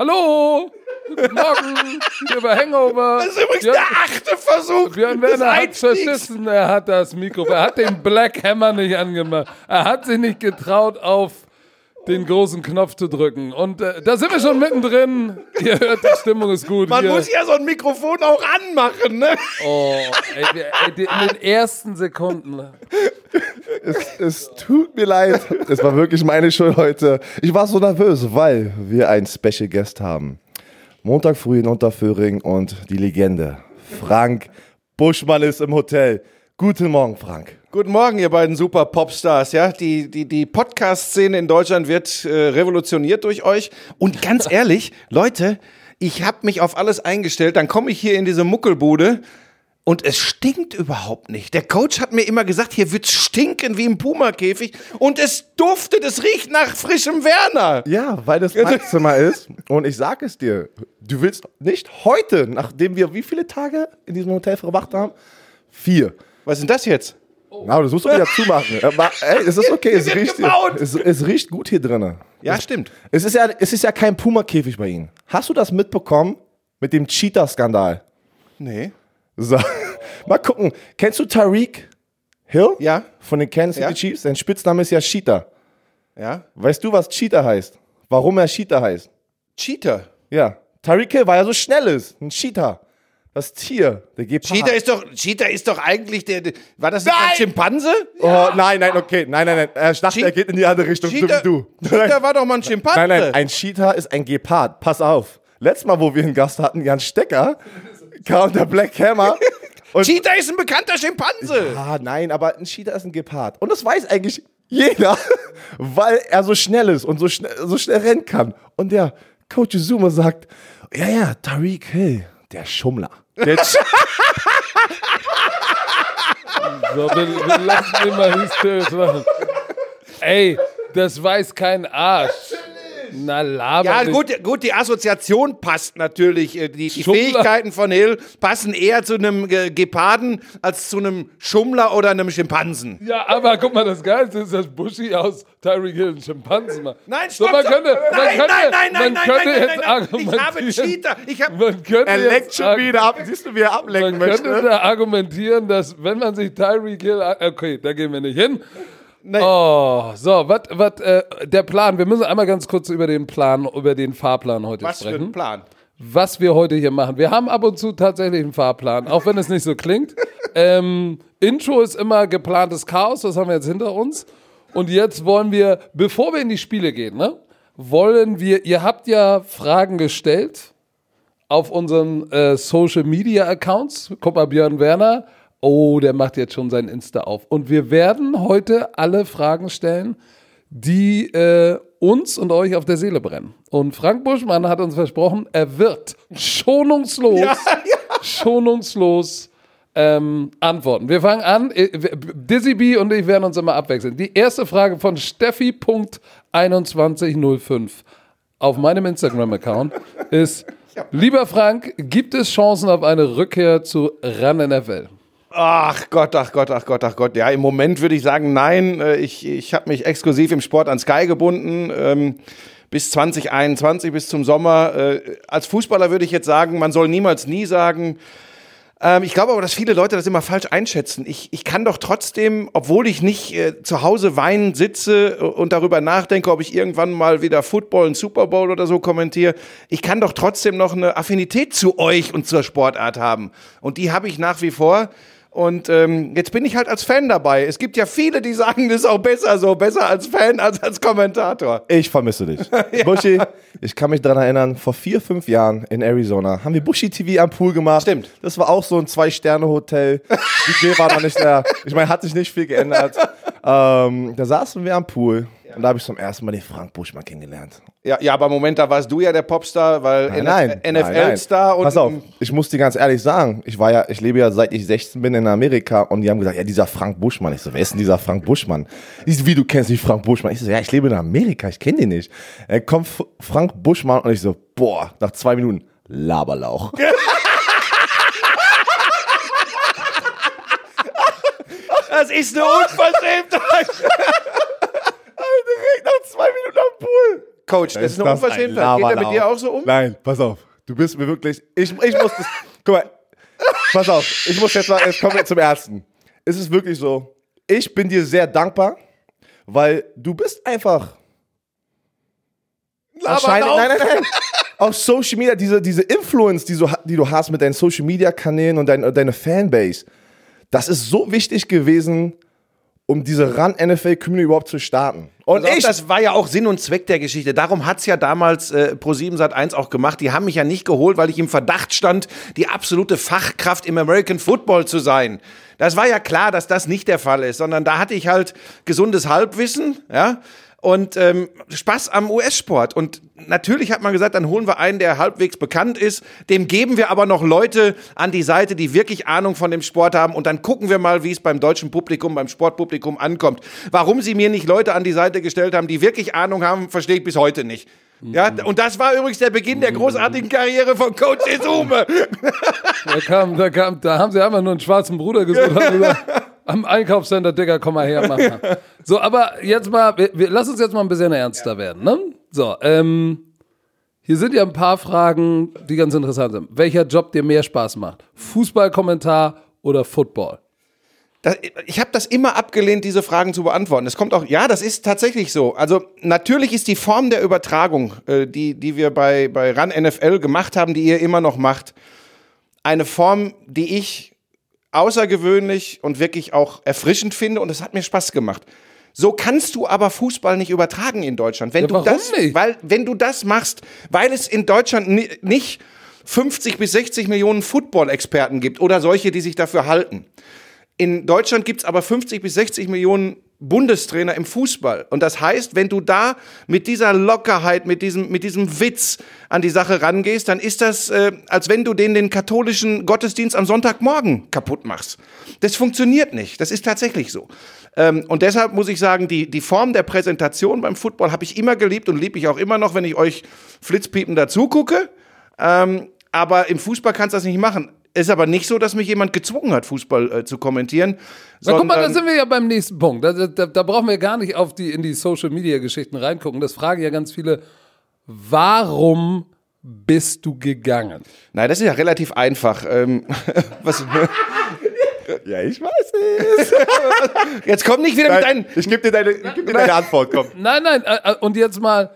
Hallo! Guten Morgen! Hier bei Hangover. Das ist übrigens Björn, der achte Versuch. Björn Werner hat verschissen. Er hat das Mikro. Er hat den Black Hammer nicht angemacht. Er hat sich nicht getraut, auf den großen Knopf zu drücken. Und äh, da sind wir schon mittendrin. Ihr hört, die Stimmung ist gut. Man Hier. muss ja so ein Mikrofon auch anmachen, ne? Oh, ey, ey, in den ersten Sekunden. Es tut mir leid. Es war wirklich meine Schuld heute. Ich war so nervös, weil wir einen Special Guest haben. Montag früh in Unterföhring und die Legende. Frank Buschmann ist im Hotel. Guten Morgen, Frank. Guten Morgen, ihr beiden super Popstars, ja. Die, die, die Podcast-Szene in Deutschland wird äh, revolutioniert durch euch. Und ganz ehrlich, Leute, ich habe mich auf alles eingestellt. Dann komme ich hier in diese Muckelbude und es stinkt überhaupt nicht. Der Coach hat mir immer gesagt, hier wird stinken wie im Puma-Käfig. Und es duftet, es riecht nach frischem Werner. Ja, weil das mein Zimmer ist. Und ich sag es dir, du willst nicht heute, nachdem wir wie viele Tage in diesem Hotel verbracht haben? Vier. Was ist denn das jetzt? Na, das musst du wieder zumachen. Aber, ey, es ist okay, es riecht, es, es riecht gut hier drinnen. Ja, stimmt. Es ist ja, es ist ja kein Puma-Käfig bei Ihnen. Hast du das mitbekommen mit dem Cheetah-Skandal? Nee. So. Mal gucken. Kennst du Tariq Hill? Ja. Von den Kansas City Ja. Chiefs? Sein Spitzname ist ja Cheetah. Ja. Weißt du, was Cheetah heißt? Warum er Cheetah heißt? Cheater. Ja. Tariq Hill, weil er so schnell ist. Ein Cheetah. Das Tier. Der Gepard. Cheetah ist doch, Cheetah ist doch eigentlich der, der war das nicht ein! Schimpanse? Oh, nein, nein, okay. Nein, nein, nein. Er dachte, Cheat- er geht in die andere Richtung, so Cheetah, wie du. Cheetah war doch mal ein Schimpanse. Nein, nein, ein Cheetah ist ein Gepard. Pass auf. Letztes Mal, wo wir einen Gast hatten, Jan Stecker, kam der Black Hammer. Und Cheetah ist ein bekannter Schimpanse. Ah, nein, aber ein Cheetah ist ein Gepard. Und das weiß eigentlich jeder, weil er so schnell ist und so schnell, so schnell rennen kann. Und der Coach Zuma sagt, ja, ja, Tariq Hill, der Schummler. Der Sch So, wir, wir lassen mal hysterisch machen. Ey, das weiß kein Arsch. Na, laber Ja, nicht. gut, gut, die Assoziation passt natürlich. Äh, Die, die. Fähigkeiten von Hill passen eher zu einem Ge- Geparden als zu einem Schummler oder einem Schimpansen. Ja, aber guck mal, das Geilste ist, dass Bushy aus Tyreek Hill einen Schimpansen macht. Nein, so, stopp, man stopp. könnte, man nein, könnte, nein, nein, man nein, nein, könnte nein, jetzt nein, nein. Ich argumentieren. habe Cheetah. Ich habe Man könnte er leckt schon wieder ab. Siehst du, wie er ablenken Man könnte möchte? da argumentieren, dass wenn man sich Tyreek Hill, okay, da gehen wir nicht hin. Nein. Oh, so, was, was, äh, der Plan, wir müssen einmal ganz kurz über den Plan, über den Fahrplan heute was für sprechen. ein Plan. was wir heute hier machen. Wir haben ab und zu tatsächlich einen Fahrplan, auch wenn es nicht so klingt. ähm, Intro ist immer geplantes Chaos, das haben wir jetzt hinter uns. Und jetzt wollen wir, bevor wir in die Spiele gehen, ne, wollen wir, ihr habt ja Fragen gestellt auf unseren äh, Social Media Accounts. Guck mal, Björn Werner. Oh, der macht jetzt schon sein Insta auf. Und wir werden heute alle Fragen stellen, die äh, uns und euch auf der Seele brennen. Und Frank Buschmann hat uns versprochen, er wird schonungslos, schonungslos ähm, antworten. Wir fangen an. Äh, Dizzy B und ich werden uns immer abwechseln. Die erste Frage von Steffi.2105 auf meinem Instagram-Account ist: Lieber Frank, gibt es Chancen auf eine Rückkehr zu RAN NFL? Ach Gott, ach Gott, ach Gott, ach Gott. Ja, im Moment würde ich sagen, nein. Äh, Ich, ich habe mich exklusiv im Sport an Sky gebunden. Ähm, bis 2021, bis zum Sommer. Äh, als Fußballer würde ich jetzt sagen, man soll niemals nie sagen. Ähm, ich glaube aber, dass viele Leute das immer falsch einschätzen. Ich, ich kann doch trotzdem, obwohl ich nicht äh, zu Hause weinend sitze und darüber nachdenke, ob ich irgendwann mal wieder Football, einen Super Bowl oder so kommentiere, ich kann doch trotzdem noch eine Affinität zu euch und zur Sportart haben. Und die habe ich nach wie vor. Und ähm, jetzt bin ich halt als Fan dabei. Es gibt ja viele, die sagen, das ist auch besser so, besser als Fan als als Kommentator. Ich vermisse dich. Buschi, ich kann mich daran erinnern, vor vier, fünf Jahren in Arizona haben wir Buschi TV am Pool gemacht. Stimmt. Das war auch so ein Zwei-Sterne-Hotel. Die Budget war noch nicht da. Ich meine, hat sich nicht viel geändert. Ähm, da saßen wir am Pool und da habe ich zum ersten Mal den Frank Buschmann kennengelernt. Ja, ja, aber Moment, da warst du ja der Popstar, weil Nein. NFL-Star und Pass auf, ich muss dir ganz ehrlich sagen, ich war ja, ich lebe ja seit ich 16 bin in Amerika und die haben gesagt, ja, dieser Frank Buschmann. Ich so, wer ist denn dieser Frank Buschmann? Die so, wie du kennst nicht Frank Buschmann? Ich so, ja, ich lebe in Amerika, ich kenne den nicht. Er kommt Frank Buschmann und ich so, boah, nach zwei Minuten, Laberlauch. Das ist eine Unverschämtheit. Direkt nach zwei Minuten am Pool. Coach, das ist eine das ein Unverschämtheit. Geht er mit dir auch so um? Nein, pass auf. Du bist mir wirklich. Ich, ich muss das. Guck mal. Pass auf. Ich muss jetzt mal. Jetzt kommen wir zum Ersten. Es ist wirklich so. Ich bin dir sehr dankbar, weil du bist einfach. Laberlauch. nein, nein, nein. Auf Social Media, diese, diese Influence, die, so, die du hast mit deinen Social Media Kanälen und dein, deine Fanbase, das ist so wichtig gewesen, um diese Run-NFL-Community überhaupt zu starten. Und Und ich, das war ja auch Sinn und Zweck der Geschichte. Darum hat's ja damals äh, Pro7 Sat1 auch gemacht. Die haben mich ja nicht geholt, weil ich im Verdacht stand, die absolute Fachkraft im American Football zu sein. Das war ja klar, dass das nicht der Fall ist, sondern da hatte ich halt gesundes Halbwissen, ja. Und ähm, Spaß am US-Sport. Und natürlich hat man gesagt, dann holen wir einen, der halbwegs bekannt ist. Dem geben wir aber noch Leute an die Seite, die wirklich Ahnung von dem Sport haben. Und dann gucken wir mal, wie es beim deutschen Publikum, beim Sportpublikum ankommt. Warum sie mir nicht Leute an die Seite gestellt haben, die wirklich Ahnung haben, verstehe ich bis heute nicht. Ja, und das war übrigens der Beginn der großartigen Karriere von Coach Izume. Da, kam, da, kam, da haben sie einfach nur einen schwarzen Bruder gesucht. Am Einkaufscenter, Digga, komm mal her, mach mal. So, aber jetzt mal, wir, wir, lass uns jetzt mal ein bisschen ernster werden, ne? So, ähm, hier sind ja ein paar Fragen, die ganz interessant sind. Welcher Job dir mehr Spaß macht? Fußballkommentar oder Football? Das, ich habe das immer abgelehnt, diese Fragen zu beantworten. Es kommt auch, ja, das ist tatsächlich so. Also natürlich ist die Form der Übertragung, äh, die, die wir bei, bei RAN NFL gemacht haben, die ihr immer noch macht, eine Form, die ich außergewöhnlich und wirklich auch erfrischend finde und es hat mir Spaß gemacht. So kannst du aber Fußball nicht übertragen in Deutschland. Wenn Ja, du warum das, nicht? weil wenn du das machst, weil es in Deutschland ni nicht 50 bis 60 Millionen Football-Experten gibt oder solche, die sich dafür halten. In Deutschland gibt's aber 50 bis 60 Millionen Bundestrainer im Fußball. Und das heißt, wenn du da mit dieser Lockerheit, mit diesem, mit diesem Witz an die Sache rangehst, dann ist das, äh, als wenn du den, den katholischen Gottesdienst am Sonntagmorgen kaputt machst. Das funktioniert nicht. Das ist tatsächlich so. Ähm, und deshalb muss ich sagen, die, die Form der Präsentation beim Football habe ich immer geliebt und liebe ich auch immer noch, wenn ich euch Flitzpiepen dazu gucke. Ähm, aber im Fußball kannst du das nicht machen. Ist aber nicht so, dass mich jemand gezwungen hat, Fußball äh, zu kommentieren. Na, guck mal, da sind wir ja beim nächsten Punkt. Da, da, da brauchen wir gar nicht auf die, in die Social-Media-Geschichten reingucken. Das fragen ja ganz viele. Warum bist du gegangen? Nein, das ist ja relativ einfach. Ähm, was, ja, ich weiß es. jetzt komm nicht wieder mit deinen. Nein, ich gebe dir, deine, ich geb dir deine Antwort, komm. Nein, nein, äh, äh, und jetzt mal,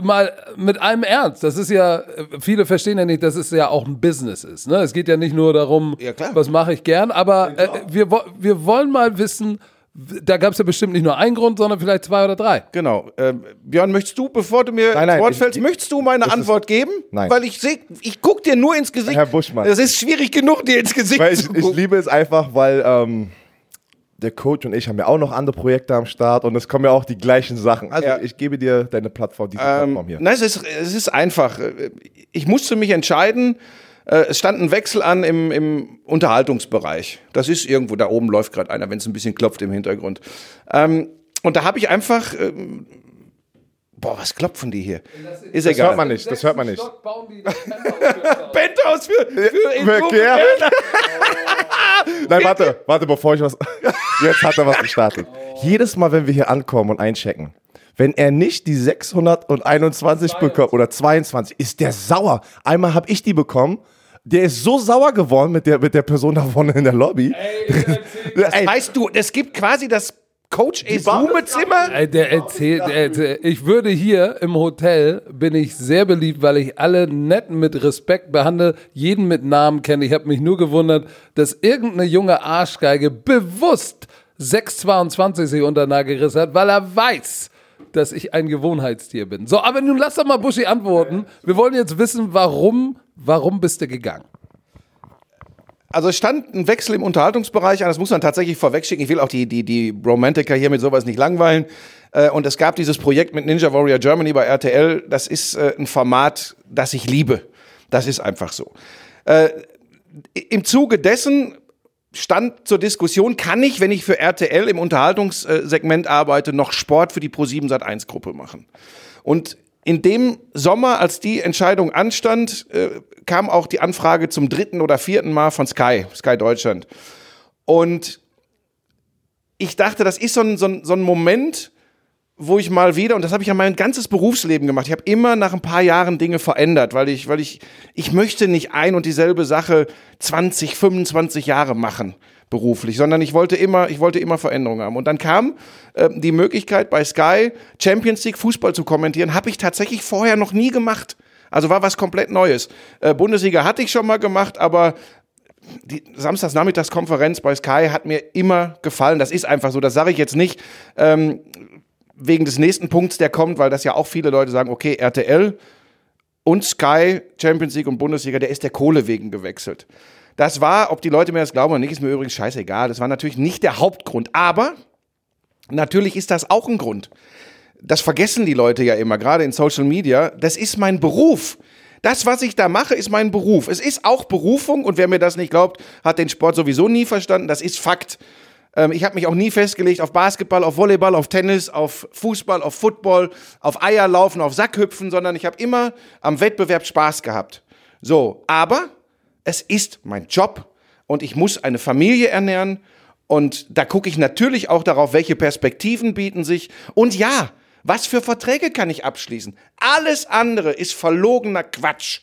mal mit allem Ernst. Das ist ja, viele verstehen ja nicht, dass es ja auch ein Business ist. Ne? Es geht ja nicht nur darum, Ja, klar. was mache ich gern, aber äh, wir, wir wollen mal wissen, da gab es ja bestimmt nicht nur einen Grund, sondern vielleicht zwei oder drei. Genau. Ähm, Björn, möchtest du, bevor du mir Nein, nein, Wort ich- fällst, ich- möchtest du meine Antwort geben? Nein. Weil ich sehe, ich guck dir nur ins Gesicht. Herr Buschmann. Es ist schwierig genug, dir ins Gesicht Weil ich, zu ich gucken. liebe es einfach, weil ähm, der Coach und ich haben ja auch noch andere Projekte am Start und es kommen ja auch die gleichen Sachen. Also Ja. ich gebe dir deine Plattform, diese Plattform hier. Nein, es ist, es ist einfach. Ich musste mich entscheiden. Äh, Es stand ein Wechsel an im, im Unterhaltungsbereich. Das ist irgendwo, da oben läuft gerade einer, wenn es ein bisschen klopft im Hintergrund. Ähm, und da habe ich einfach. Ähm, boah, was klopfen die hier? Ist Das egal. hört man nicht, das hört man nicht. Penthouse für, für Verkehr. Nein, warte, warte, bevor ich was. Jetzt hat er was gestartet. Jedes Mal, wenn wir hier ankommen und einchecken, wenn er nicht die 621 bekommt oder 22, ist der sauer. Einmal habe ich die bekommen. Der ist so sauer geworden mit der, mit der Person da vorne in der Lobby. Ey, Weißt du, es gibt quasi das Coach Esume-Zimmer. Ey, Der erzählt, der erzählt, ich würde hier im Hotel, bin ich sehr beliebt, weil ich alle nett mit Respekt behandle, jeden mit Namen kenne. Ich habe mich nur gewundert, dass irgendeine junge Arschgeige bewusst 622 sich unter Nagel gerissen hat, weil er weiß, dass ich ein Gewohnheitstier bin. So, aber nun lass doch mal Buschi antworten. Wir wollen jetzt wissen, warum, warum bist du gegangen? Also es stand ein Wechsel im Unterhaltungsbereich an, das muss man tatsächlich vorwegschicken. Ich will auch die, die, die Romantiker hier mit sowas nicht langweilen. Äh, Und es gab dieses Projekt mit Ninja Warrior Germany bei RTL. Das ist äh, ein Format, das ich liebe. Das ist einfach so. Äh, Im Zuge dessen stand zur Diskussion, kann ich, wenn ich für RTL im Unterhaltungssegment arbeite, noch Sport für die Pro7 Sat1 Gruppe machen. Und in dem Sommer, als die Entscheidung anstand, äh, kam auch die Anfrage zum dritten oder vierten Mal von Sky, Sky Deutschland. Und ich dachte, das ist so ein, so ein, so ein Moment, wo ich mal wieder, und das habe ich ja mein ganzes Berufsleben gemacht, ich habe immer nach ein paar Jahren Dinge verändert, weil ich, weil ich, ich möchte nicht ein und dieselbe Sache 20, 25 Jahre machen beruflich, sondern ich wollte immer, ich wollte immer Veränderungen haben. Und dann kam äh, die Möglichkeit bei Sky Champions League Fußball zu kommentieren, habe ich tatsächlich vorher noch nie gemacht. Also war was komplett Neues. Äh, Bundesliga hatte ich schon mal gemacht, aber die Samstagsnachmittagskonferenz bei Sky hat mir immer gefallen. Das ist einfach so. Das sage ich jetzt nicht ähm, wegen des nächsten Punkts, der kommt, weil das ja auch viele Leute sagen, okay, RTL und Sky, Champions League und Bundesliga, der ist der Kohle wegen gewechselt. Das war, ob die Leute mir das glauben oder nicht, ist mir übrigens scheißegal. Das war natürlich nicht der Hauptgrund. Aber natürlich ist das auch ein Grund. Das vergessen die Leute ja immer, gerade in Social Media. Das ist mein Beruf. Das, was ich da mache, ist mein Beruf. Es ist auch Berufung und wer mir das nicht glaubt, hat den Sport sowieso nie verstanden. Das ist Fakt. Ähm, ich habe mich auch nie festgelegt auf Basketball, auf Volleyball, auf Tennis, auf Fußball, auf Football, auf Eierlaufen, auf Sackhüpfen, sondern ich habe immer am Wettbewerb Spaß gehabt. So, aber es ist mein Job und ich muss eine Familie ernähren und da gucke ich natürlich auch darauf, welche Perspektiven bieten sich. Und ja, was für Verträge kann ich abschließen? Alles andere ist verlogener Quatsch.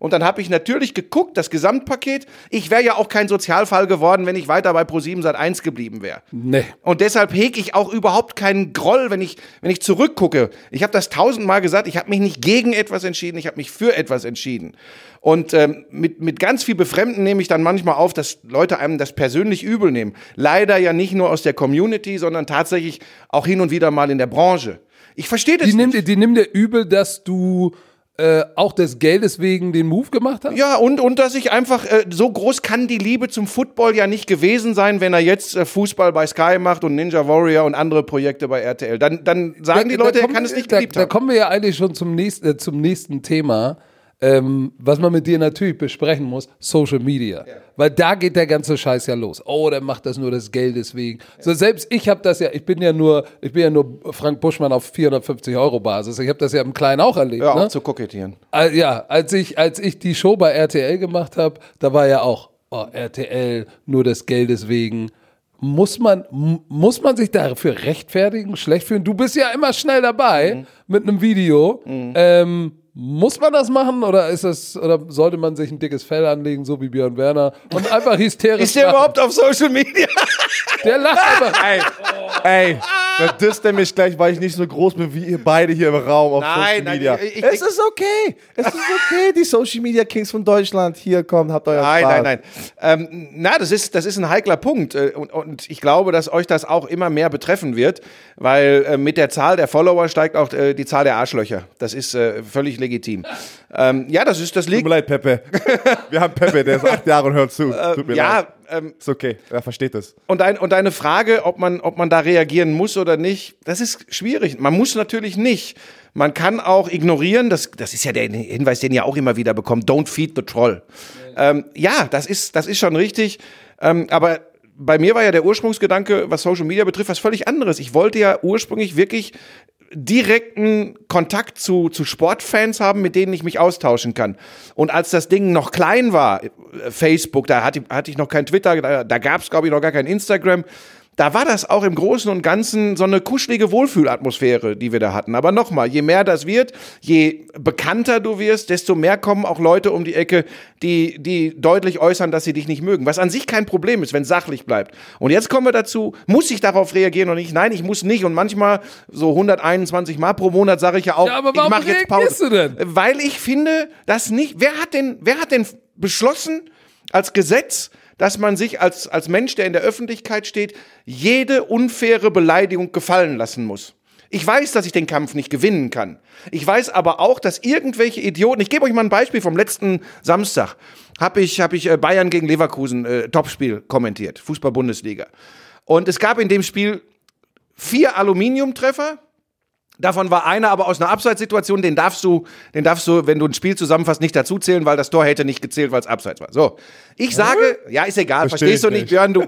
Und dann habe ich natürlich geguckt, das Gesamtpaket. Ich wäre ja auch kein Sozialfall geworden, wenn ich weiter bei Pro7 Sat 1 geblieben wäre. Nee. Und deshalb hege ich auch überhaupt keinen Groll, wenn ich, wenn ich zurückgucke. Ich habe das tausendmal gesagt, ich habe mich nicht gegen etwas entschieden, ich habe mich für etwas entschieden. Und ähm, mit, mit ganz viel Befremden nehme ich dann manchmal auf, dass Leute einem das persönlich übel nehmen. Leider ja nicht nur aus der Community, sondern tatsächlich auch hin und wieder mal in der Branche. Ich verstehe das Die nicht. nimmt, die nimmt dir übel, dass du äh, auch des Geldes wegen den Move gemacht hast? Ja, und, und dass ich einfach, äh, so groß kann die Liebe zum Football ja nicht gewesen sein, wenn er jetzt äh, Fußball bei Sky macht und Ninja Warrior und andere Projekte bei RTL. Dann, dann sagen die Da- da Leute, er kommen kann wir- es nicht da, geliebt Da haben. kommen wir ja eigentlich schon zum nächsten, äh, zum nächsten Thema, ähm, was man mit dir natürlich besprechen muss, Social Media. Weil da geht der ganze Scheiß ja los. Oh, der macht das nur des Geldes wegen. So selbst ich habe das ja, ich bin ja nur, ich bin ja nur Frank Buschmann auf 450 Euro Basis. Ich habe das ja im Kleinen auch erlebt. Ja, ne? auch zu kokettieren. Al- Ja, als ich, als ich die Show bei RTL gemacht habe, da war ja auch oh, RTL nur des Geldes wegen. Muss man, muss man sich dafür rechtfertigen, schlecht fühlen? Du bist ja immer schnell dabei Mhm. mit einem Video. Ähm, muss man das machen oder ist das oder sollte man sich ein dickes Fell anlegen, so wie Björn Werner und einfach hysterisch Ist der machen? überhaupt auf Social Media? Der lacht einfach. Ey, ey, dann disst er mich gleich, weil ich nicht so groß bin wie ihr beide hier im Raum auf Nein, Social nein, Media. ich- ich- es ist okay. Es ist okay, die Social Media Kings von Deutschland. Hier kommt, habt euer Nein, Spaß. nein, nein. Ähm, na, das ist, das ist ein heikler Punkt. Äh, Und, und ich glaube, dass euch das auch immer mehr betreffen wird, weil äh, mit der Zahl der Follower steigt auch äh, die Zahl der Arschlöcher. Das ist äh, völlig legitim. Ähm, ja, das ist, das Tut mir liegt. leid, Pepe. Wir haben Pepe, der ist acht Jahre und hört zu. Tut mir Äh, Ja, leid. Ähm, Ist okay, er versteht es. und, dein, und deine Frage, ob man, ob man da reagieren muss oder nicht, das ist schwierig. Man muss natürlich nicht. Man kann auch ignorieren, das, das ist ja der Hinweis, den ihr auch immer wieder bekommt, don't feed the troll. Ähm, ja, das ist, das ist schon richtig. Ähm, aber bei mir war ja der Ursprungsgedanke, was Social Media betrifft, was völlig anderes. Ich wollte ja ursprünglich wirklich direkten Kontakt zu, zu Sportfans haben, mit denen ich mich austauschen kann. Und als das Ding noch klein war, äh, Facebook, da hatte, hatte ich noch kein Twitter, da, da gab es, glaube ich, noch gar kein Instagram. Da war das auch im Großen und Ganzen so eine kuschelige Wohlfühlatmosphäre, die wir da hatten. Aber nochmal, je mehr das wird, je bekannter du wirst, desto mehr kommen auch Leute um die Ecke, die, die deutlich äußern, dass sie dich nicht mögen. Was an sich kein Problem ist, wenn es sachlich bleibt. Und jetzt kommen wir dazu, muss ich darauf reagieren oder nicht? Nein, ich muss nicht. Und manchmal, so 121 Mal pro Monat, sage ich ja auch, Ja, aber ich warum mache jetzt reagierst Pause. du denn? Weil ich finde, dass nicht. Wer hat denn, wer hat denn beschlossen als Gesetz, dass man sich als, als Mensch, der in der Öffentlichkeit steht, jede unfaire Beleidigung gefallen lassen muss? Ich weiß, dass ich den Kampf nicht gewinnen kann. Ich weiß aber auch, dass irgendwelche Idioten, ich gebe euch mal ein Beispiel vom letzten Samstag, habe ich, hab ich äh, Bayern gegen Leverkusen äh, Topspiel kommentiert, Fußball-Bundesliga. Und es gab in dem Spiel vier Aluminiumtreffer, Davon war einer aber aus einer Abseitssituation, den darfst du, den darfst du, wenn du ein Spiel zusammenfasst, nicht dazuzählen, weil das Tor hätte nicht gezählt, weil es abseits war. So. Ich sage, ja, ist egal, Versteh verstehst du ich nicht, nicht. Björn, du,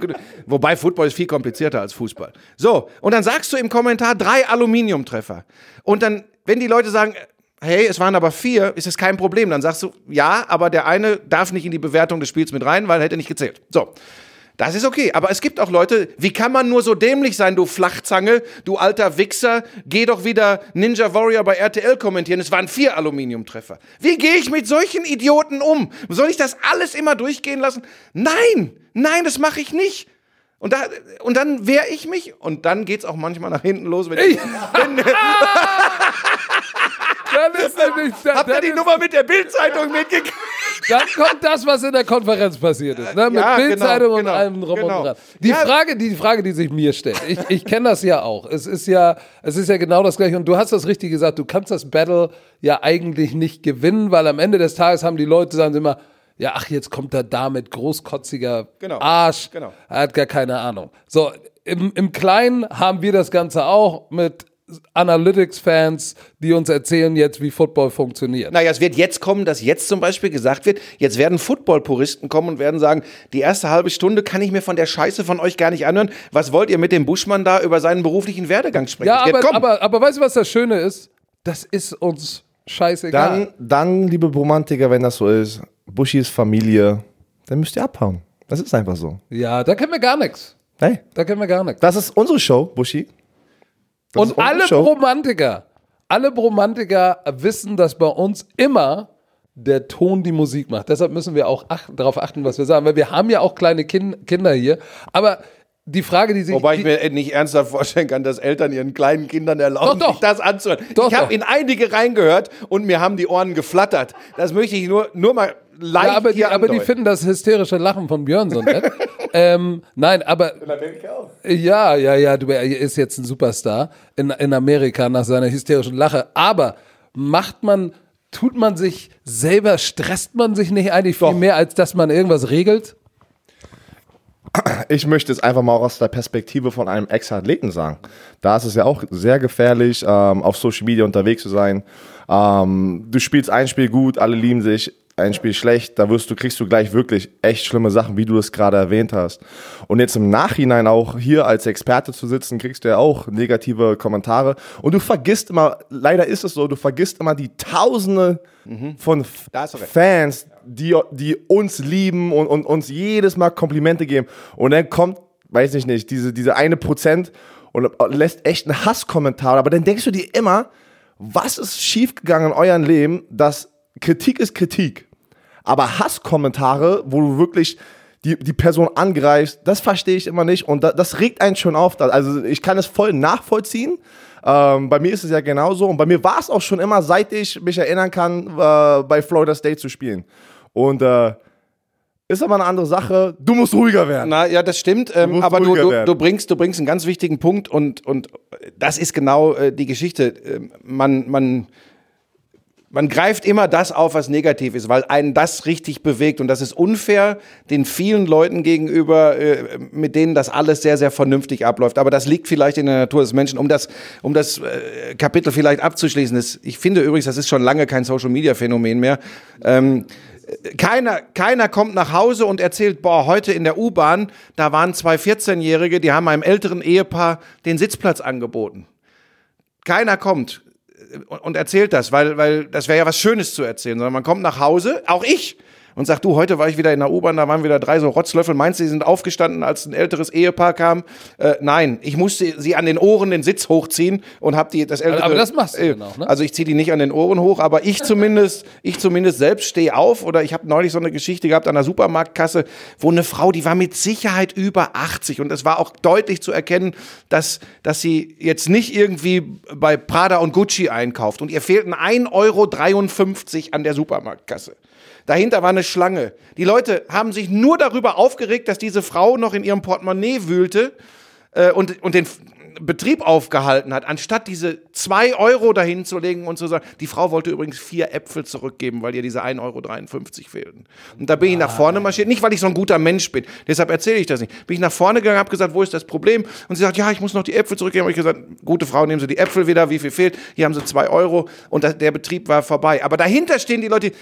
wobei Football ist viel komplizierter als Fußball. So. Und dann sagst du im Kommentar drei Aluminiumtreffer. Und dann, wenn die Leute sagen, hey, es waren aber vier, ist es kein Problem. Dann sagst du, ja, aber der eine darf nicht in die Bewertung des Spiels mit rein, weil er hätte nicht gezählt. So. Das ist okay, aber es gibt auch Leute, wie kann man nur so dämlich sein, du Flachzange, du alter Wichser, geh doch wieder Ninja Warrior bei RTL kommentieren, es waren vier Aluminiumtreffer. Wie gehe ich mit solchen Idioten um? Soll ich das alles immer durchgehen lassen? Nein, nein, das mache ich nicht. Und, da, und dann wehre ich mich und dann geht's auch manchmal nach hinten los. Wenn ich, habt ihr die Nummer mit der Bildzeitung mitgekriegt? Dann kommt das, was in der Konferenz passiert ist. Ne? Mit Ja, genau, Bildzeitung und genau, allem drum genau. und dran. Die, Ja. Frage, die Frage, die sich mir stellt, ich, ich kenne das ja auch. Es ist ja, es ist ja genau das Gleiche. Und du hast das richtig gesagt, du kannst das Battle ja eigentlich nicht gewinnen, weil am Ende des Tages haben die Leute sagen sie immer, ja, ach, jetzt kommt er da mit großkotziger Genau, Arsch. genau. Er hat gar keine Ahnung. So, im, im Kleinen haben wir das Ganze auch mit Analytics-Fans, die uns erzählen jetzt, wie Football funktioniert. Naja, es wird jetzt kommen, dass jetzt zum Beispiel gesagt wird, jetzt werden Football-Puristen kommen und werden sagen, die erste halbe Stunde kann ich mir von der Scheiße von euch gar nicht anhören. Was wollt ihr mit dem Buschmann da über seinen beruflichen Werdegang sprechen? Ja, aber, aber, aber weißt du, was das Schöne ist? Das ist uns scheißegal. Dann, dann, liebe Romantiker, wenn das so ist, Bushis Familie, dann müsst ihr abhauen. Das ist einfach so. ja, da kennen wir gar nichts. Hey, Da kennen wir gar nichts. das ist unsere Show, Bushi. Das Und alle Show. Romantiker, alle Romantiker wissen, dass bei uns immer der Ton die Musik macht. Deshalb müssen wir auch achten, darauf achten, was wir sagen, weil wir haben ja auch kleine Kin Kinder hier. Aber die Frage, die sich Wobei ich mir nicht ernsthaft vorstellen kann, dass Eltern ihren kleinen Kindern erlauben, Doch, doch. sich das anzuhören. Doch, ich habe in einige reingehört und mir haben die Ohren geflattert. Das möchte ich nur, nur mal leicht ja, aber, die, aber die finden das hysterische Lachen von Björn so nett. ähm, nein, aber Ja, ja, ja, du er ist jetzt ein Superstar in, in Amerika nach seiner hysterischen Lache. Aber macht man, tut man sich selber, stresst man sich nicht eigentlich viel Doch. mehr, als dass man irgendwas regelt? Ich möchte es einfach mal auch aus der Perspektive von einem Ex-Athleten sagen. Da ist es ja auch sehr gefährlich, ähm, auf Social Media unterwegs zu sein. Ähm, du spielst ein Spiel gut, alle lieben sich, ein Spiel schlecht, da wirst du, kriegst du gleich wirklich echt schlimme Sachen, wie du es gerade erwähnt hast. Und jetzt im Nachhinein auch hier als Experte zu sitzen, kriegst du ja auch negative Kommentare. Und du vergisst immer, leider ist es so, du vergisst immer die Tausende von du recht. Fans, die, die uns lieben und, und uns jedes Mal Komplimente geben. Und dann kommt, weiß ich nicht, diese, diese eine Prozent und lässt echt einen Hasskommentar. Aber dann denkst du dir immer, was ist schiefgegangen in eurem Leben, dass Kritik ist Kritik. Aber Hasskommentare, wo du wirklich die, die Person angreifst, das verstehe ich immer nicht. Und da, das regt einen schon auf. Also ich kann es voll nachvollziehen. Ähm, bei mir ist es ja genauso. Und bei mir war es auch schon immer, seit ich mich erinnern kann, äh, bei Florida State zu spielen. Und äh, ist aber eine andere Sache. Du musst ruhiger werden. Na ja, das stimmt. Ähm, musst aber du, du, du, bringst, du bringst einen ganz wichtigen Punkt und, und das ist genau äh, die Geschichte. Ähm, man, man, man greift immer das auf, was negativ ist, weil einen das richtig bewegt. Und das ist unfair den vielen Leuten gegenüber, äh, mit denen das alles sehr, sehr vernünftig abläuft. Aber das liegt vielleicht in der Natur des Menschen. Um das, um das äh, Kapitel vielleicht abzuschließen, das, ich finde übrigens, das ist schon lange kein Social-Media-Phänomen mehr. Ähm, keiner, keiner kommt nach Hause und erzählt, boah, heute in der U-Bahn, da waren zwei 14-Jährige, die haben einem älteren Ehepaar den Sitzplatz angeboten. Keiner kommt und, erzählt das, weil, weil das wäre ja was Schönes zu erzählen, sondern man kommt nach Hause, auch ich, und sagt, du, heute war ich wieder in der U-Bahn, da waren wieder drei so Rotzlöffel. Meinst du, die sind aufgestanden, als ein älteres Ehepaar kam? Äh, nein, ich musste sie an den Ohren den Sitz hochziehen und habe die das ältere. Aber das machst du äh, auch, ne? Also ich ziehe die nicht an den Ohren hoch, aber ich zumindest, ich zumindest selbst stehe auf oder ich habe neulich so eine Geschichte gehabt an der Supermarktkasse, wo eine Frau, die war mit Sicherheit über 80 und es war auch deutlich zu erkennen, dass, dass sie jetzt nicht irgendwie bei Prada und Gucci einkauft und ihr fehlten 1,53 Euro an der Supermarktkasse. Dahinter war eine Schlange. Die Leute haben sich nur darüber aufgeregt, dass diese Frau noch in ihrem Portemonnaie wühlte äh, und, und den Betrieb aufgehalten hat, anstatt diese zwei Euro dahin zu legen und zu sagen, die Frau wollte übrigens vier Äpfel zurückgeben, weil ihr diese 1,53 Euro fehlten. Und da bin ich nach vorne marschiert, nicht weil ich so ein guter Mensch bin, deshalb erzähle ich das nicht. Bin ich nach vorne gegangen, habe gesagt, wo ist das Problem? Und sie sagt, ja, ich muss noch die Äpfel zurückgeben. Habe ich gesagt, gute Frau, nehmen Sie die Äpfel wieder, wie viel fehlt? Hier haben Sie zwei Euro und der Betrieb war vorbei. Aber dahinter stehen die Leute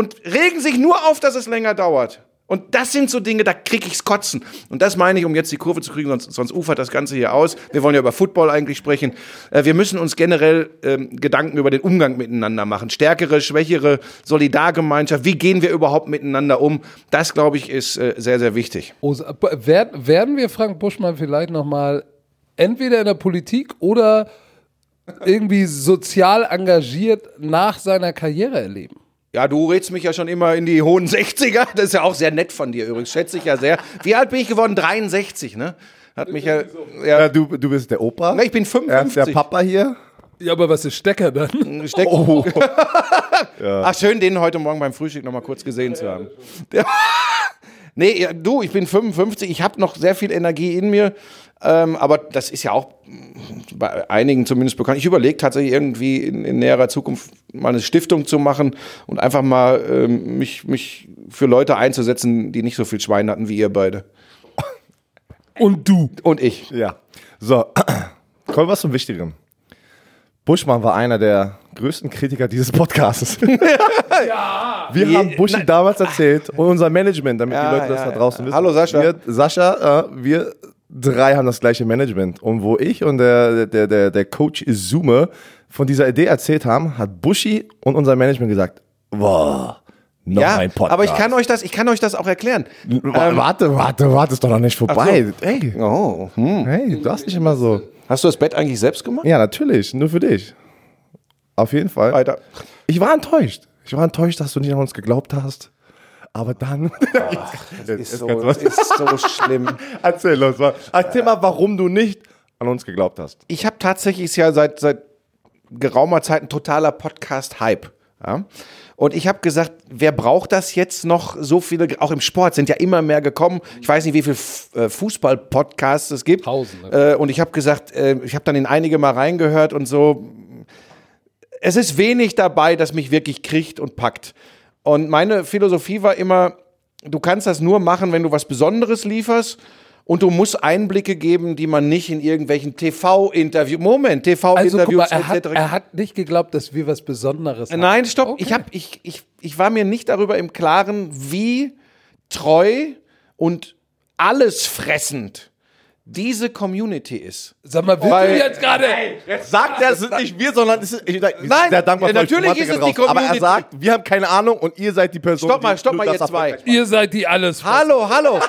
und regen sich nur auf, dass es länger dauert. Und das sind so Dinge, da krieg ich's kotzen. Und das meine ich, um jetzt die Kurve zu kriegen, sonst, sonst ufert das Ganze hier aus. Wir wollen ja über Football eigentlich sprechen. Äh, wir müssen uns generell ähm, Gedanken über den Umgang miteinander machen. Stärkere, schwächere, Solidargemeinschaft. Wie gehen wir überhaupt miteinander um? Das, glaube ich, ist äh, sehr, sehr wichtig. Werden wir Frank Buschmann vielleicht nochmal entweder in der Politik oder irgendwie sozial engagiert nach seiner Karriere erleben? Ja, du redst mich ja schon immer in die hohen 60er. Das ist ja auch sehr nett von dir übrigens. Schätze ich ja sehr. Wie alt bin ich geworden? 63, ne? Hat mich ja. Ja, ja du, du bist der Opa. ich bin Er ist der 55. Papa hier. Ja, aber was ist Stecker dann? Steck- Oh. Ach, schön, den heute Morgen beim Frühstück noch mal kurz gesehen zu haben. Der- nee, ja, du, ich bin 55, ich habe noch sehr viel Energie in mir, ähm, aber das ist ja auch bei einigen zumindest bekannt. Ich überlege tatsächlich irgendwie in, in näherer Zukunft mal eine Stiftung zu machen und einfach mal ähm, mich, mich für Leute einzusetzen, die nicht so viel Schwein hatten wie ihr beide. Und du. Und ich. Ja. So, kommen wir was zum Wichtigeren. Buschmann war einer der größten Kritiker dieses Podcasts. ja. Wir Je- haben Buschi Nein. damals erzählt und unser Management, damit Ja, die Leute das ja, da ja. draußen wissen. Hallo, Sascha. Wir, Sascha, äh, wir drei haben das gleiche Management. Und wo ich und der, der, der, der Coach Izume von dieser Idee erzählt haben, hat Buschi und unser Management gesagt, boah, noch Ja, ein Podcast. aber ich kann euch das, ich kann euch das auch erklären. Wa- warte, warte, warte, ist doch noch nicht vorbei. Hey, Oh, hm. hey, du hast nicht immer so. Hast du das Bett eigentlich selbst gemacht? Ja, natürlich, nur für dich. Auf jeden Fall. Weiter. Ich war enttäuscht. Ich war enttäuscht, dass du nicht an uns geglaubt hast. Aber dann. Ist so, ist so schlimm. Erzähl uns mal. Erzähl mal, warum du nicht an uns geglaubt hast. Ich habe tatsächlich ja seit, seit geraumer Zeit ein totaler Podcast-Hype. Ja? Und ich habe gesagt, wer braucht das jetzt noch? So viele, auch im Sport sind ja immer mehr gekommen. Ich weiß nicht, wie viele äh, Fußball-Podcasts es gibt. Tausende. Äh, und ich habe gesagt, äh, ich habe dann in einige mal reingehört und so. Es ist wenig dabei, das mich wirklich kriegt und packt. Und meine Philosophie war immer, du kannst das nur machen, wenn du was Besonderes lieferst. Und du musst Einblicke geben, die man nicht in irgendwelchen TV-Interviews, Moment, Also guck mal, TV-Interviews er hat, etc. er hat nicht geglaubt, dass wir was Besonderes haben. Nein, stopp. Okay. Ich, hab, ich, ich, ich war mir nicht darüber im Klaren, wie treu und alles fressend diese Community ist. Sag mal, willst Weil- du jetzt gerade... Sagt er, es sind nicht wir, sondern es ist, ich, sind Nein, sehr dankbar ja, für euch natürlich ist es die draußen. Aber er Community. sagt, wir haben keine Ahnung und ihr seid die Person, Stopp mal, stopp mal, ihr zwei. Ihr seid die alles. Hallo, hallo.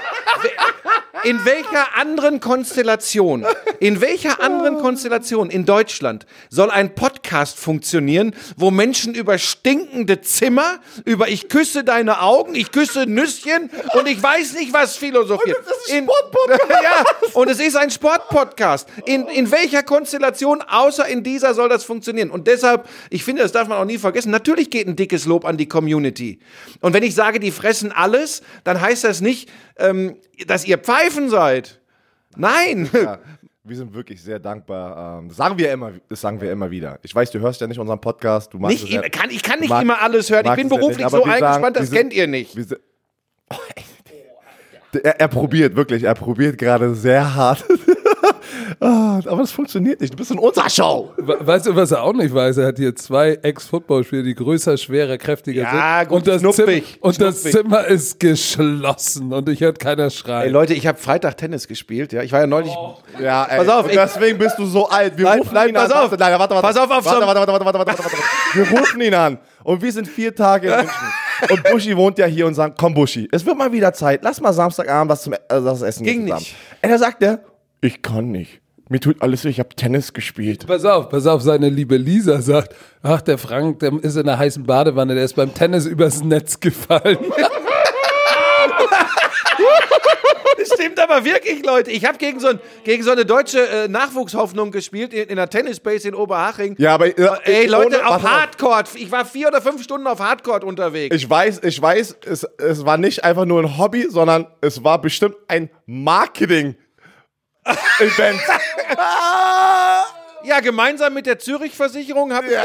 In welcher anderen Konstellation, in welcher anderen Konstellation in Deutschland soll ein Podcast funktionieren, wo Menschen über stinkende Zimmer, über ich küsse deine Augen, ich küsse Nüsschen und ich weiß nicht was philosophieren. Und es ist ein In- Sportpodcast. ja, und es ist ein Sportpodcast. In, in welcher Konstellation außer in dieser soll das funktionieren? Und deshalb, ich finde, das darf man auch nie vergessen, natürlich geht ein dickes Lob an die Community. Und wenn ich sage, die fressen alles, dann heißt das nicht, ähm, dass ihr Pfeifen seid. Nein. Ja, wir sind wirklich sehr dankbar. Ähm, Das sagen wir immer, das sagen wir immer wieder. Ich weiß, du hörst ja nicht unseren Podcast. Du magst Nicht ja, immer, kann, ich kann nicht mag- immer alles hören. Ich bin beruflich so eingespannt, das sind- kennt ihr nicht. sind- Oh, er, er probiert, wirklich, er probiert gerade sehr hart. Ah, aber das funktioniert nicht. Du bist in unserer Show. We- Weißt du, was er auch nicht weiß? Er hat hier zwei Ex-Footballspieler, die größer, schwerer, kräftiger Ja, sind. gut, und das, schnuppig, Zimmer, und das schnuppig. Zimmer ist geschlossen und ich hört keiner schreien. Ey Leute, ich habe Freitag Tennis gespielt. Ja, ich war ja neulich. Ja, ey. Pass auf, und ich- deswegen bist du so alt. Wir Nein, rufen nein, ihn pass an. auf. Nein, warte, warte. Pass auf, auf, warte, warte, warte, warte, warte, warte, warte. Wir rufen ihn an. Und wir sind vier Tage in München. Und Buschi wohnt ja hier und sagt, komm Buschi, es wird mal wieder Zeit. Lass mal Samstagabend was zum äh, was essen Ging nicht. Und da sagt er, ich kann nicht. Mir tut alles weh, ich habe Tennis gespielt. Pass auf, pass auf, seine liebe Lisa sagt, ach, der Frank, der ist in einer heißen Badewanne, der ist beim Tennis übers Netz gefallen. Das stimmt aber wirklich, Leute. Ich habe gegen, so ein, gegen so eine deutsche äh, Nachwuchshoffnung gespielt in, in einer Tennisbase in Oberhaching. Ja, aber äh, Ey, Leute, ohne- auf. Hardcore. Ich war vier oder fünf Stunden auf Hardcore unterwegs. Ich weiß, ich weiß, es, es war nicht einfach nur ein Hobby, sondern es war bestimmt ein Marketing-Event. ja, gemeinsam mit der Zürich-Versicherung habe ich.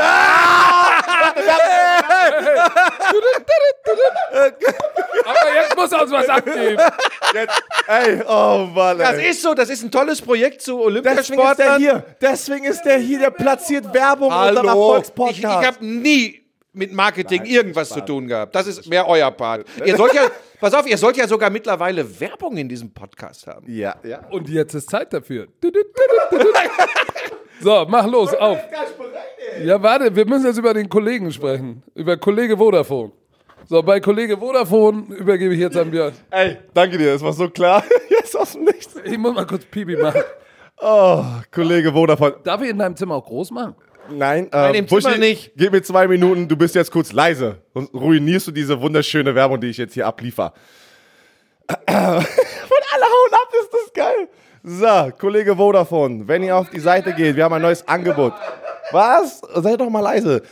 Aber jetzt muss er uns was abgeben. Jetzt, ey, oh Mann, Das ey. ist so, das ist ein tolles Projekt zu Deswegen ist der Olympiasportlern. hier. Deswegen ist der hier, der platziert Werbung in unserem Hallo. Ich, ich Erfolgspodcast. habe nie mit Marketing irgendwas zu tun gehabt. Das ist mehr euer Part. Ihr sollt ja, pass auf, ihr sollt ja sogar mittlerweile Werbung in diesem Podcast haben. Ja, ja. Und jetzt ist Zeit dafür. So, mach los, auf. Ja, warte, wir müssen jetzt über den Kollegen sprechen. Über Kollege Vodafone. So, bei Kollege Vodafone übergebe ich jetzt an Björn. Ey, danke dir, das war so klar. Jetzt aus dem Nichts. Ich muss mal kurz Pipi machen. Oh, Kollege Vodafone. Darf ich in deinem Zimmer auch groß machen? Nein, im Zimmer nicht. Gib mir zwei Minuten, du bist jetzt kurz leise. Sonst ruinierst du diese wunderschöne Werbung, die ich jetzt hier abliefer. Von alle hauen ab, ist das geil. So, Kollege Vodafone, wenn ihr auf die Seite geht, wir haben ein neues Angebot. Was? Seid doch mal leise.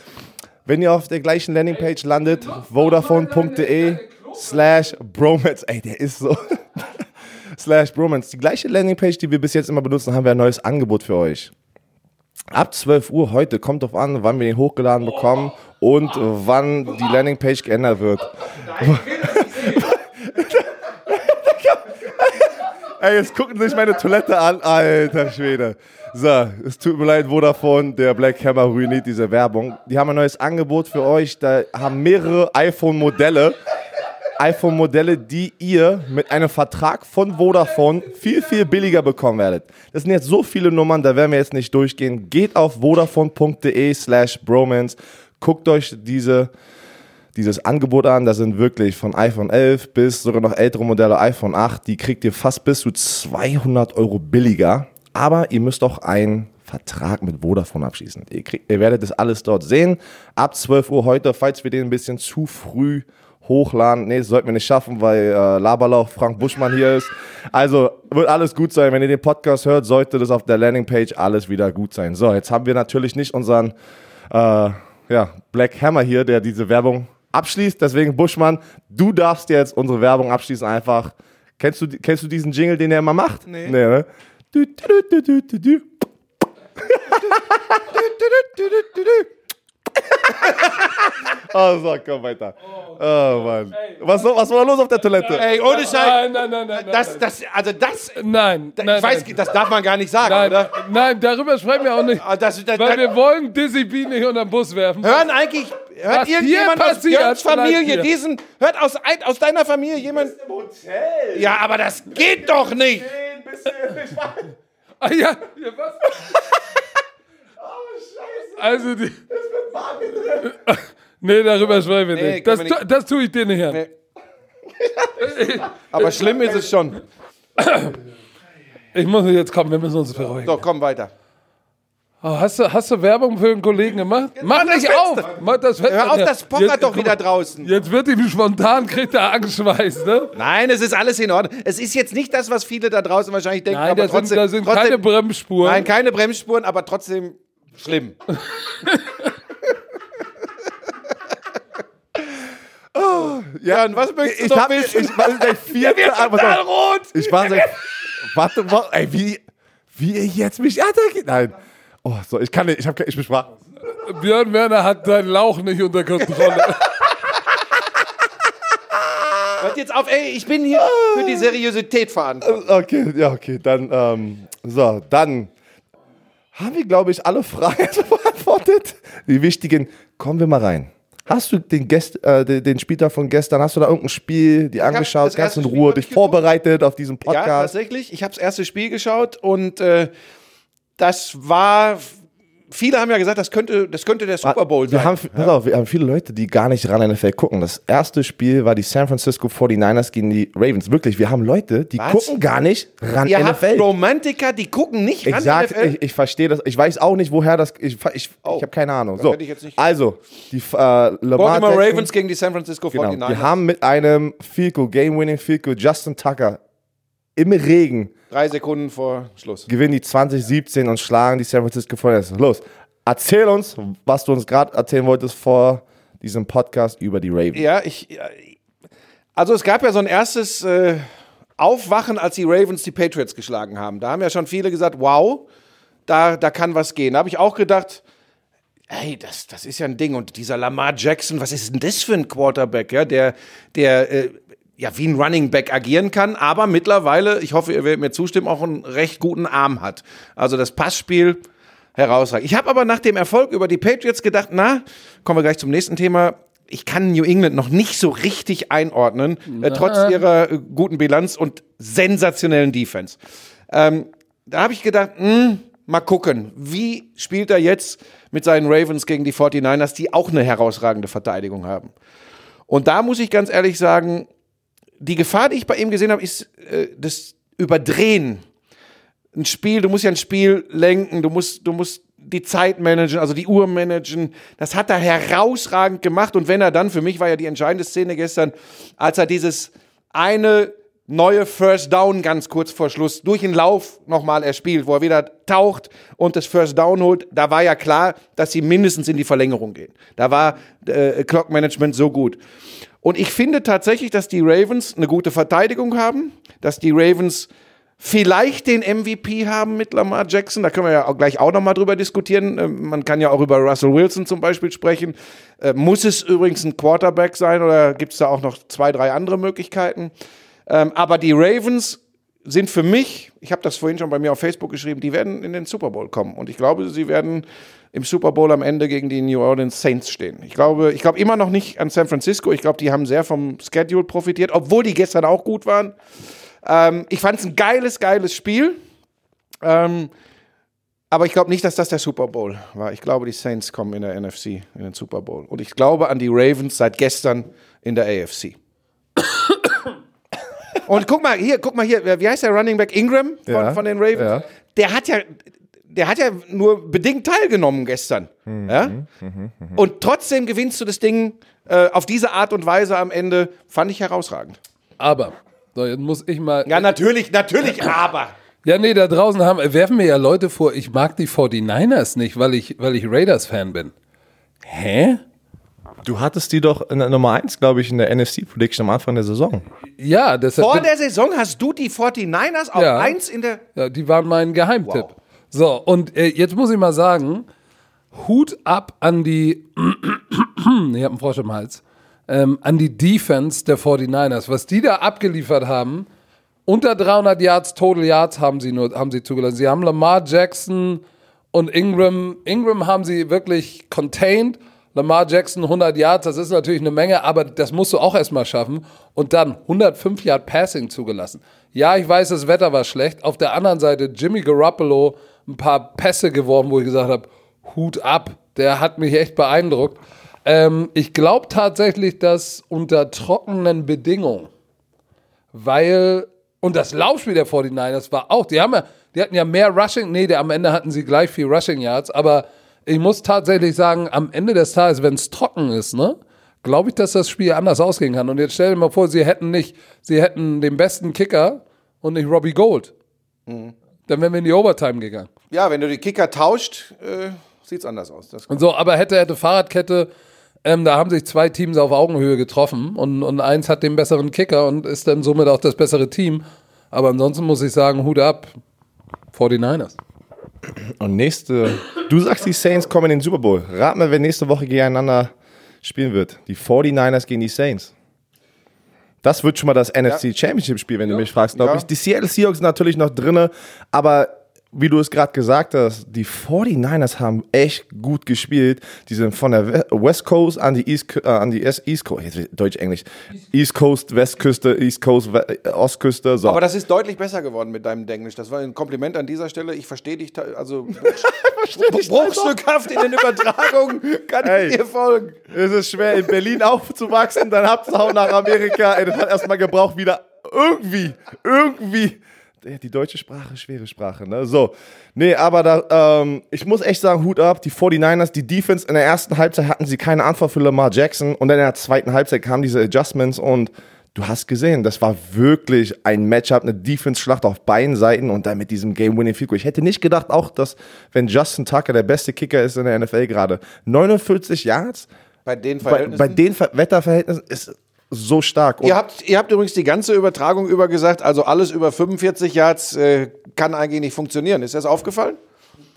Wenn ihr auf der gleichen Landingpage landet, vodafone.de slash bromance. Ey, der ist so. slash bromance. Die gleiche Landingpage, die wir bis jetzt immer benutzen, haben wir ein neues Angebot für euch. Ab 12 Uhr heute kommt drauf an, wann wir den hochgeladen bekommen und wann die Landingpage geändert wird. Ey, jetzt gucken sich meine Toilette an. Alter Schwede. So, es tut mir leid, Vodafone, der Black Hammer ruiniert diese Werbung. Die haben ein neues Angebot für euch. Da haben mehrere iPhone-Modelle. iPhone-Modelle, die ihr mit einem Vertrag von Vodafone viel, viel billiger bekommen werdet. Das sind jetzt so viele Nummern, da werden wir jetzt nicht durchgehen. Geht auf vodafone.de slash bromance. Guckt euch diese dieses Angebot an. Das sind wirklich von iPhone 11 bis sogar noch ältere Modelle iPhone 8. Die kriegt ihr fast bis zu 200 Euro billiger. Aber ihr müsst auch einen Vertrag mit Vodafone abschließen. Ihr, kriegt, ihr werdet das alles dort sehen. Ab 12 Uhr heute, falls wir den ein bisschen zu früh hochladen. Nee, das sollten wir nicht schaffen, weil äh, Laberlauch Frank Buschmann hier ist. Also wird alles gut sein. Wenn ihr den Podcast hört, sollte das auf der Landingpage alles wieder gut sein. So, jetzt haben wir natürlich nicht unseren äh, ja, Black Hammer hier, der diese Werbung abschließt. Deswegen, Buschmann, du darfst jetzt unsere Werbung abschließen einfach. Kennst du, kennst du diesen Jingle, den er immer macht? Nee. nee ne? Du, du, du, du, du, du. oh, so, komm weiter. Oh, Mann. Was, was war los auf der Toilette? Ey, ohne Scheiß. Nein, nein, nein, nein. Das, das, also das, nein, ich nein, weiß, nein. das darf man gar nicht sagen, Nein, oder? nein, darüber sprechen wir auch nicht. Ah, Das, das, Weil das, wir wollen Dizzy B nicht unter den Bus werfen. hören eigentlich, hört Was irgendjemand aus bleibt Familie diesen, hört aus, aus deiner Familie jemand? Im Hotel. Ja, aber das geht doch nicht. Ah, ja, ja, was? Also, die. Nee, darüber sprechen wir Nee, nicht. Das, wir tu- das tue ich dir nicht an. Nee. Aber schlimm ist es schon. Ich muss jetzt kommen, wir müssen uns beruhigen. So, komm weiter. Oh, hast, du, hast du Werbung für einen Kollegen gemacht? Mach das nicht auf! Mach das Fenster. Hör auf, das pochert Jetzt- doch wieder draußen. Jetzt wird ihm spontan, kriegt er Angstschweiß, ne? Nein, es ist alles in Ordnung. Es ist jetzt nicht das, was viele da draußen wahrscheinlich denken, Nein, aber da sind, trotzdem, da sind trotzdem keine Bremsspuren. Nein, keine Bremsspuren, aber trotzdem schlimm. ja, und was möchtest du Ich hab, ich, wissen? ich war seit vier Tagen. Total rot! Ich war seit. Warte, warte, ey, wie, wie ihr jetzt mich attackiert. Nein. Oh, so, ich kann nicht, ich, hab, ich bin sprachlos. Björn Werner hat seinen Lauch nicht unter Kontrolle. Hört jetzt auf, ey, ich bin hier für die Seriosität verantwortlich. Okay, ja, okay, dann, ähm, so, dann haben wir, glaube ich, alle Fragen beantwortet. Die wichtigen, kommen wir mal rein. Hast du den, Gäst, äh, den, den Spieltag von gestern, hast du da irgendein Spiel die angeschaut, ganz in Spiel Ruhe, dich vorbereitet auf diesen Ja, Podcast? tatsächlich. Ich habe das erste Spiel geschaut und äh, das war. Viele haben ja gesagt, das könnte, das könnte der Super Bowl wir sein. haben, pass auf, wir haben viele Leute, die gar nicht ran NFL gucken. Das erste Spiel war die San Francisco 49ers gegen die Ravens. Wirklich, wir haben Leute, die Was? gucken gar nicht ran Ihr habt NFL. Romantiker, die gucken nicht Ich ran sag, NFL. ich, ich verstehe das. Ich weiß auch nicht, woher das. Ich, ich, ich habe keine Ahnung. So, also die äh, Lamar Baltimore Ravens gegen die San Francisco Genau, 49ers. wir haben mit einem Field Goal, Game-Winning Field Goal, Justin Tucker im Regen Drei Sekunden vor Schluss. gewinnen die 2017 und schlagen die San Francisco 49ers. Los, erzähl uns, was du uns gerade erzählen wolltest vor diesem Podcast über die Ravens. Ja, ich. ja, Also es gab ja so ein erstes äh, Aufwachen, als die Ravens die Patriots geschlagen haben. Da haben ja schon viele gesagt, wow, da, da kann was gehen. Da habe ich auch gedacht, ey, das, das ist ja ein Ding. Und dieser Lamar Jackson, was ist denn das für ein Quarterback, ja, der, der äh, ja wie ein Running Back agieren kann, aber mittlerweile, ich hoffe, ihr werdet mir zustimmen, auch einen recht guten Arm hat. Also das Passspiel herausragend. Ich habe aber nach dem Erfolg über die Patriots gedacht, na, kommen wir gleich zum nächsten Thema. Ich kann New England noch nicht so richtig einordnen, äh, trotz ihrer äh, guten Bilanz und sensationellen Defense. Ähm, da habe ich gedacht, hm, mal gucken, wie spielt er jetzt mit seinen Ravens gegen die 49ers, die auch eine herausragende Verteidigung haben. Und da muss ich ganz ehrlich sagen, die Gefahr, die ich bei ihm gesehen habe, ist äh, das Überdrehen. Ein Spiel, du musst ja ein Spiel lenken, du musst, du musst die Zeit managen, also die Uhr managen. Das hat er herausragend gemacht. Und wenn er dann, für mich war ja die entscheidende Szene gestern, als er dieses eine neue First Down ganz kurz vor Schluss durch den Lauf nochmal erspielt, wo er wieder taucht und das First Down holt, da war ja klar, dass sie mindestens in die Verlängerung gehen. Da war äh, Clock Management so gut. Und ich finde tatsächlich, dass die Ravens eine gute Verteidigung haben, dass die Ravens vielleicht den MVP haben mit Lamar Jackson. Da können wir ja auch gleich auch nochmal drüber diskutieren. Ähm, Man kann ja auch über Russell Wilson zum Beispiel sprechen. Äh, Muss es übrigens ein Quarterback sein oder gibt es da auch noch zwei, drei andere Möglichkeiten? Ähm, aber die Ravens sind für mich, ich habe das vorhin schon bei mir auf Facebook geschrieben, die werden in den Super Bowl kommen. Und ich glaube, sie werden im Super Bowl am Ende gegen die New Orleans Saints stehen. Ich glaube, ich glaube immer noch nicht an San Francisco. Ich glaube, die haben sehr vom Schedule profitiert, obwohl die gestern auch gut waren. Ähm, ich fand es ein geiles, geiles Spiel. Ähm, aber ich glaube nicht, dass das der Super Bowl war. Ich glaube, die Saints kommen in der NFC in den Super Bowl. Und ich glaube an die Ravens seit gestern in der AFC. Und guck mal hier, guck mal hier, wie heißt der Running Back Ingram von, Ja, von den Ravens? ja. Der hat ja, der hat ja nur bedingt teilgenommen gestern. Mhm, ja? Und trotzdem gewinnst du das Ding äh, auf diese Art und Weise am Ende. Fand ich herausragend. Aber, so, jetzt muss ich mal. Ja, natürlich, natürlich, aber. Ja, nee, da draußen haben, werfen mir ja Leute vor, ich mag die 49ers nicht, weil ich, weil ich Raiders-Fan bin. Hä? Du hattest die doch in der Nummer 1, glaube ich, in der NFC Prediction am Anfang der Saison. Ja, deshalb. Vor der Saison hast du die 49ers auf Ja. 1 in der. Ja, die waren mein Geheimtipp. Wow. So, und äh, jetzt muss ich mal sagen, Hut ab an die, ich habe einen Frosch im Hals, ähm, an die Defense der 49ers. Was die da abgeliefert haben, unter 300 Yards, Total Yards haben sie nur, haben sie zugelassen. Sie haben Lamar Jackson und Ingram, Ingram haben sie wirklich contained. Lamar Jackson 100 Yards, das ist natürlich eine Menge, aber das musst du auch erstmal schaffen. Und dann 105 Yard Passing zugelassen. Ja, ich weiß, das Wetter war schlecht. Auf der anderen Seite Jimmy Garoppolo ein paar Pässe geworfen, wo ich gesagt habe, Hut ab. Der hat mich echt beeindruckt. Ähm, ich glaube tatsächlich, dass unter trockenen Bedingungen weil, und das Laufspiel der 49ers war auch, die haben ja, die hatten ja mehr Rushing, nee, der, am Ende hatten sie gleich viel Rushing Yards, aber ich muss tatsächlich sagen, am Ende des Tages, wenn es trocken ist, ne, glaube ich, dass das Spiel anders ausgehen kann. Und jetzt stell dir mal vor, sie hätten nicht, sie hätten den besten Kicker und nicht Robbie Gold. Dann wären wir in die Overtime gegangen. Ja, wenn du die Kicker tauscht, äh, sieht's anders aus. Das Und so, aber hätte, hätte Fahrradkette, ähm, da haben sich zwei Teams auf Augenhöhe getroffen und, und eins hat den besseren Kicker und ist dann somit auch das bessere Team. Aber ansonsten muss ich sagen, Hut ab, 49ers. Und nächste, du sagst, die Saints kommen in den Super Bowl. Rat mal, wer nächste Woche gegeneinander spielen wird. Die 49ers gegen die Saints. Das wird schon mal das NFC Championship Spiel, wenn du mich fragst, glaube Ja. ich. Die Seattle Seahawks sind natürlich noch drinne, aber wie du es gerade gesagt hast, die 49ers haben echt gut gespielt. Die sind von der We- West Coast an die East, äh, an die East Coast, jetzt Deutsch, Englisch, East Coast, Westküste, East Coast, Ostküste, so. Aber das ist deutlich besser geworden mit deinem Denglisch. Das war ein Kompliment an dieser Stelle. Ich verstehe dich, also dich bruchstückhaft in den Übertragungen kann Ey. ich dir folgen. Es ist schwer, in Berlin aufzuwachsen, dann abzuhauen nach Amerika. Ey, das hat erstmal gebraucht, wieder irgendwie, irgendwie. Die deutsche Sprache, schwere Sprache, ne? So. Nee, aber da, ähm, ich muss echt sagen, Hut ab, die 49ers, die Defense in der ersten Halbzeit hatten sie keine Antwort für Lamar Jackson und dann in der zweiten Halbzeit kamen diese Adjustments und du hast gesehen, das war wirklich ein Matchup, eine Defense-Schlacht auf beiden Seiten und dann mit diesem Game-Winning-Field. Ich hätte nicht gedacht, auch, dass, wenn Justin Tucker der beste Kicker ist in der NFL gerade, 49 Yards, Bei den bei, Verhältnissen. bei den Ver Wetterverhältnissen ist so stark. Und Ihr habt, ihr habt übrigens die ganze Übertragung über gesagt, also alles über 45 Yards äh, kann eigentlich nicht funktionieren. Ist das aufgefallen?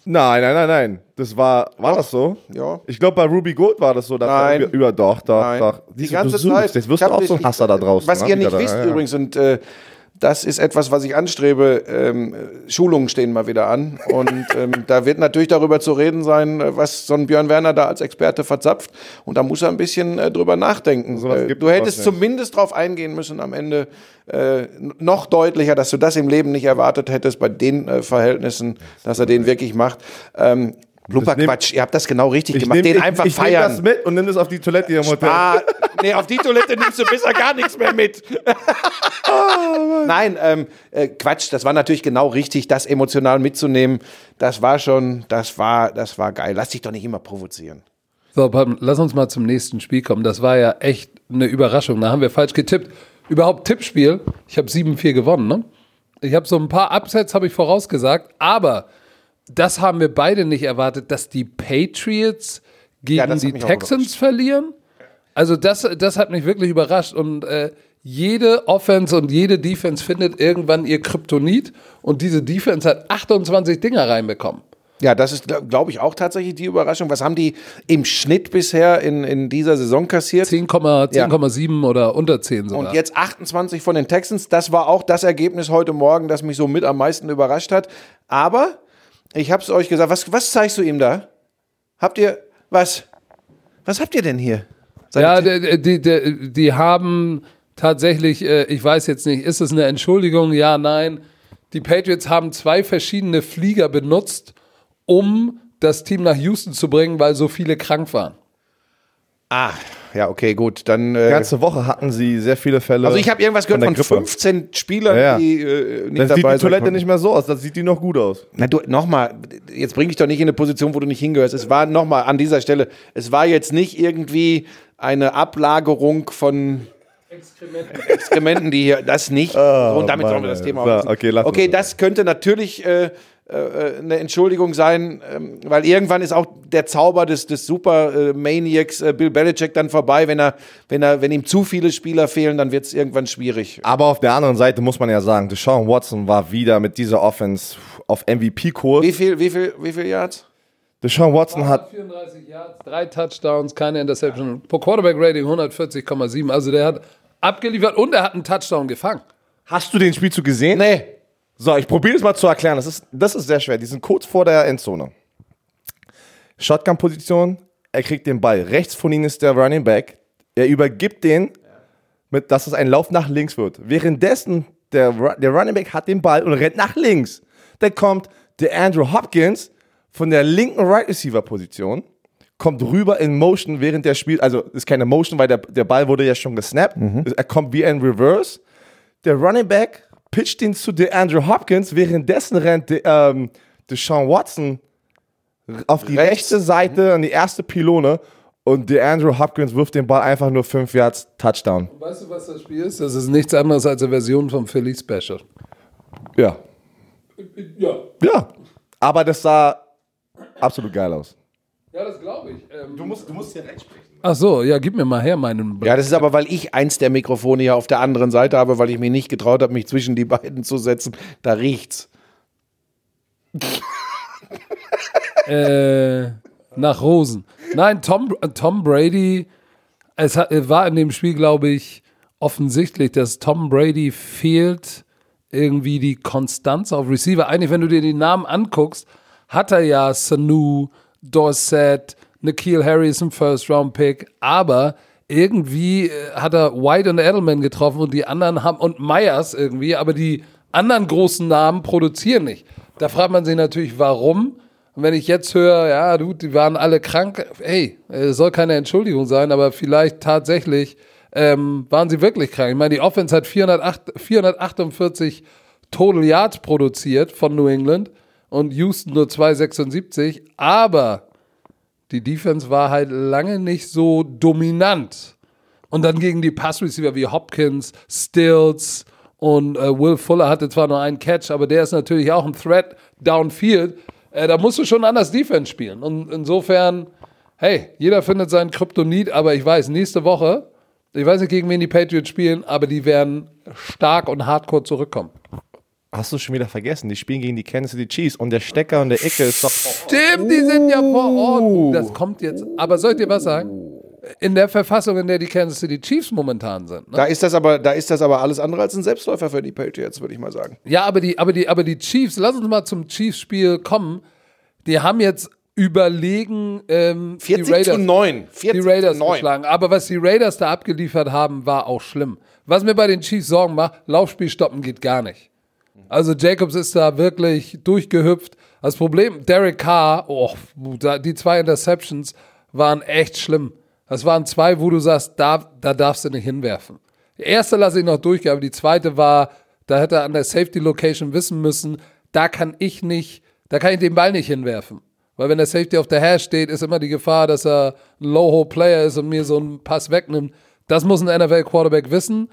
nein, nein, nein, nein. Das war, war das so? Ja. Ich glaube, bei Ruby Gold war das so. dass Nein. er Über, über, doch, doch, Nein. doch. Die du, ganze du. Zeit. Jetzt wirst du auch so ein Hasser da draußen. Was ne? ihr nicht da, wisst ja. übrigens, und äh, das ist etwas, was ich anstrebe. Ähm, Schulungen stehen mal wieder an. Und ähm, da wird natürlich darüber zu reden sein, äh, was so ein Björn Werner da als Experte verzapft. Und da muss er ein bisschen äh, drüber nachdenken. Sowas Äh, gibt du es hättest zumindest darauf eingehen müssen am Ende äh, noch deutlicher, dass du das im Leben nicht erwartet hättest bei den äh, Verhältnissen, dass er den wirklich macht. Ähm, Blubber nehm- Quatsch, ihr habt das genau richtig Ich gemacht. nehm- den ich, einfach ich feiern. das mit und nimm das auf die Toilette hier im Hotel. Ah, nee, auf die Toilette nimmst du besser gar nichts mehr mit. Nein, ähm, äh, Quatsch, das war natürlich genau richtig, das emotional mitzunehmen. Das war schon, das war, das war geil. Lass dich doch nicht immer provozieren. So, Pam, lass uns mal zum nächsten Spiel kommen. Das war ja echt eine Überraschung. Da haben wir falsch getippt. Überhaupt Tippspiel. Ich habe 7-4 gewonnen, ne? Ich habe so ein paar Upsets habe ich vorausgesagt, aber das haben wir beide nicht erwartet, dass die Patriots gegen Ja, die Texans verlieren. Also das, das hat mich wirklich überrascht und äh, jede Offense und jede Defense findet irgendwann ihr Kryptonit und diese Defense hat 28 Dinger reinbekommen. Ja, das ist, glaube ich, auch tatsächlich die Überraschung. Was haben die im Schnitt bisher in, in dieser Saison kassiert? 10,7 10,7 oder unter 10 sogar. Und jetzt 28 von den Texans. Das war auch das Ergebnis heute Morgen, das mich so mit am meisten überrascht hat. Aber ich habe es euch gesagt. Was, was zeigst du ihm da? Habt ihr was? Was habt ihr denn hier? Seid Ja, die, die, die, die haben tatsächlich, äh, ich weiß jetzt nicht, ist es eine Entschuldigung? Ja, nein. Die Patriots haben zwei verschiedene Flieger benutzt, um das Team nach Houston zu bringen, weil so viele krank waren. ah, ja, okay, gut. Dann. Die Äh, ganze Woche hatten sie sehr viele Fälle. also ich habe irgendwas gehört von, Grippe. 15 Spielern, Ja, ja. die äh, nicht Dann sieht dabei die Toilette sind. nicht mehr so aus, dann sieht die noch gut aus. Na du, nochmal, jetzt bringe ich doch nicht in eine Position, wo du nicht hingehörst. Es war nochmal an dieser Stelle, es war jetzt nicht irgendwie eine Ablagerung von Exkrementen, die hier, das nicht. und damit sollen wir das. Thema So, okay, lass okay uns. das könnte natürlich äh, eine Entschuldigung sein, ähm, weil irgendwann ist auch der Zauber des, des Super äh, Maniacs äh, Bill Belichick dann vorbei. Wenn er, wenn er, wenn ihm zu viele Spieler fehlen, dann wird es irgendwann schwierig. Aber auf der anderen Seite muss man ja sagen, Deshaun Watson war wieder mit dieser Offense auf MVP-Kurs. Wie viel, wie viel, wie viel Yards? Deshaun Watson hat 34 Yards, drei Touchdowns, keine Interception. Pro Quarterback Rating 140,7. Also der hat abgeliefert und er hat einen Touchdown gefangen. Hast du den Spielzug gesehen? Nee. So, ich probiere es mal zu erklären. Das ist, das ist sehr schwer. Die sind kurz vor der Endzone. Shotgun-Position. Er kriegt den Ball. Rechts von ihm ist der Running Back. Er übergibt den, mit, dass es ein Lauf nach links wird. Währenddessen, der, der Running Back hat den Ball und rennt nach links. Dann kommt der Andrew Hopkins von der linken Right Receiver Position, kommt rüber in Motion, während der spielt. Also ist keine Motion, weil der, der Ball wurde ja schon gesnappt. Er kommt wie ein Reverse. Der Running Back pitcht ihn zu der Andrew Hopkins, währenddessen rennt der, ähm, Deshaun Watson auf die Rechts. rechte Seite an die erste Pylone und der Andrew Hopkins wirft den Ball einfach nur 5 Yards Touchdown. Weißt du, was das Spiel ist? Das ist nichts anderes als eine Version vom Philly Special. Ja. Ja. Ja. Aber das sah absolut geil aus. Ja, das glaube ich. Ähm, Du musst, du musst hier recht sprechen. Ach so, ja, gib mir mal her meinen. Ja, das ist aber, weil ich eins der Mikrofone hier auf der anderen Seite habe, weil ich mich nicht getraut habe, mich zwischen die beiden zu setzen. Da riecht's. äh, nach Rosen. Nein, Tom, Tom Brady, es hat, war in dem Spiel, glaube ich, offensichtlich, dass Tom Brady fehlt irgendwie die Konstanz auf Receiver. Eigentlich, wenn du dir die Namen anguckst, hat er ja Sanu, Dorset, Nikhil Harris im First-Round-Pick, aber irgendwie äh, hat er White und Edelman getroffen und die anderen haben, und Myers irgendwie, aber die anderen großen Namen produzieren nicht. Da fragt man sich natürlich, warum. Und wenn ich jetzt höre, ja, du, die waren alle krank, hey, äh, soll keine Entschuldigung sein, aber vielleicht tatsächlich ähm, waren sie wirklich krank. Ich meine, die Offense hat 408, 448 Total Yards produziert von New England und Houston nur 276, aber die Defense war halt lange nicht so dominant. Und dann gegen die Passreceiver wie Hopkins, Stills und äh, Will Fuller hatte zwar nur einen Catch, aber der ist natürlich auch ein Threat downfield. Äh, da musst du schon anders Defense spielen. Und insofern, hey, jeder findet seinen Kryptonit, aber ich weiß, nächste Woche, ich weiß nicht, gegen wen die Patriots spielen, aber die werden stark und hardcore zurückkommen. Hast du schon wieder vergessen? Die spielen gegen die Kansas City Chiefs und der Stecker und der Icke ist doch. Stimmt, die sind ja vor Ort. Das kommt jetzt. Aber soll ich dir was sagen? in der Verfassung, in der die Kansas City Chiefs momentan sind. Ne? Da ist das aber, da ist das aber alles andere als ein Selbstläufer für die Patriots, würde ich mal sagen. Ja, aber die, aber die, aber die Chiefs, lass uns mal zum Chiefs-Spiel kommen. Die haben jetzt überlegen ähm, 40 die Raiders, zu 9. 40 die Raiders zu 9. geschlagen. Aber was die Raiders da abgeliefert haben, war auch schlimm. Was mir bei den Chiefs Sorgen macht, Laufspiel stoppen geht gar nicht. Also Jacobs ist da wirklich durchgehüpft. Das Problem, Derek Carr, oh, die zwei Interceptions waren echt schlimm. Das waren zwei, wo du sagst, da, da darfst du nicht hinwerfen. Die erste lasse ich noch durchgehen, aber die zweite war, da hätte er an der Safety Location wissen müssen, da kann ich nicht, da kann ich den Ball nicht hinwerfen. Weil wenn der Safety auf der Hash steht, ist immer die Gefahr, dass er ein Low-Hole-Player ist und mir so einen Pass wegnimmt. Das muss ein NFL-Quarterback wissen.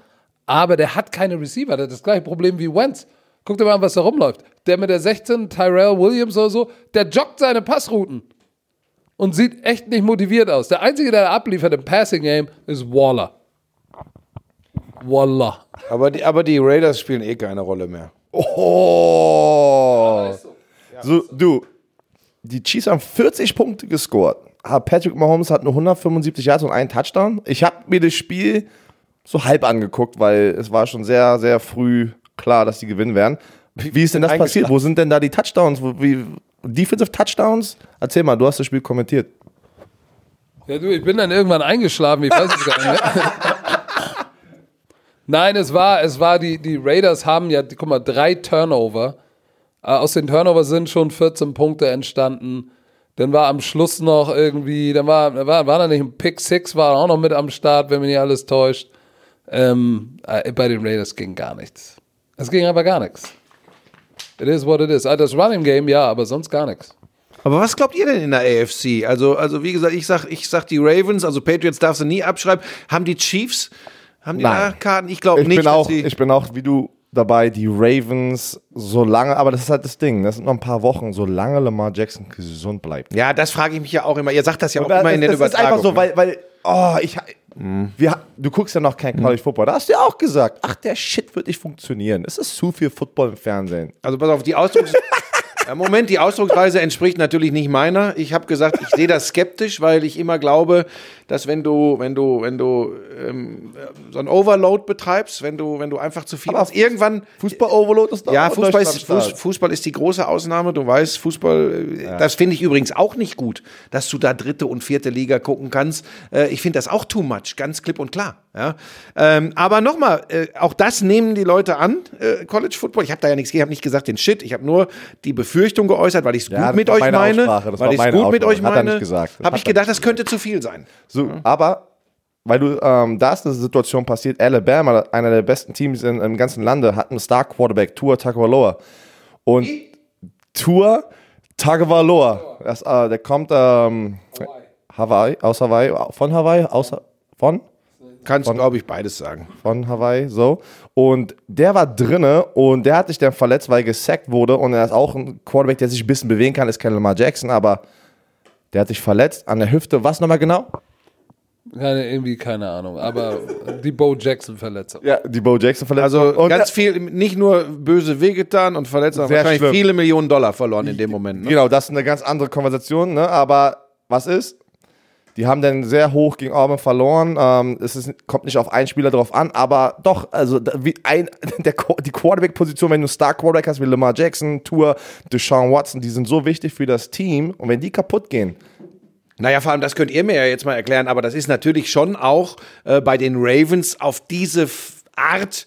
Aber der hat keine Receiver. Der hat das gleiche Problem wie Wentz. Guck dir mal an, was da rumläuft. Der mit der 16, Tyrell Williams oder so, der joggt seine Passrouten. Und sieht echt nicht motiviert aus. Der Einzige, der da abliefert im Passing-Game, ist Waller. Waller. Aber die, aber die Raiders spielen eh keine Rolle mehr. Oh. So, du, die Chiefs haben 40 Punkte gescored. Patrick Mahomes hat nur 175 Yards und einen Touchdown. Ich habe mir das Spiel so halb angeguckt, weil es war schon sehr, sehr früh klar, dass die gewinnen werden. Wie ist denn das passiert? Wo sind denn da die Touchdowns? Wie, Defensive Touchdowns? Erzähl mal, du hast das Spiel kommentiert. Ja, du, ich bin dann irgendwann eingeschlafen, ich weiß es gar nicht mehr. Nein, es war, es war die, die Raiders haben ja, guck mal, drei Turnover. Äh, aus den Turnover sind schon 14 Punkte entstanden. Dann war am Schluss noch irgendwie, dann war, war, war da nicht ein Pick Six, war auch noch mit am Start, wenn mich nicht alles täuscht. Ähm, äh, bei den Raiders ging gar nichts. Es ging aber gar nichts. It is what it is. Ah, Das Running Game, ja, aber sonst gar nichts. Aber was glaubt ihr denn in der AFC? Also, also wie gesagt, ich sag, ich sag die Ravens, also Patriots darfst du nie abschreiben. Haben die Chiefs, haben die Nein. Karten? Ich glaube Ich nicht. bin, auch, ich bin auch, wie du, dabei, die Ravens so lange, aber das ist halt das Ding, das sind noch ein paar Wochen, solange Lamar Jackson gesund bleibt. ja, das frage ich mich ja auch immer. Ihr sagt das ja auch immer in den das, das ist einfach Übertragungen. so, weil, weil oh, ich, wir, du guckst ja noch kein College Football. Da hast du ja auch gesagt, ach, der Shit wird nicht funktionieren. Es ist zu viel Football im Fernsehen. Also pass auf, die Ausdrucks Moment, die Ausdrucksweise entspricht natürlich nicht meiner. Ich habe gesagt, ich sehe das skeptisch, weil ich immer glaube, dass wenn du, wenn du, wenn du ähm, so ein Overload betreibst, wenn du, wenn du einfach zu viel machst, irgendwann Fußball-Overload ist doch ja, Fußball ist, Fuß. Fußball ist die große Ausnahme. Du weißt, Fußball, äh, das finde ich übrigens auch nicht gut, dass du da dritte und vierte Liga gucken kannst. Äh, ich finde das auch too much, ganz klipp und klar. Ja? Ähm, aber nochmal, äh, auch das nehmen die Leute an, äh, College Football. Ich habe da ja nichts, ich habe nicht gesagt den Shit, ich habe nur die Befürchtung geäußert, weil ich es Ja, gut mit euch meine weil ich es gut mit euch Aussprache. Hat er meine. Habe ich gedacht, das könnte zu viel sein. So, aber weil du, ähm, da ist eine Situation passiert, Alabama, einer der besten Teams in, im ganzen Lande, hat einen Star-Quarterback, Tua Tagovailoa. Und Tua Tagovailoa, das, äh, der kommt ähm, Hawaii, aus Hawaii, von Hawaii, aus, von? Kannst, glaube ich, beides sagen. von Hawaii, so. Und der war drinne und der hat sich dann verletzt, weil gesackt wurde. Und er ist auch ein Quarterback, der sich ein bisschen bewegen kann, ist kein Lamar Jackson, aber der hat sich verletzt an der Hüfte. Was nochmal genau? Keine, irgendwie keine Ahnung. Aber die Bo Jackson-Verletzung. Ja, die Bo Jackson Verletzung. Also und ganz viel, nicht nur böse wehgetan und verletzt, sondern wahrscheinlich schlimm. viele Millionen Dollar verloren in dem Moment. Ne? Genau, das ist eine ganz andere Konversation, ne? Aber was ist? Die haben dann sehr hoch gegen Auburn verloren. Ähm, es ist, kommt nicht auf einen Spieler drauf an, aber doch, also wie ein, der, die Quarterback-Position, wenn du Star-Quarterback hast wie Lamar Jackson, Tour, Deshaun Watson, die sind so wichtig für das Team. Und wenn die kaputt gehen, Naja, vor allem, das könnt ihr mir ja jetzt mal erklären, aber das ist natürlich schon auch äh, bei den Ravens auf diese Art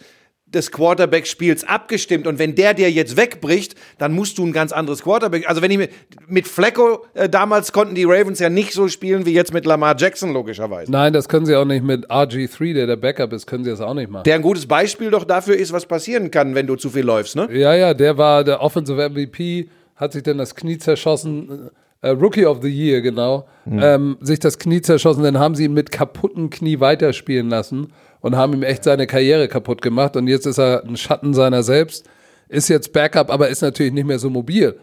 des Quarterback-Spiels abgestimmt. Und wenn der dir jetzt wegbricht, dann musst du ein ganz anderes Quarterback. Also wenn ich mit, mit Flecko äh, damals konnten die Ravens ja nicht so spielen wie jetzt mit Lamar Jackson, logischerweise. Nein, das können sie auch nicht mit RG3, der der Backup ist, können sie das auch nicht machen. Der ein gutes Beispiel doch dafür ist, was passieren kann, wenn du zu viel läufst, ne? Ja, ja, der war der Offensive MVP, hat sich dann das Knie zerschossen. Äh, Rookie of the Year, genau. Ähm, sich das Knie zerschossen, dann haben sie ihn mit kaputtem Knie weiterspielen lassen und haben ihm echt seine Karriere kaputt gemacht. Und jetzt ist er ein Schatten seiner selbst, ist jetzt Backup, aber ist natürlich nicht mehr so mobil.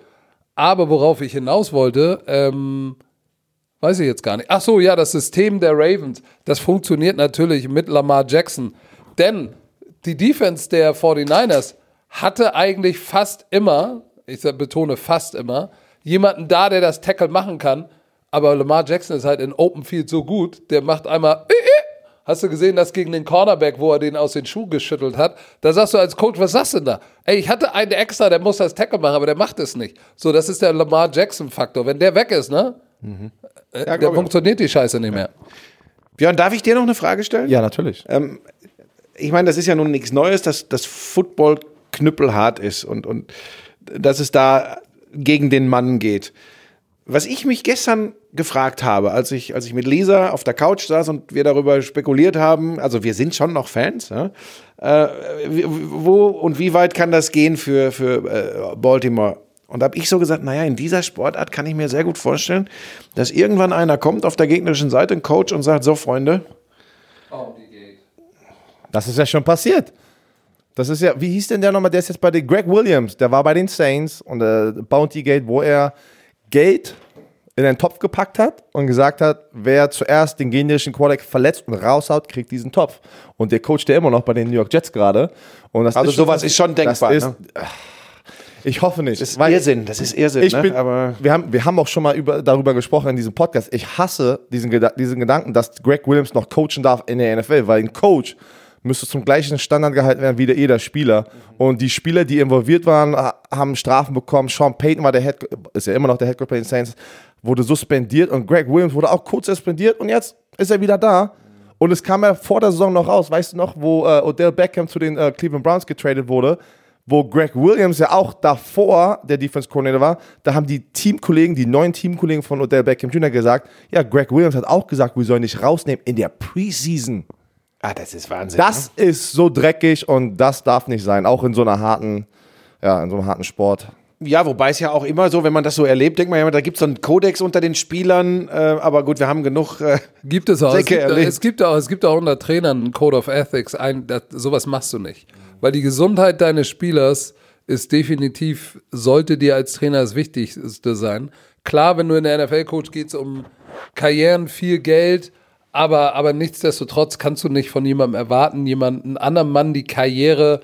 Aber worauf ich hinaus wollte, ähm, weiß ich jetzt gar nicht. Ach so, ja, das System der Ravens, das funktioniert natürlich mit Lamar Jackson. Denn die Defense der 49ers hatte eigentlich fast immer, ich betone fast immer, jemanden da, der das Tackle machen kann. Aber Lamar Jackson ist halt in Open Field so gut, der macht einmal. Hast du gesehen, das gegen den Cornerback, wo er den aus den Schuhen geschüttelt hat? Da sagst du als Coach, was sagst du denn da? Ey, ich hatte einen extra, der muss das Tackle machen, aber der macht es nicht. So, das ist der Lamar Jackson-Faktor. Wenn der weg ist, ne? Äh, Ja, ich. funktioniert die Scheiße nicht mehr. Björn, darf ich dir noch eine Frage stellen? Ja, natürlich. ich meine, das ist ja nun nichts Neues, dass das Football knüppelhart ist und, und dass es da gegen den Mann geht. Was ich mich gestern gefragt habe, als ich, als ich mit Lisa auf der Couch saß und wir darüber spekuliert haben, also wir sind schon noch Fans, ja? äh, wo und wie weit kann das gehen für, für äh, Baltimore? Und habe ich so gesagt, naja, in dieser Sportart kann ich mir sehr gut vorstellen, dass irgendwann einer kommt auf der gegnerischen Seite, ein Coach und sagt, so Freunde, Das ist ja schon passiert. Das ist ja, wie hieß denn der nochmal? Der ist jetzt bei den Greg Williams. Der war bei den Saints und äh, Bounty Gate, wo er Geld in einen Topf gepackt hat und gesagt hat, wer zuerst den generischen Quarterback verletzt und raushaut, kriegt diesen Topf. Und der coacht der immer noch bei den New York Jets gerade. Also ist schon- sowas ist schon denkbar, ist, ne? Ich hoffe nicht. Das ist Irrsinn, das ist Irrsinn, ich ne? bin, aber wir, haben, wir haben auch schon mal über, darüber gesprochen in diesem Podcast. Ich hasse diesen, Geda diesen Gedanken, dass Greg Williams noch coachen darf in der NFL, weil ein Coach müsste zum gleichen Standard gehalten werden wie der jeder Spieler. Und die Spieler, die involviert waren, ha- haben Strafen bekommen. Sean Payton war der Head, ist ja immer noch der Head Coach bei den Saints, wurde suspendiert und Greg Williams wurde auch kurz suspendiert und jetzt ist er wieder da. Und es kam ja vor der Saison noch raus, weißt du noch, wo äh, Odell Beckham zu den äh, Cleveland Browns getradet wurde, wo Greg Williams ja auch davor der Defense Coordinator war, da haben die Teamkollegen, die neuen Teamkollegen von Odell Beckham Jr. gesagt, ja, Greg Williams hat auch gesagt, wir sollen nicht rausnehmen in der Preseason. Ah, das ist Wahnsinn. Das ist so dreckig und das darf nicht sein, auch in so einer harten, ja, in so einem harten Sport. ne? Ja, wobei es ja auch immer so, wenn man das so erlebt, denkt man ja, immer, da gibt es so einen Kodex unter den Spielern, äh, aber gut, wir haben genug. Äh, Gibt es auch. Es gibt, erlebt. es gibt auch. Es gibt auch unter Trainern einen Code of Ethics. Ein, das, sowas machst du nicht. Weil die Gesundheit deines Spielers ist definitiv, sollte dir als Trainer das Wichtigste sein. Klar, wenn du in der NFL coach geht es um Karrieren, viel Geld, aber, aber nichtsdestotrotz kannst du nicht von jemandem erwarten, jemanden anderen Mann die Karriere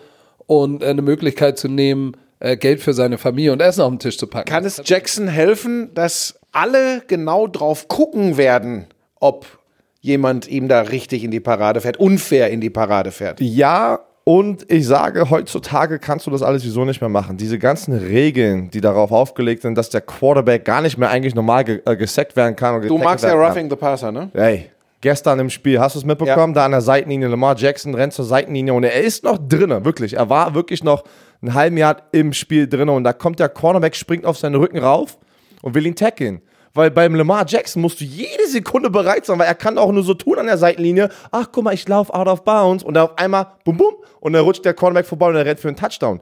und äh, eine Möglichkeit zu nehmen, äh, Geld für seine Familie und Essen auf den Tisch zu packen. kann es Jackson helfen, dass alle genau drauf gucken werden, ob jemand ihm da richtig in die Parade fährt, unfair in die Parade fährt? Ja, und ich sage, heutzutage kannst du das alles wieso nicht mehr machen. Diese ganzen Regeln, die darauf aufgelegt sind, dass der Quarterback gar nicht mehr eigentlich normal ge äh, gesackt werden kann. und Du magst ja. Roughing the Passer, ne? Ey, gestern im Spiel, hast du es mitbekommen? Ja. Da an der Seitenlinie, Lamar Jackson rennt zur Seitenlinie und er ist noch drinnen, wirklich. Er war wirklich noch einen halben Jahr im Spiel drinnen und da kommt der Cornerback, springt auf seinen Rücken rauf und will ihn tackeln. Weil beim Lamar Jackson musst du jede Sekunde bereit sein, weil er kann auch nur so tun an der Seitenlinie. Ach, guck mal, ich laufe out of bounds und dann auf einmal, bum, bum, und dann rutscht der Cornerback vorbei und er rennt für einen Touchdown.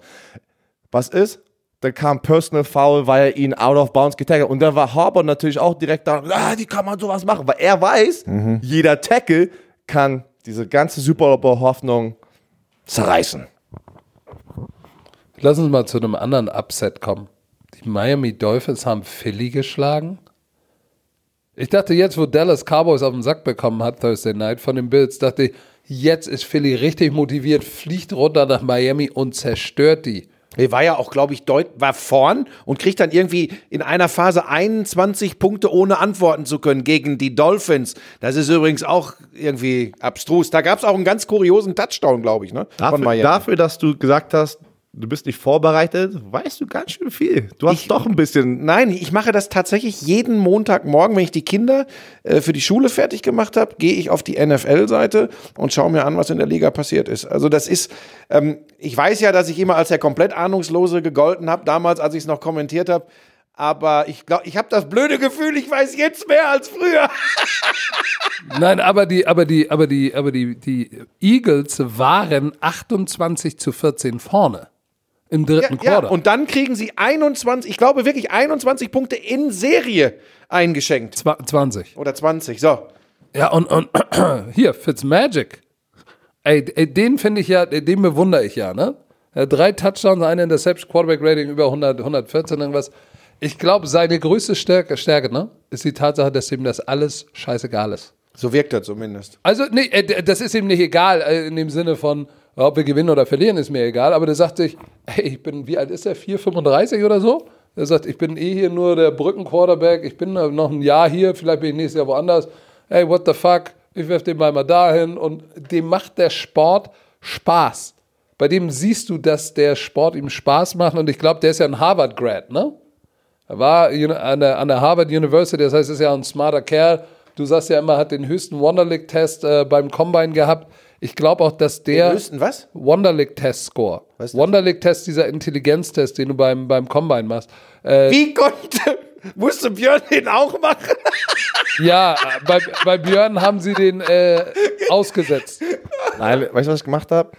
Was ist? Dann kam Personal Foul, weil er ihn out of bounds getackelt hat. Und dann war Harbour natürlich auch direkt da, ah, wie kann man sowas machen? Weil er weiß, jeder Tackle kann diese ganze Super Hoffnung zerreißen. Lass uns mal zu einem anderen Upset kommen. Die Miami Dolphins haben Philly geschlagen. Ich dachte jetzt, wo Dallas Cowboys auf den Sack bekommen hat, Thursday Night von den Bills, dachte ich, jetzt ist Philly richtig motiviert, fliegt runter nach Miami und zerstört die. Er war ja auch, glaube ich, deut war vorn und kriegt dann irgendwie in einer Phase 21 Punkte, ohne antworten zu können gegen die Dolphins. Das ist übrigens auch irgendwie abstrus. Da gab es auch einen ganz kuriosen Touchdown, glaube ich, ne? Dafür, dafür, dass du gesagt hast, du bist nicht vorbereitet, weißt du ganz schön viel. Du hast doch ein bisschen. Nein, ich mache das tatsächlich jeden Montagmorgen, wenn ich die Kinder äh, für die Schule fertig gemacht habe, gehe ich auf die NFL-Seite und schaue mir an, was in der Liga passiert ist. Also das ist, ähm, ich weiß ja, dass ich immer als der komplett Ahnungslose gegolten habe, damals, als ich es noch kommentiert habe. Aber ich glaube, ich habe das blöde Gefühl, ich weiß jetzt mehr als früher. Nein, aber die, aber die, aber die, aber die, die Eagles waren 28 zu 14 vorne im dritten Ja, Quarter. und dann kriegen sie 21, ich glaube wirklich 21 Punkte in Serie eingeschenkt. Zwa- 20. Oder 20, so. Ja, und, und hier, Fitzmagic. Ey, ey den finde ich ja, den bewundere ich ja, ne? Ja, drei Touchdowns, eine Interception, Quarterback-Rating über 100, 114, irgendwas. Ich glaube, seine größte Stärke, Stärke, ne, ist die Tatsache, dass ihm das alles scheißegal ist. So wirkt er zumindest. Also, nee, äh, das ist ihm nicht egal, äh, in dem Sinne von, ob wir gewinnen oder verlieren, ist mir egal, aber der sagt sich, hey, ich bin, wie alt ist er? 4,35 oder so? der sagt, ich bin eh hier nur der Brückenquarterback, ich bin noch ein Jahr hier, vielleicht bin ich nächstes Jahr woanders. Hey, what the fuck? Ich werfe den Ball mal dahin und dem macht der Sport Spaß. Bei dem siehst du, dass der Sport ihm Spaß macht und ich glaube, der ist ja ein Harvard-Grad, ne? Er war an der, an der Harvard University, das heißt, er ist ja ein smarter Kerl. Du sagst ja immer, hat den höchsten Wonderlic-Test äh, beim Combine gehabt. Ich glaube auch, dass der. Den höchsten was? Das? Wonderlic-Test, dieser Intelligenztest, den du beim, beim Combine machst. Äh, Wie konnte, musste Björn den auch machen? ja, bei, bei Björn haben sie den äh, ausgesetzt. Nein, weißt du, was ich gemacht habe?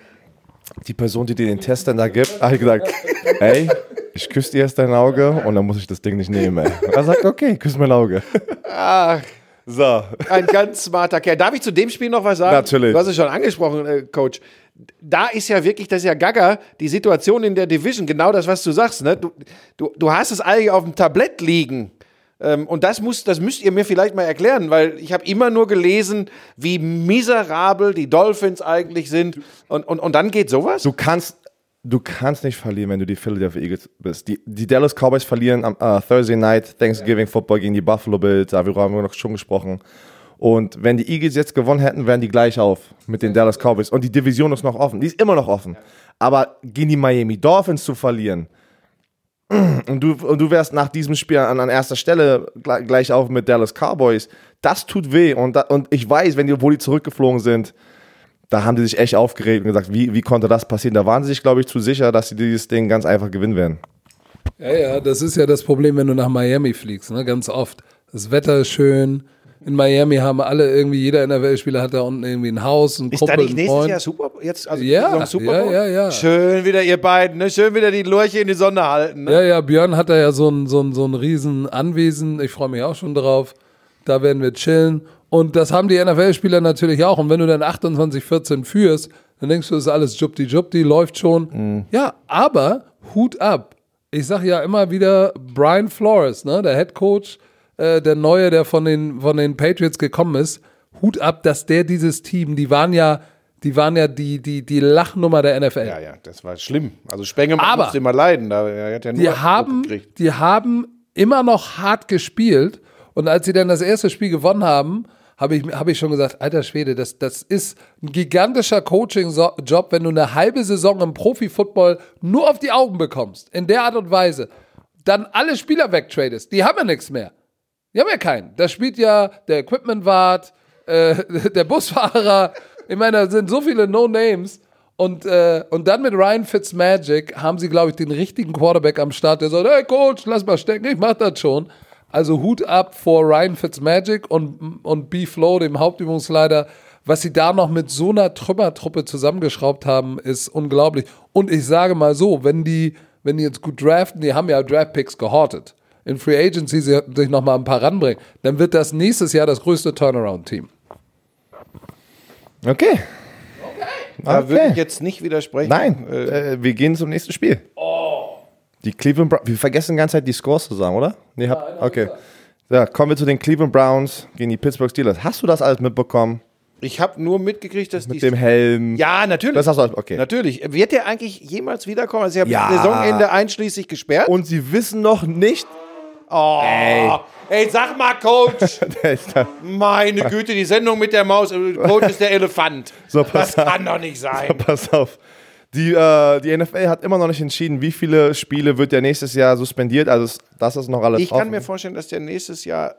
Die Person, die dir den Test dann da gibt, hat gesagt, ey, ich küsse dir erst dein Auge und dann muss ich das Ding nicht nehmen. Ey. Er sagt, okay, küss mein Auge. Ach, So. ein ganz smarter Kerl. Darf ich zu dem Spiel noch was sagen? Natürlich. Du hast es schon angesprochen, äh, Coach. Da ist ja wirklich, das ist ja Gaga, die Situation in der Division, genau das, was du sagst. Ne? Du, du, du hast es eigentlich auf dem Tablett liegen. Ähm, und das, muss, das müsst ihr mir vielleicht mal erklären, weil ich habe immer nur gelesen, wie miserabel die Dolphins eigentlich sind. Und, und, und dann geht sowas? Du kannst, du kannst nicht verlieren, wenn du die Philadelphia Eagles bist. Die, die Dallas Cowboys verlieren am äh, Thursday Night Thanksgiving Football gegen die Buffalo Bills. Darüber haben wir noch schon gesprochen. Und wenn die Eagles jetzt gewonnen hätten, wären die gleich auf mit den Dallas Cowboys. Und die Division ist noch offen. Die ist immer noch offen. Aber gegen die Miami Dolphins zu verlieren, und du, und du wärst nach diesem Spiel an, an erster Stelle gleich, gleich auf mit Dallas Cowboys, das tut weh. Und, da, und ich weiß, wenn die, wo die zurückgeflogen sind, da haben die sich echt aufgeregt und gesagt, wie, wie konnte das passieren? Da waren sie sich, glaube ich, zu sicher, dass sie dieses Ding ganz einfach gewinnen werden. Ja, ja, das ist ja das Problem, wenn du nach Miami fliegst, ne? ganz oft. Das Wetter ist schön. In Miami haben alle irgendwie, jeder NFL-Spieler hat da unten irgendwie ein Haus, ein Ist Kumpel, da nicht nächstes. Jahr Super jetzt also Ja, Super Bowl? ja, ja, ja. Schön wieder ihr beiden, ne? Schön wieder die Lurche in die Sonne halten. Ne? Ja, ja, Björn hat da ja so ein, so ein, so ein riesen Anwesen. Ich freue mich auch schon drauf. Da werden wir chillen. Und das haben die NFL-Spieler natürlich auch. Und wenn du dann 28-14 führst, dann denkst du, das ist alles jupti-jupti, läuft schon. Ja, aber Hut ab. Ich sage ja immer wieder, Brian Flores, ne, der Head Coach, äh, der Neue, der von den, von den Patriots gekommen ist, Hut ab, dass der dieses Team, die waren ja, die waren ja die, die, die Lachnummer der NFL. Ja, ja, das war schlimm. Also Spengemann Aber- musste immer leiden. Da, er hat ja nur die haben, die haben immer noch hart gespielt. Und als sie dann das erste Spiel gewonnen haben, habe ich, hab ich schon gesagt, alter Schwede, das, das ist ein gigantischer Coaching-Job, wenn du eine halbe Saison im Profi-Football nur auf die Augen bekommst, in der Art und Weise, dann alle Spieler wegtradest. Die haben ja nichts mehr. Die haben ja keinen. Da spielt ja der Equipment-Wart, äh, der Busfahrer. Ich meine, da sind so viele No-Names. Und, äh, und dann mit Ryan Fitzmagic haben sie, glaube ich, den richtigen Quarterback am Start, der sagt, hey Coach, lass mal stecken, ich mach das schon. Also Hut ab vor Ryan Fitzmagic und, und B. Flow, dem Hauptübungsleiter. Was sie da noch mit so einer Trümmertruppe zusammengeschraubt haben, ist unglaublich. Und ich sage mal so, wenn die, wenn die jetzt gut draften, die haben ja Draftpicks gehortet, in Free Agency sie- sich noch mal ein paar ranbringen, dann wird das nächstes Jahr das größte Turnaround-Team. Okay. Da würde Okay. ich jetzt nicht widersprechen. Nein, Äh, äh, wir gehen zum nächsten Spiel. Die Cleveland Browns. Wir vergessen die ganze Zeit die Scores zu sagen, oder? Nee, hab, okay. Ja, kommen wir zu den Cleveland Browns gegen die Pittsburgh Steelers. Hast du das alles mitbekommen? ich habe nur mitgekriegt, dass Mit die. dem Helm? ja, natürlich. Das hast du alles, okay. Natürlich. Wird der eigentlich jemals wiederkommen? Also, ich habe Ja. Saisonende einschließlich gesperrt. Und sie wissen noch nicht. oh, ey. sag mal, Coach. Meine Güte, die Sendung mit der Maus. Coach ist der Elefant. So, das pass auf. kann doch nicht sein. Pass auf. Die, äh, die NFL hat immer noch nicht entschieden, wie viele Spiele wird der nächstes Jahr suspendiert. Also das ist noch alles Ich kann offen. mir vorstellen, dass der nächstes Jahr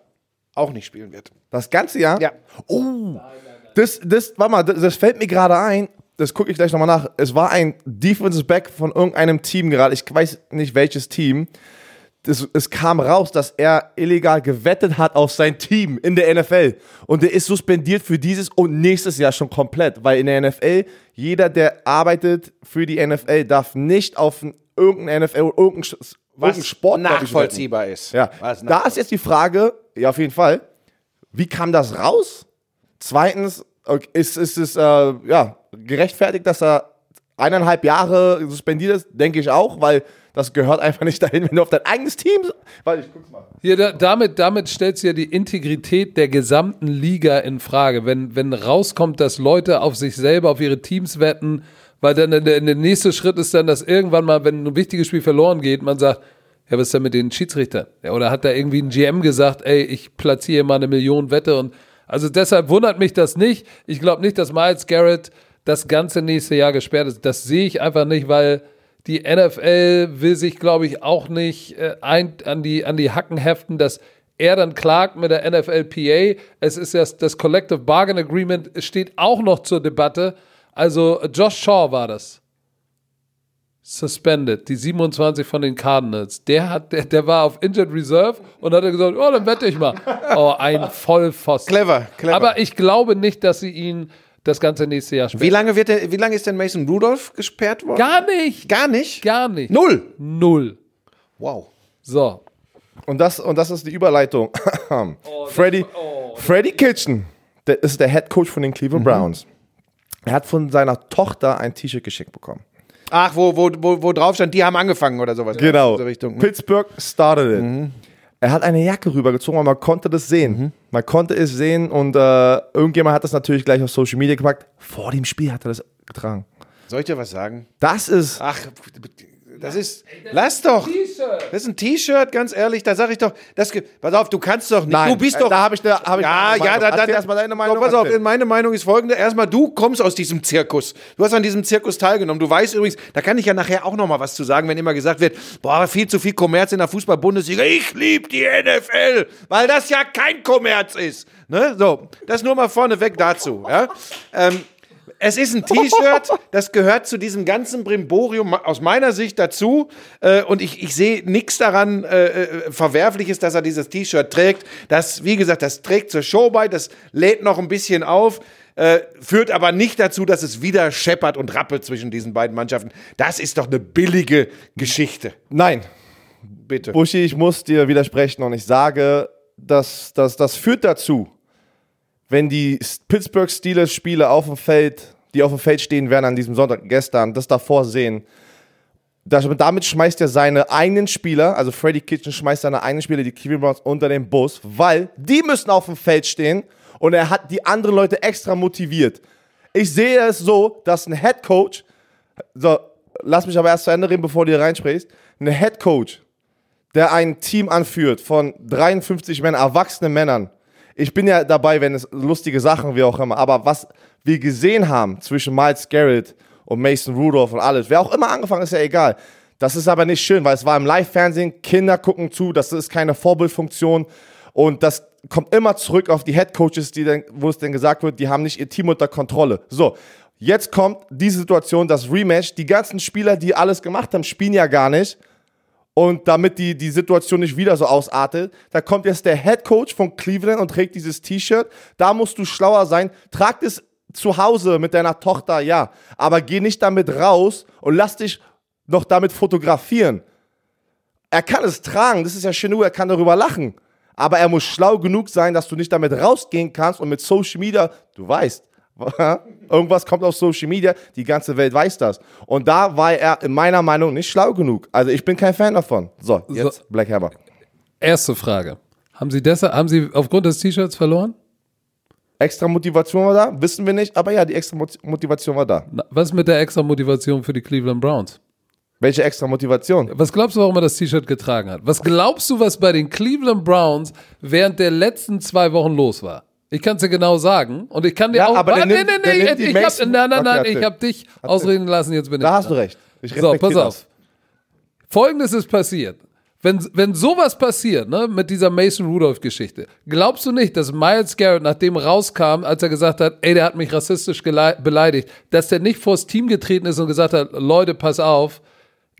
auch nicht spielen wird. Das ganze Jahr? Ja. Das, das, warte mal, das, das fällt mir gerade ein. Das gucke ich gleich nochmal nach. Es war ein Defensive Back von irgendeinem Team gerade. Ich weiß nicht welches Team. Das, es kam raus, dass er illegal gewettet hat auf sein Team in der NFL. Und der ist suspendiert für dieses und nächstes Jahr schon komplett. Weil in der NFL, jeder, der arbeitet für die NFL, darf nicht auf ein- irgendein NFL oder irgendein, Sch- irgendein Sport ich, nachvollziehbar ist. Ja, Was da ist jetzt die Frage, ja, auf jeden Fall, wie kam das raus? Zweitens, ist, ist es äh, ja, gerechtfertigt, dass er eineinhalb Jahre suspendiert ist? Denke ich auch, weil das gehört einfach nicht dahin, wenn du auf dein eigenes Team. Weil ich guck's mal. Hier, da, damit, damit stellst du ja die Integrität der gesamten Liga in Frage. Wenn, wenn rauskommt, dass Leute auf sich selber, auf ihre Teams wetten, weil dann der, der nächste Schritt ist dann, dass irgendwann mal, wenn ein wichtiges Spiel verloren geht, man sagt, Ja, was ist denn mit den Schiedsrichtern? Ja, oder hat da irgendwie ein GM gesagt, ey, ich platziere mal eine Million Wette und also deshalb wundert mich das nicht. Ich glaube nicht, dass Miles Garrett das ganze nächste Jahr gesperrt ist. Das sehe ich einfach nicht, weil die NFL will sich, glaube ich, auch nicht äh, ein, an, die, an die Hacken heften, dass er dann klagt mit der NFLPA. Es ist ja das Collective Bargain Agreement, steht auch noch zur Debatte. Also Josh Shaw war das. Suspended, die 27 von den Cardinals. Der hat, der, der war auf Injured Reserve und hat gesagt, oh, dann wette ich mal. Oh, ein Vollpfosten. Clever, clever. Aber ich glaube nicht, dass sie ihn das ganze nächste Jahr sperren. Wie lange, wird der, wie lange ist denn Mason Rudolph gesperrt worden? Gar nicht. Gar nicht? Gar nicht. Null. Null. Wow. So. Und das, und das ist die Überleitung. Freddy, Freddy Kitchen, der ist der Head Coach von den Cleveland Browns. Er hat von seiner Tochter ein T-Shirt geschenkt bekommen. Ach, wo, wo, wo, wo drauf stand, die haben angefangen oder sowas. Genau. In diese Richtung. Pittsburgh started it. Er hat eine Jacke rübergezogen, aber man konnte das sehen. Man konnte es sehen und äh, irgendjemand hat das natürlich gleich auf Social Media gepackt. Vor dem Spiel hat er das getragen. Soll ich dir was sagen? Das ist. Ach, das ist. Lass doch. Das ist ein T-Shirt, ganz ehrlich. Da sag ich doch. Das, pass auf, du kannst doch nicht. Nein, du bist äh, doch. da hab ich eine- hab ich ja, ja, da, da, Erzähl da, erst mal deine Meinung, So, pass auf, meine Meinung ist folgende. Erstmal, du kommst aus diesem Zirkus. Du hast an diesem Zirkus teilgenommen. Du weißt übrigens, da kann ich ja nachher auch noch mal was zu sagen, wenn immer gesagt wird, boah, viel zu viel Kommerz in der Fußball-Bundesliga. Ich liebe die NFL, weil das ja kein Kommerz ist. Ne? So, das nur mal vorneweg dazu. Ja? Ähm, es ist ein T-Shirt, das gehört zu diesem ganzen Brimborium aus meiner Sicht dazu. Äh, und ich, ich sehe nichts daran äh, äh, Verwerfliches, dass er dieses T-Shirt trägt. Das, wie gesagt, das trägt zur Show bei, das lädt noch ein bisschen auf. Äh, führt aber nicht dazu, dass es wieder scheppert und rappelt zwischen diesen beiden Mannschaften. Das ist doch eine billige Geschichte. Nein, Bitte. Buschi, ich muss dir widersprechen und ich sage, dass, dass das führt dazu, wenn die Pittsburgh Steelers Spiele auf dem Feld, die auf dem Feld stehen werden an diesem Sonntag gestern, das davor sehen, das, damit schmeißt er seine eigenen Spieler, also Freddy Kitchen schmeißt seine eigenen Spieler, die Cleveland Browns, unter den Bus, weil die müssen auf dem Feld stehen und er hat die anderen Leute extra motiviert. Ich sehe es so, dass ein Head Coach, so, lass mich aber erst zu Ende reden, bevor du hier reinsprichst, ein Head Coach, der ein Team anführt von 53 Männern, erwachsenen Männern. Ich bin ja dabei, wenn es lustige Sachen, wie auch immer, aber was wir gesehen haben zwischen Miles Garrett und Mason Rudolph und alles, wer auch immer angefangen ist, ja egal. Das ist aber nicht schön, weil es war im Live-Fernsehen, Kinder gucken zu, das ist keine Vorbildfunktion und das kommt immer zurück auf die Head Coaches, die dann, wo es dann gesagt wird, die haben nicht ihr Team unter Kontrolle. So, jetzt kommt die Situation, das Rematch, die ganzen Spieler, die alles gemacht haben, spielen ja gar nicht. Und damit die, die Situation nicht wieder so ausartet, da kommt jetzt der Head Coach von Cleveland und trägt dieses T-Shirt. Da musst du schlauer sein. Trag es zu Hause mit deiner Tochter, ja. Aber geh nicht damit raus und lass dich noch damit fotografieren. Er kann es tragen, das ist ja schön, er kann darüber lachen. Aber er muss schlau genug sein, dass du nicht damit rausgehen kannst und mit Social Media, du weißt, irgendwas kommt auf Social Media, die ganze Welt weiß das. Und da war er in meiner Meinung nicht schlau genug. Also ich bin kein Fan davon. So, jetzt So. Black Hammer. Erste Frage. Haben Sie deshalb, haben Sie aufgrund des T-Shirts verloren? Extra Motivation war da, wissen wir nicht, aber ja, die extra Mot- Motivation war da. Na, Was mit der extra Motivation für die Cleveland Browns? Welche extra Motivation? Was glaubst du, warum er das T-Shirt getragen hat? Was glaubst du, was bei den Cleveland Browns während der letzten zwei Wochen los war? Ich kann es dir genau sagen und ich kann dir Ja, auch. aber Ah, nee, nimmt- nee, nee, die ich hab, nein, nein, nein, ich habe dich ausreden lassen. Jetzt bin ich. Da hast du recht. Ich So, pass auf. Folgendes ist passiert. Wenn, wenn sowas passiert, ne, mit dieser Mason Rudolph-Geschichte, glaubst du nicht, dass Miles Garrett, nachdem rauskam, als er gesagt hat, ey, der hat mich rassistisch beleidigt, dass der nicht vors Team getreten ist und gesagt hat, Leute, pass auf,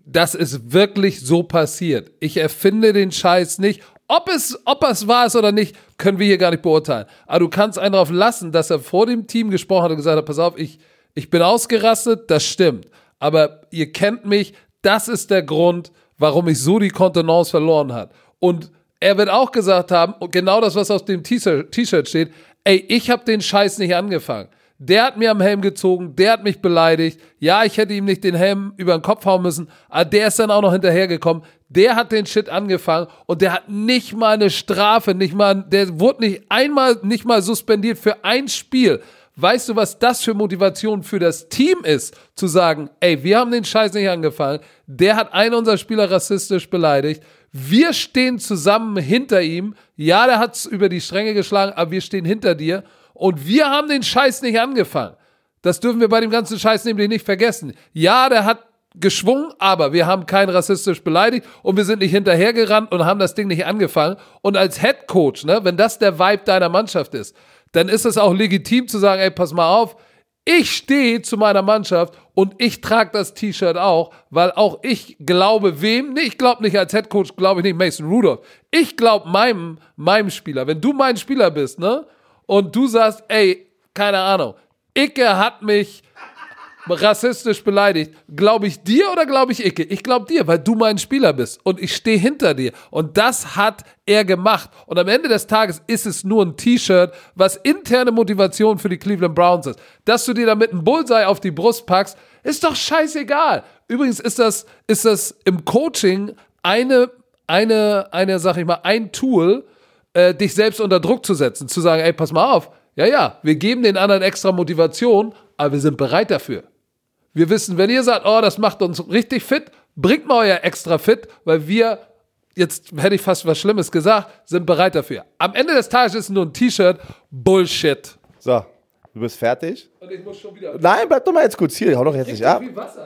das ist wirklich so passiert. Ich erfinde den Scheiß nicht. Ob es, ob es war es oder nicht, können wir hier gar nicht beurteilen. Aber du kannst einen darauf lassen, dass er vor dem Team gesprochen hat und gesagt hat, pass auf, ich, ich bin ausgerastet, das stimmt. Aber ihr kennt mich, das ist der Grund, warum ich so die Kontenance verloren hat. Und er wird auch gesagt haben, genau das, was auf dem T-Shirt steht, ey, ich habe den Scheiß nicht angefangen. Der hat mir am Helm gezogen, der hat mich beleidigt. Ja, ich hätte ihm nicht den Helm über den Kopf hauen müssen, aber der ist dann auch noch hinterhergekommen. Der hat den Shit angefangen und der hat nicht mal eine Strafe, nicht mal, der wurde nicht einmal, nicht mal suspendiert für ein Spiel, Weißt du, was das für Motivation für das Team ist, zu sagen, ey, wir haben den Scheiß nicht angefallen, der hat einen unserer Spieler rassistisch beleidigt, wir stehen zusammen hinter ihm, ja, der hat's über die Stränge geschlagen, aber wir stehen hinter dir und wir haben den Scheiß nicht angefangen. Das dürfen wir bei dem ganzen Scheiß nämlich nicht vergessen. Ja, der hat geschwungen, aber wir haben keinen rassistisch beleidigt und wir sind nicht hinterhergerannt und haben das Ding nicht angefangen. Und als Head Coach, ne, wenn das der Vibe deiner Mannschaft ist, dann ist es auch legitim zu sagen, ey, pass mal auf, ich stehe zu meiner Mannschaft und ich trage das T-Shirt auch, weil auch ich glaube wem, nee, ich glaube nicht als Head Coach, glaube ich nicht Mason Rudolph. Ich glaube meinem, meinem Spieler. Wenn du mein Spieler bist, ne, und du sagst, ey, keine Ahnung, Icke hat mich rassistisch beleidigt. Glaube ich dir oder glaube ich Icke? Ich glaube dir, weil du mein Spieler bist und ich stehe hinter dir. Und das hat er gemacht. Und am Ende des Tages ist es nur ein T-Shirt, was interne Motivation für die Cleveland Browns ist. Dass du dir damit einen Bullseye auf die Brust packst, ist doch scheißegal. Übrigens ist das, ist das im Coaching eine, eine, eine, sag ich mal, ein Tool, äh, dich selbst unter Druck zu setzen. Zu sagen, ey, pass mal auf. Ja, ja, wir geben den anderen extra Motivation, aber wir sind bereit dafür. Wir wissen, wenn ihr sagt, oh, das macht uns richtig fit, bringt mal euer extra fit, weil wir, jetzt hätte ich fast was Schlimmes gesagt, sind bereit dafür. Am Ende des Tages ist nur ein T-Shirt Bullshit. So, du bist fertig? Und ich muss schon wieder. Nein, bleib doch mal jetzt kurz hier. Hau doch jetzt nicht ab.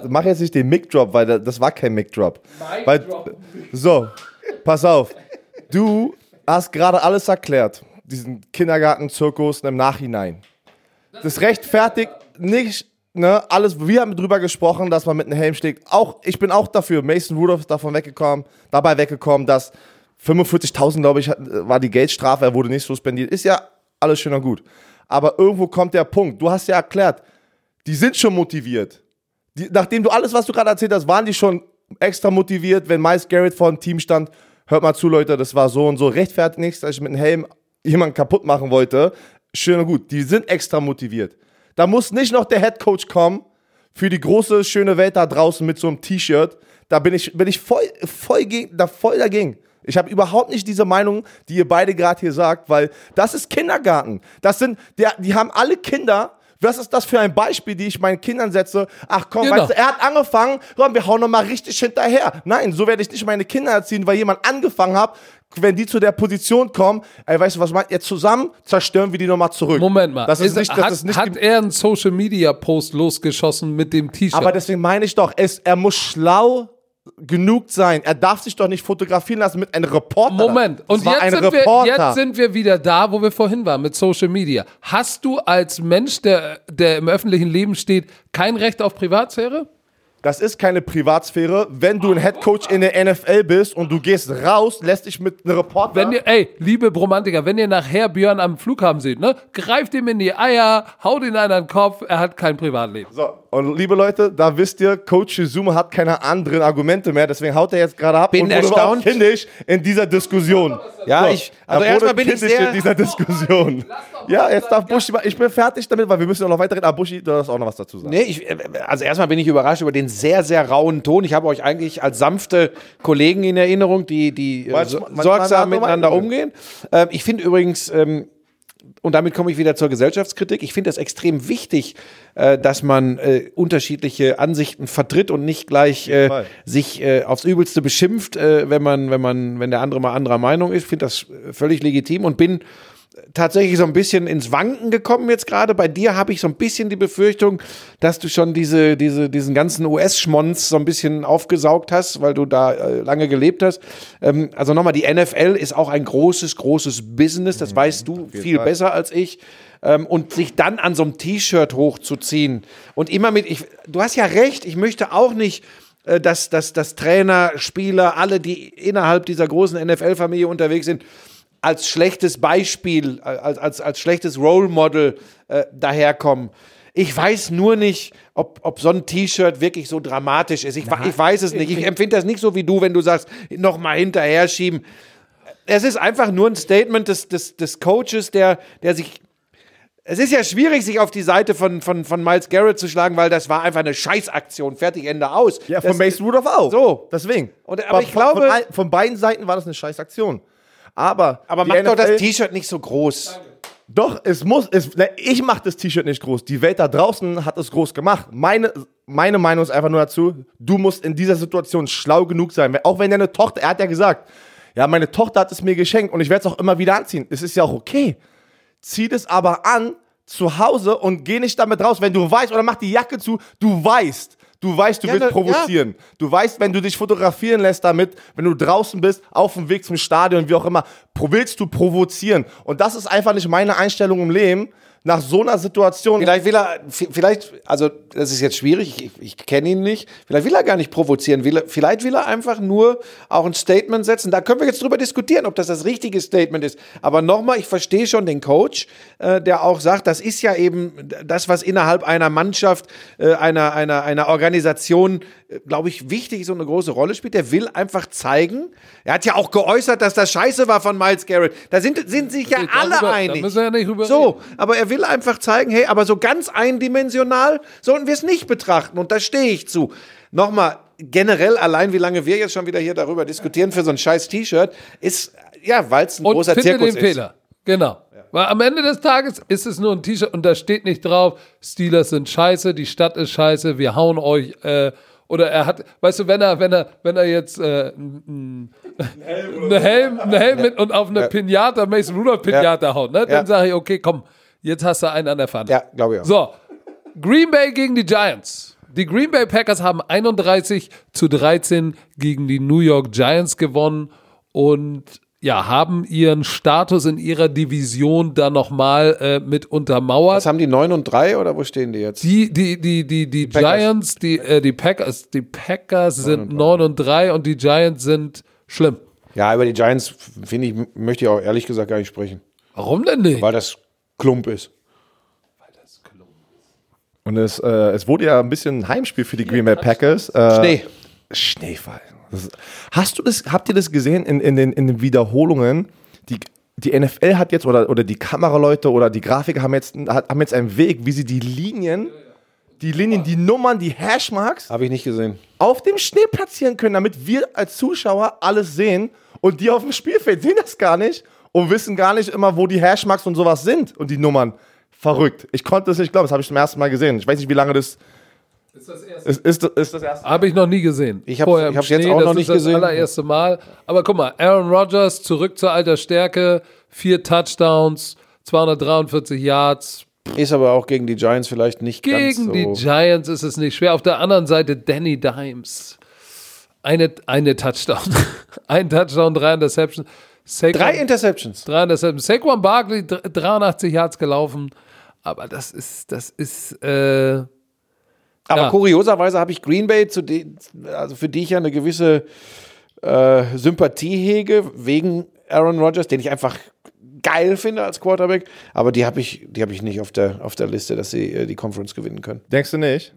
Mach jetzt nicht den Mic-Drop, weil da- das war kein Mic-Drop. Mic Weil- drop. So, pass auf. Du hast gerade alles erklärt. Diesen Kindergarten-Zirkus im Nachhinein. Das rechtfertigt nicht, ne, alles, wir haben drüber gesprochen, dass man mit einem Helm schlägt. Auch, ich bin auch dafür. Mason Rudolph ist davon weggekommen, dabei weggekommen, dass 45.000, glaube ich, war die Geldstrafe, er wurde nicht suspendiert. Ist ja alles schön und gut. Aber irgendwo kommt der Punkt. Du hast ja erklärt, die sind schon motiviert. Die, nachdem du alles, was du gerade erzählt hast, waren die schon extra motiviert, wenn Miles Garrett vor dem Team stand. Hört mal zu, Leute, das war so und so. Rechtfertigt nichts, dass ich mit einem Helm jemanden kaputt machen wollte. Schön und gut. Die sind extra motiviert. Da muss nicht noch der Head Coach kommen für die große, schöne Welt da draußen mit so einem T-Shirt. Da bin ich, bin ich voll, voll, gegen, da voll dagegen. Ich habe überhaupt nicht diese Meinung, die ihr beide gerade hier sagt, weil das ist Kindergarten. Das sind, der, die haben alle Kinder. Was ist das für ein Beispiel, die ich meinen Kindern setze? Ach komm, Genau. weißt du, er hat angefangen, komm, wir hauen noch mal richtig hinterher. Nein, so werde ich nicht meine Kinder erziehen, weil jemand angefangen hat, wenn die zu der Position kommen, ey, weißt du was, meint ihr zusammen zerstören wir die nochmal zurück. Moment mal. Das ist nicht, das hat, ist nicht hat er einen Social Media Post losgeschossen mit dem T-Shirt? Aber deswegen meine ich doch, es, er muss schlau genug sein. Er darf sich doch nicht fotografieren lassen mit einem Reporter. Moment, und jetzt sind, wir, Reporter. jetzt sind wir wieder da, wo wir vorhin waren, mit Social Media. Hast du als Mensch, der, der im öffentlichen Leben steht, kein Recht auf Privatsphäre? Das ist keine Privatsphäre. Wenn du ein Headcoach in der NFL bist und du gehst raus, lässt dich mit einem Reporter. Wenn ihr, ey, liebe Bromantiker, wenn ihr nachher Björn am Flughafen seht, ne, greift ihm in die Eier, haut ihn an den Kopf, er hat kein Privatleben. so, und liebe Leute, da wisst ihr, Coach Zuma hat keine anderen Argumente mehr, deswegen haut er jetzt gerade ab Bin und wurde erstaunt. kindisch in dieser Diskussion. Ja, So, ich- also er erstmal bin ich sehr- in dieser Diskussion. Ja, jetzt darf Buschi, mal- ich bin fertig damit, weil wir müssen ja noch weiterreden, aber Buschi, du darfst auch noch was dazu sagen. Nee, ich, äh, also erstmal bin ich überrascht über den sehr, sehr rauen Ton. Ich habe euch eigentlich als sanfte Kollegen in Erinnerung, die, die äh, so, sorgsam miteinander umgehen. Ähm, ich finde übrigens, ähm, und damit komme ich wieder zur Gesellschaftskritik, ich finde das extrem wichtig, äh, dass man äh, unterschiedliche Ansichten vertritt und nicht gleich äh, sich äh, aufs Übelste beschimpft, äh, wenn man, wenn man, wenn der andere mal anderer Meinung ist. Ich finde das äh, völlig legitim und bin tatsächlich so ein bisschen ins Wanken gekommen jetzt gerade. Bei dir habe ich so ein bisschen die Befürchtung, dass du schon diese, diese, diesen ganzen US-Schmonz so ein bisschen aufgesaugt hast, weil du da äh, lange gelebt hast. Ähm, also nochmal, die NFL ist auch ein großes, großes Business, das weißt du viel Fall. besser als ich. Ähm, und sich dann an so einem T-Shirt hochzuziehen und immer mit, ich, du hast ja recht, ich möchte auch nicht äh, dass, dass, dass Trainer, Spieler, alle, die innerhalb dieser großen NFL-Familie unterwegs sind, als schlechtes Beispiel, als, als, als schlechtes Role Model äh, daherkommen. Ich weiß nur nicht, ob, ob so ein T-Shirt wirklich so dramatisch ist. Ich, ich weiß es nicht. Ich empfinde das nicht so wie du, wenn du sagst, noch mal hinterher schieben. Es ist einfach nur ein Statement des, des, des Coaches, der, der sich es ist ja schwierig, sich auf die Seite von, von, von Miles Garrett zu schlagen, weil das war einfach eine Scheißaktion. Fertig, Ende aus. Ja, das, von Mason Rudolph auch. So. Deswegen. Und- aber ich von, glaube- Von, von beiden Seiten war das eine scheiß Aktion. Aber. Aber mach doch das NFL T-Shirt nicht so groß. Doch, es muss, es, ich mache das T-Shirt nicht groß. Die Welt da draußen hat es groß gemacht. Meine, meine Meinung ist einfach nur dazu, du musst in dieser Situation schlau genug sein. Auch wenn deine Tochter, er hat ja gesagt, ja, meine Tochter hat es mir geschenkt und ich werde es auch immer wieder anziehen. Es ist ja auch okay. Zieh das aber an zu Hause und geh nicht damit raus, wenn du weißt, oder mach die Jacke zu, du weißt, du weißt, du Ja, willst na, provozieren. Du weißt, wenn du dich fotografieren lässt damit, wenn du draußen bist, auf dem Weg zum Stadion, wie auch immer, willst du provozieren. Und das ist einfach nicht meine Einstellung im Leben. Nach so einer Situation. Vielleicht will er, vielleicht, also das ist jetzt schwierig, ich, ich kenne ihn nicht. Vielleicht will er gar nicht provozieren. Will er, vielleicht will er einfach nur auch ein Statement setzen. Da können wir jetzt drüber diskutieren, ob das das richtige Statement ist. Aber nochmal, ich verstehe schon den Coach, äh, der auch sagt, das ist ja eben das, was innerhalb einer Mannschaft, äh, einer, einer, einer Organisation, äh, glaube ich, wichtig so eine große Rolle spielt. Der will einfach zeigen. Er hat ja auch geäußert, dass das Scheiße war von Miles Garrett. Da sind, sind sich ja alle Darüber- einig. Da müssen wir ja nicht rüber So, aber er will einfach zeigen, hey, aber so ganz eindimensional sollten wir es nicht betrachten und da stehe ich zu. Nochmal, generell allein, wie lange wir jetzt schon wieder hier darüber diskutieren für so ein scheiß T-Shirt, ist, ja, weil es ein und großer finde Zirkus den ist. Fehler. Genau. Weil am Ende des Tages ist es nur ein T-Shirt und da steht nicht drauf, Steelers sind scheiße, die Stadt ist scheiße, wir hauen euch. Äh, oder er hat, weißt du, wenn er, wenn er, wenn er jetzt äh, ein, ein Helm, ein Helm mit und auf eine Pinata, Mason Rudolph Pinata haut, ne? Dann Ja. sage ich, okay, komm, jetzt hast du einen an der Pfanne. Ja, glaube ich auch. So, Green Bay gegen die Giants. Die Green Bay Packers haben 31 zu 13 gegen die New York Giants gewonnen und ja, haben ihren Status in ihrer Division da nochmal äh, mit untermauert. Was haben die 9 und 3 oder wo stehen die jetzt? Die, die, die, die, die, Packers. Giants, die, äh, die Packers, die Packers sind 9 und 3 und die Giants sind schlimm. Ja, über die Giants, finde ich, möchte ich auch ehrlich gesagt gar nicht sprechen, Warum denn nicht? weil das Klump ist. Und es, äh, es wurde ja ein bisschen ein Heimspiel für die Green Bay Packers. Äh, Schnee. Schneefall. Das hast du das, habt ihr das gesehen in, in, den, in den Wiederholungen? Die, die NFL hat jetzt, oder, oder die Kameraleute oder die Grafiker haben jetzt, haben jetzt einen Weg, wie sie die Linien, die Linien, die Nummern, die Hashmarks Habe ich nicht gesehen. auf dem Schnee platzieren können, damit wir als Zuschauer alles sehen und die auf dem Spielfeld sehen das gar nicht und wissen gar nicht immer, wo die Hashmarks und sowas sind und die Nummern. Verrückt. Ich konnte das nicht glauben, das habe ich zum ersten Mal gesehen. Ich weiß nicht, wie lange das ist das erste ist. Ist, ist das erste Habe ich noch nie gesehen. Ich ich hab's jetzt auch das noch ist nicht das gesehen. allererste Mal. Aber guck mal, Aaron Rodgers zurück zur alter Stärke, vier Touchdowns, 243 Yards. Ist aber auch gegen die Giants vielleicht nicht ganz Gegen so. die Giants ist es nicht schwer. Auf der anderen Seite Danny Dimes. Eine, eine Touchdown. Ein Touchdown, drei Interceptions. Saquon, Drei Interceptions. drei Interceptions. Saquon Barkley, dr- 83 Yards gelaufen. Aber das ist, das ist, äh, Aber Ja. kurioserweise habe ich Green Bay, zu de, also für die ich ja eine gewisse äh, Sympathie hege, wegen Aaron Rodgers, den ich einfach geil finde als Quarterback. Aber die habe ich, die habe ich nicht auf der, auf der Liste, dass sie äh, die Conference gewinnen können. Denkst du nicht?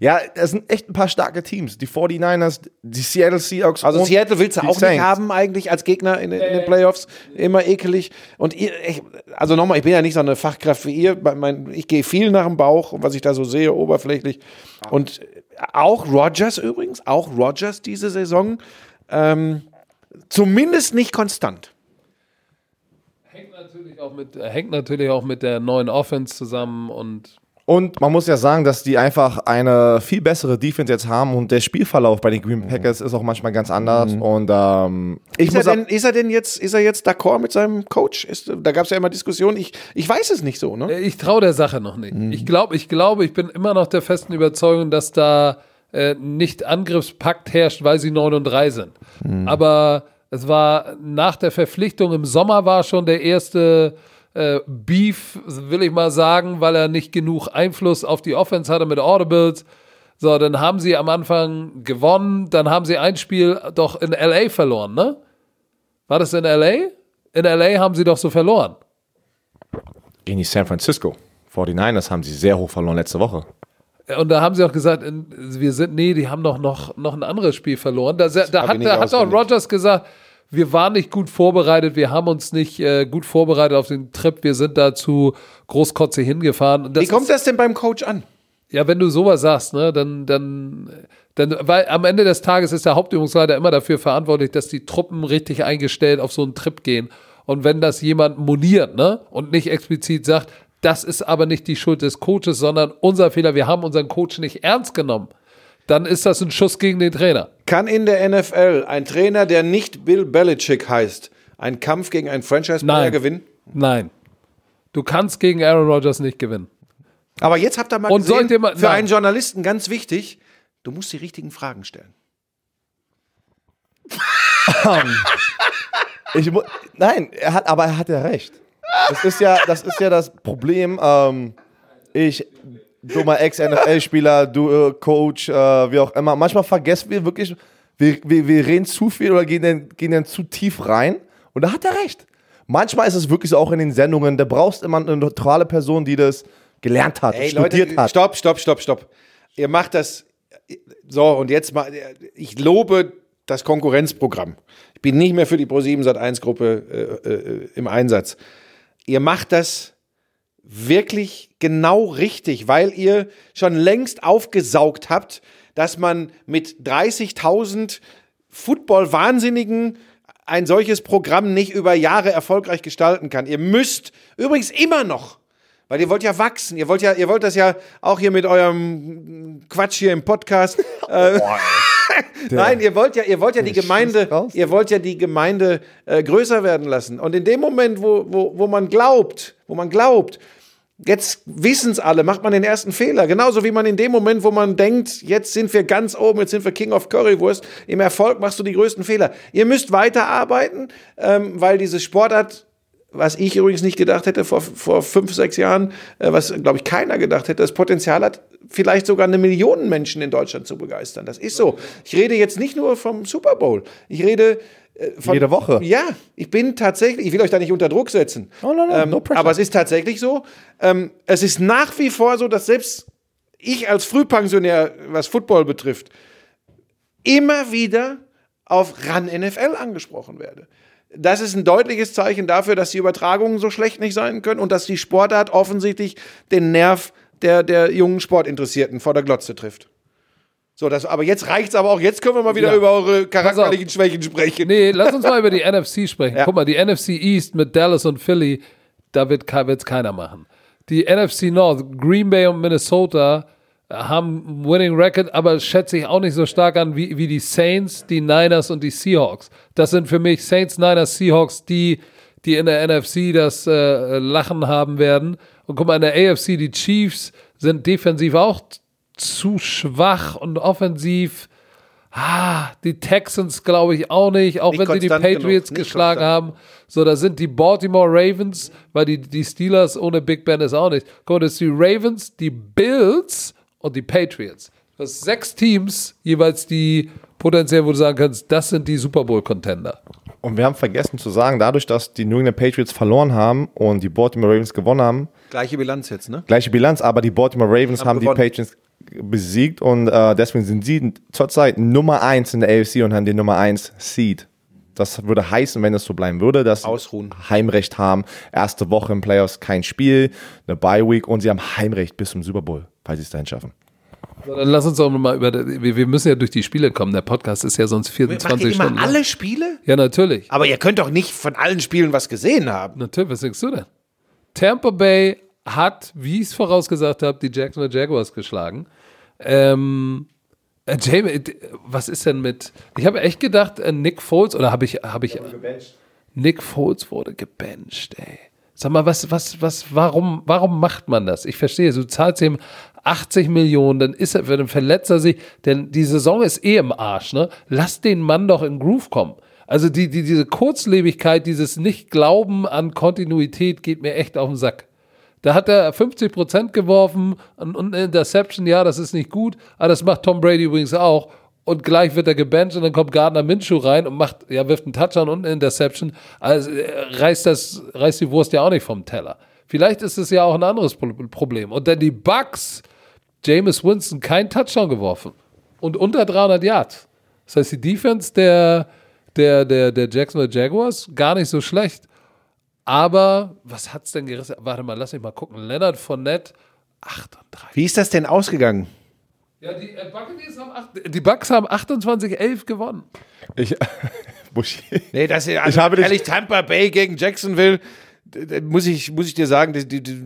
Ja, das sind echt ein paar starke Teams. Die 49ers, die Seattle Seahawks. Also und Seattle willst du auch Saints. nicht haben eigentlich als Gegner in, in den Playoffs. Immer ekelig. Und ihr, ich, also nochmal, ich bin ja nicht so eine Fachkraft wie ihr. Ich gehe viel nach dem Bauch und was ich da so sehe, oberflächlich. Und auch Rodgers übrigens, auch Rodgers diese Saison, ähm, zumindest nicht konstant. hängt, natürlich auch mit, hängt natürlich auch mit der neuen Offense zusammen und Und man muss ja sagen, dass die einfach eine viel bessere Defense jetzt haben und der Spielverlauf bei den Green Packers ist auch manchmal ganz anders. Und ähm, ich Ist er, muss denn, ist er denn jetzt, ist er jetzt d'accord mit seinem Coach? Ist, da gab es ja immer Diskussionen. Ich, ich weiß es nicht so, ne? Äh, Ich traue der Sache noch nicht. Mhm. Ich glaube, ich glaube, ich bin immer noch der festen Überzeugung, dass da äh, nicht Angriffspakt herrscht, weil sie 9 und 3 sind. Mhm. Aber es war nach der Verpflichtung im Sommer war schon der erste äh, Beef, will ich mal sagen, weil er nicht genug Einfluss auf die Offense hatte mit Audibles. So, dann haben sie am Anfang gewonnen, dann haben sie ein Spiel doch in LA verloren, ne? War das in LA? In LA haben sie doch so verloren. gegen die San Francisco 49ers haben sie sehr hoch verloren letzte Woche. Und da haben sie auch gesagt, wir sind, nee, die haben doch noch, noch ein anderes Spiel verloren. Da, da hat, da hat auch. Rogers gesagt, wir waren nicht gut vorbereitet, wir haben uns nicht äh, gut vorbereitet auf den Trip, wir sind da zu Großkotze hingefahren. Wie kommt ist, das denn beim Coach an? Ja, wenn du sowas sagst, ne, dann, dann, dann, weil am Ende des Tages ist der Hauptübungsleiter immer dafür verantwortlich, dass die Truppen richtig eingestellt auf so einen Trip gehen. Und wenn das jemand moniert, ne, und nicht explizit sagt, das ist aber nicht die Schuld des Coaches, sondern unser Fehler, wir haben unseren Coach nicht ernst genommen, dann ist das ein Schuss gegen den Trainer. Kann in der NFL ein Trainer, der nicht Bill Belichick heißt, einen Kampf gegen einen Franchise-Player gewinnen? Nein. Du kannst gegen Aaron Rodgers nicht gewinnen. Aber jetzt habt ihr mal Und gesehen, dir mal- für nein. einen Journalisten ganz wichtig, du musst die richtigen Fragen stellen. Ich mu- Nein, er hat, aber er hat ja recht. Das ist ja das, ist ja das Problem. Ähm, ich, dummer Ex-NFL-Spieler, du äh, Coach, äh, wie auch immer. Manchmal vergessen wir wirklich, wir, wir, wir reden zu viel oder gehen dann, gehen dann zu tief rein. Und da hat er recht. Manchmal ist es wirklich so auch in den Sendungen, da brauchst immer eine neutrale Person, die das gelernt hat, Ey, studiert Leute, hat. stopp, stopp, stopp, stopp. Ihr macht das. So, und jetzt mal, ich lobe das Konkurrenzprogramm. Ich bin nicht mehr für die Pro7 Sat1 Gruppe äh, äh, im Einsatz. Ihr macht das wirklich genau richtig, weil ihr schon längst aufgesaugt habt, dass man mit 30.000 Football-Wahnsinnigen ein solches Programm nicht über Jahre erfolgreich gestalten kann. Ihr müsst übrigens immer noch, weil ihr wollt ja wachsen, ihr wollt ja, ihr wollt das ja auch hier mit eurem Quatsch hier im Podcast. äh, Nein, ihr wollt ja, ihr wollt ja die Gemeinde, ihr wollt ja die Gemeinde äh, größer werden lassen. Und in dem Moment, wo, wo, wo man glaubt, wo man glaubt, jetzt wissen es alle, macht man den ersten Fehler. Genauso wie man in dem Moment, wo man denkt, jetzt sind wir ganz oben, jetzt sind wir King of Currywurst, im Erfolg machst du die größten Fehler. Ihr müsst weiterarbeiten, ähm, weil diese Sportart was ich übrigens nicht gedacht hätte vor, vor fünf, sechs Jahren, äh, was, glaube ich, keiner gedacht hätte, das Potenzial hat, vielleicht sogar eine Million Menschen in Deutschland zu begeistern. Das ist so. Ich rede jetzt nicht nur vom Super Bowl. Ich rede äh, von, Jede Woche. Ja, ich bin tatsächlich, ich will euch da nicht unter Druck setzen. Oh, no, no, ähm, no pressure. aber es ist tatsächlich so. Ähm, es ist nach wie vor so, dass selbst ich als Frühpensionär, was Football betrifft, immer wieder auf RAN NFL angesprochen werde. Das ist ein deutliches Zeichen dafür, dass die Übertragungen so schlecht nicht sein können und dass die Sportart offensichtlich den Nerv der, der jungen Sportinteressierten vor der Glotze trifft. So, das, aber jetzt reicht's aber auch. Jetzt können wir mal wieder Ja. über eure charakterlichen Schwächen sprechen. Nee, lass uns mal über die NFC sprechen. Ja. Guck mal, die NFC East mit Dallas und Philly, da wird es keiner machen. Die NFC North, Green Bay und Minnesota haben Winning Record, aber schätze ich auch nicht so stark an wie, wie die Saints, die Niners und die Seahawks. Das sind für mich Saints, Niners, Seahawks, die, die in der NFC das äh, Lachen haben werden. Und guck mal, in der AFC, die Chiefs sind defensiv auch zu schwach und offensiv. Ah, die Texans glaube ich auch nicht, auch Nicht wenn sie die Patriots geschlagen konstant. haben. So, da sind die Baltimore Ravens, weil die, die Steelers ohne Big Ben ist auch nicht. Guck mal, das ist die Ravens, die Bills und die Patriots. Das sind sechs Teams, jeweils die potenziell, wo du sagen kannst, das sind die Super Bowl-Contender. Und wir haben vergessen zu sagen, dadurch, dass die New England Patriots verloren haben und die Baltimore Ravens gewonnen haben, Gleiche Bilanz jetzt, ne? gleiche Bilanz, aber die Baltimore Ravens Haben haben, die. Patriots besiegt und äh, deswegen sind sie zurzeit Nummer 1 in der AFC und haben den Nummer 1 Seed. Das würde heißen, wenn es so bleiben würde, dass sie Ausruhen. Heimrecht haben. Erste Woche im Playoffs kein Spiel, eine Bye Week und sie haben Heimrecht bis zum Super Bowl, falls sie es dahin schaffen. So, dann lass uns doch mal über, wir, wir müssen ja durch die Spiele kommen. Der Podcast ist ja sonst 24 Stunden. lang. alle Spiele? Ja, natürlich. Aber ihr könnt doch nicht von allen Spielen was gesehen haben. Natürlich, was denkst du denn? Tampa Bay hat, wie ich es vorausgesagt habe, die Jacksonville Jaguars geschlagen. Ähm, äh, Jamie, was ist denn mit. Ich habe echt gedacht, äh, Nick Foles, oder habe ich, habe ich. Nick Foles wurde gebencht, ey. Sag mal, was, was, was, warum, warum macht man das? Ich verstehe, du zahlst ihm 80 Millionen, dann ist er, dann verletzt er sich, denn die Saison ist eh im Arsch, ne? Lass den Mann doch in Groove kommen. Also die, die, diese Kurzlebigkeit, dieses Nicht-Glauben an Kontinuität geht mir echt auf den Sack. Da hat er 50 Prozent geworfen und, eine Interception, ja, das ist nicht gut, aber das macht Tom Brady übrigens auch. Und gleich wird er gebencht und dann kommt Gardner Minshew rein und macht, ja, wirft einen Touchdown und eine Interception. Also äh, reißt das, reißt die Wurst ja auch nicht vom Teller. Vielleicht ist es ja auch ein anderes Pro- Problem. Und dann die Bucks, Jameis Winston kein Touchdown geworfen und unter 300 Yards. Das heißt, die Defense der, der, der, der Jacksonville Jaguars gar nicht so schlecht. Aber was hat's denn gerissen? Warte mal, lass mich mal gucken. Leonard Fournette, 38. Wie ist das denn ausgegangen? Ja, die, äh, Buccaneers haben acht, die Bucks haben 28-11 gewonnen. Ich, Buschi. Nee, das ist also Ich habe dich- ehrlich Tampa Bay gegen Jacksonville, muss ich, muss ich dir sagen, die, die, die,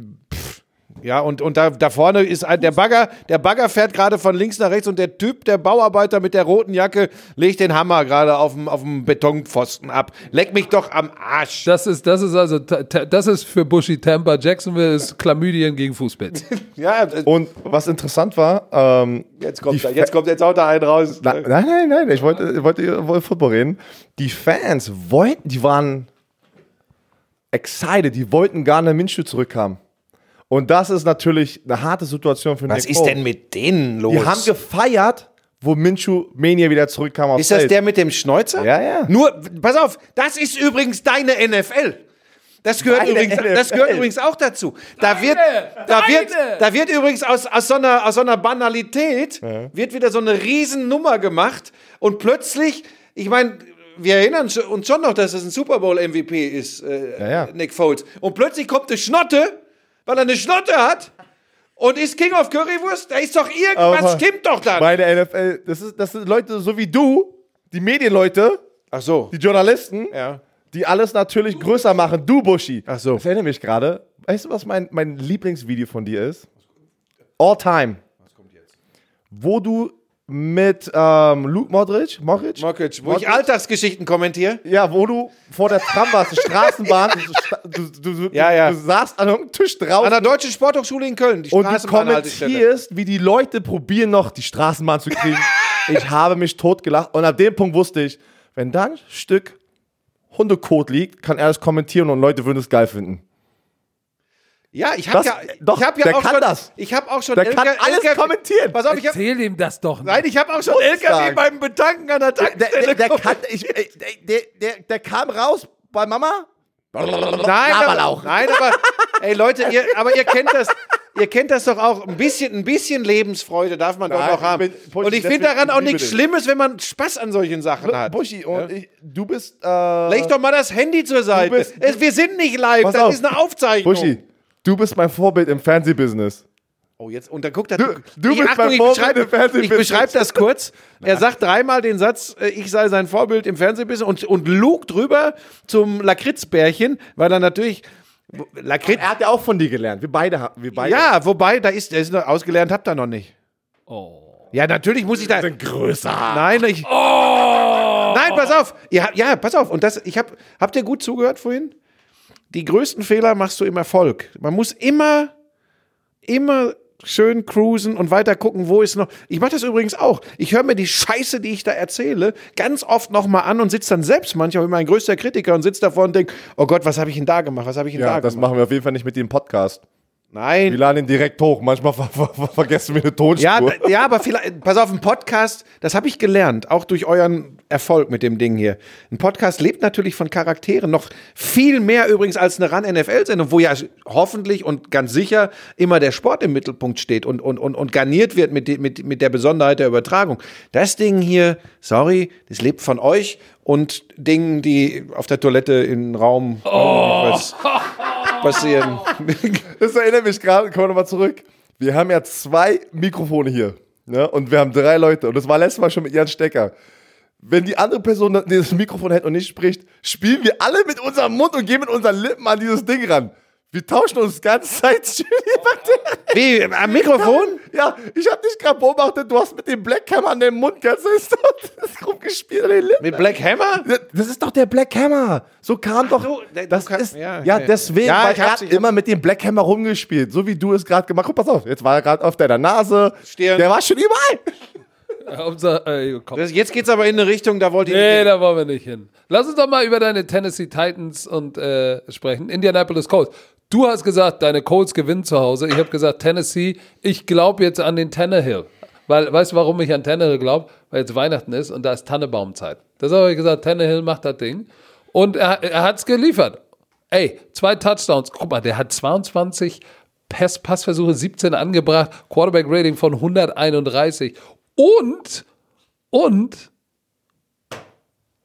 ja, und, und da, da vorne ist ein, der Bagger, der Bagger fährt gerade von links nach rechts und der Typ, der Bauarbeiter mit der roten Jacke, legt den Hammer gerade auf dem, auf dem Betonpfosten ab. Leck mich doch am Arsch. Das ist, das ist also, das ist für Bushy Tampa. Jacksonville ist Chlamydien gegen Fußbits. Ja, äh, Und was interessant war, ähm, jetzt kommt er, jetzt kommt jetzt haut er einen raus. Na, nein, nein, nein, ich wollte, ich wollte über Football reden. Die Fans wollten, die waren excited, die wollten gar nicht Minshew zurückhaben. Und das ist natürlich eine harte Situation für Was Nick ist Foles. denn mit denen los? Die haben gefeiert, wo Minshew Mania wieder zurückkam aufs ist das Feld. der mit dem Schnäuzer? Ja, ja. Nur, pass auf, das ist übrigens deine NFL. Das gehört, übrigens, das gehört übrigens auch dazu. Da wird, da deine. wird, da wird übrigens aus, aus, so einer, aus so einer Banalität wird wieder so eine Riesennummer gemacht und plötzlich, ich meine, wir erinnern uns schon noch, dass es ein Super Bowl MVP ist, äh, Ja, ja. Nick Foles. Und plötzlich kommt eine Schnotte, weil er eine Schnotte hat und ist King of Currywurst. Da ist doch irgendwas Aber stimmt doch dann. Bei der NFL, das, ist, das sind Leute so wie du, die Medienleute, Ach so. die Journalisten, Ja. die alles natürlich größer machen. Du, Buschi. Ach so. Ich erinnere mich gerade. Weißt du, was mein, mein Lieblingsvideo von dir ist? All time. Was kommt jetzt? Wo du mit ähm, Luke Modric, Modric, Mokic, wo ich Alltagsgeschichten kommentiere. ja, wo du vor der Tram warst, die Straßenbahn, du, du, du, Ja, ja. du saßt an einem Tisch draußen An der Deutschen Sporthochschule in Köln, die und du kommentierst, wie die Leute probieren noch die Straßenbahn zu kriegen. ich habe mich totgelacht und ab dem Punkt wusste ich, wenn da ein Stück Hundekot liegt, kann er es kommentieren und Leute würden es geil finden. Ja, ich habe ja, doch, ich hab ja der auch kann schon, das. Ich habe auch schon Der kann alles kommentieren. Pass auf, ich hab, Erzähl ihm das doch nicht. nein, ich habe auch schon Muss LKW sagen. beim Betanken an der Der, Tankstelle. der, der, kommentiert. kann, ich, äh, der, der, der kam raus bei Mama. Nein, aber, nein, aber ey Leute, ihr, aber ihr kennt das, ihr kennt das doch auch. Ein bisschen, ein bisschen Lebensfreude darf man doch Nein, noch haben. Pussy, und ich finde daran auch nichts. Schlimmes, wenn man Spaß an solchen Sachen hat. Buschi, und ich, du bist. Äh, Leg doch mal das Handy zur Seite. bist- es, wir sind nicht live, das auf. ist eine Aufzeichnung. Buschi, du bist mein Vorbild im Fernsehbusiness. Oh, jetzt, und da guckt er. Du- du ich, bist Achtung, mein Vorbild beschreibe im Fernsehbusiness. ich beschreib das kurz. Er sagt dreimal den Satz, äh, ich sei sein Vorbild im Fernsehbusiness und, und lugt drüber zum Lakritzbärchen, weil er natürlich. Lakritz. Er hat ja auch von dir gelernt. Wir beide haben. Wir beide. Ja, wobei, da ist, der ist noch ausgelernt, habt ihr noch nicht. Oh. Ja, natürlich muss ich da. sind größer. Nein, ich. Nein, pass auf. Ja, ja, pass auf. Und das, ich hab, habt ihr gut zugehört vorhin? Die größten Fehler machst du im Erfolg. Man muss immer, immer schön cruisen und weiter gucken, wo ist noch. Ich mache das übrigens auch. Ich höre mir die Scheiße, die ich da erzähle, ganz oft nochmal an und sitze dann selbst manchmal wie mein größter Kritiker und sitze davor und denke, oh Gott, was habe ich denn da gemacht? Was habe ich denn Ja, da das gemacht? machen wir auf jeden Fall nicht mit dem Podcast. Wir Nein. laden ihn direkt hoch. Manchmal ver ver ver vergessen wir eine Tonspur. Ja, ja, aber vielleicht, pass auf, ein Podcast, das habe ich gelernt, auch durch euren Erfolg mit dem Ding hier. Ein Podcast lebt natürlich von Charakteren, noch viel mehr übrigens als eine RAN-NFL-Sendung, wo ja hoffentlich und ganz sicher immer der Sport im Mittelpunkt steht und, und, und, und garniert wird mit, mit, mit der Besonderheit der Übertragung. Das Ding hier, sorry, das lebt von euch und Dingen, die auf der Toilette in Raum was passieren. Das erinnert mich gerade, kommen wir nochmal zurück. Wir haben ja zwei Mikrofone hier. Ne? Und wir haben drei Leute. Und das war letztes Mal schon mit Jan Stecker. Wenn die andere Person das Mikrofon hält und nicht spricht, spielen wir alle mit unserem Mund und gehen mit unseren Lippen an dieses Ding ran. Wir tauschen uns die ganze Zeit. Wie, am Mikrofon? ja, ich habe dich gerade beobachtet, du hast mit dem Black Hammer an dem Mund ganz das rumgespielt an den Lippen. Mit Black Hammer? Das ist doch der Black Hammer. So kam doch. so, der- das du kann- ist, ja, ja, okay. deswegen, Ja, weil ich er hat hab's. immer mit dem Black Hammer rumgespielt, so wie du es gerade gemacht hast. Guck, pass auf, jetzt war er gerade auf deiner Nase. Stirn. Der war schon überall. Ja, unser, äh. Das, jetzt geht's aber in eine Richtung, da wollte ich Nee, nicht. da wollen wir nicht hin. Lass uns doch mal über deine Tennessee Titans und äh, sprechen. Indianapolis Colts. Du hast gesagt, deine Colts gewinnen zu Hause. Ich habe gesagt, Tennessee, ich glaube jetzt an den Tannehill. Weil, weißt du, warum ich an Tannehill glaube? Weil jetzt Weihnachten ist und da ist Tannebaumzeit. Das habe ich gesagt, Tannehill macht das Ding. Und er, er hat es geliefert. Ey, zwei Touchdowns. Guck mal, der hat 22 Pass, Passversuche, 17 angebracht, Quarterback-Rating von 131. Und, und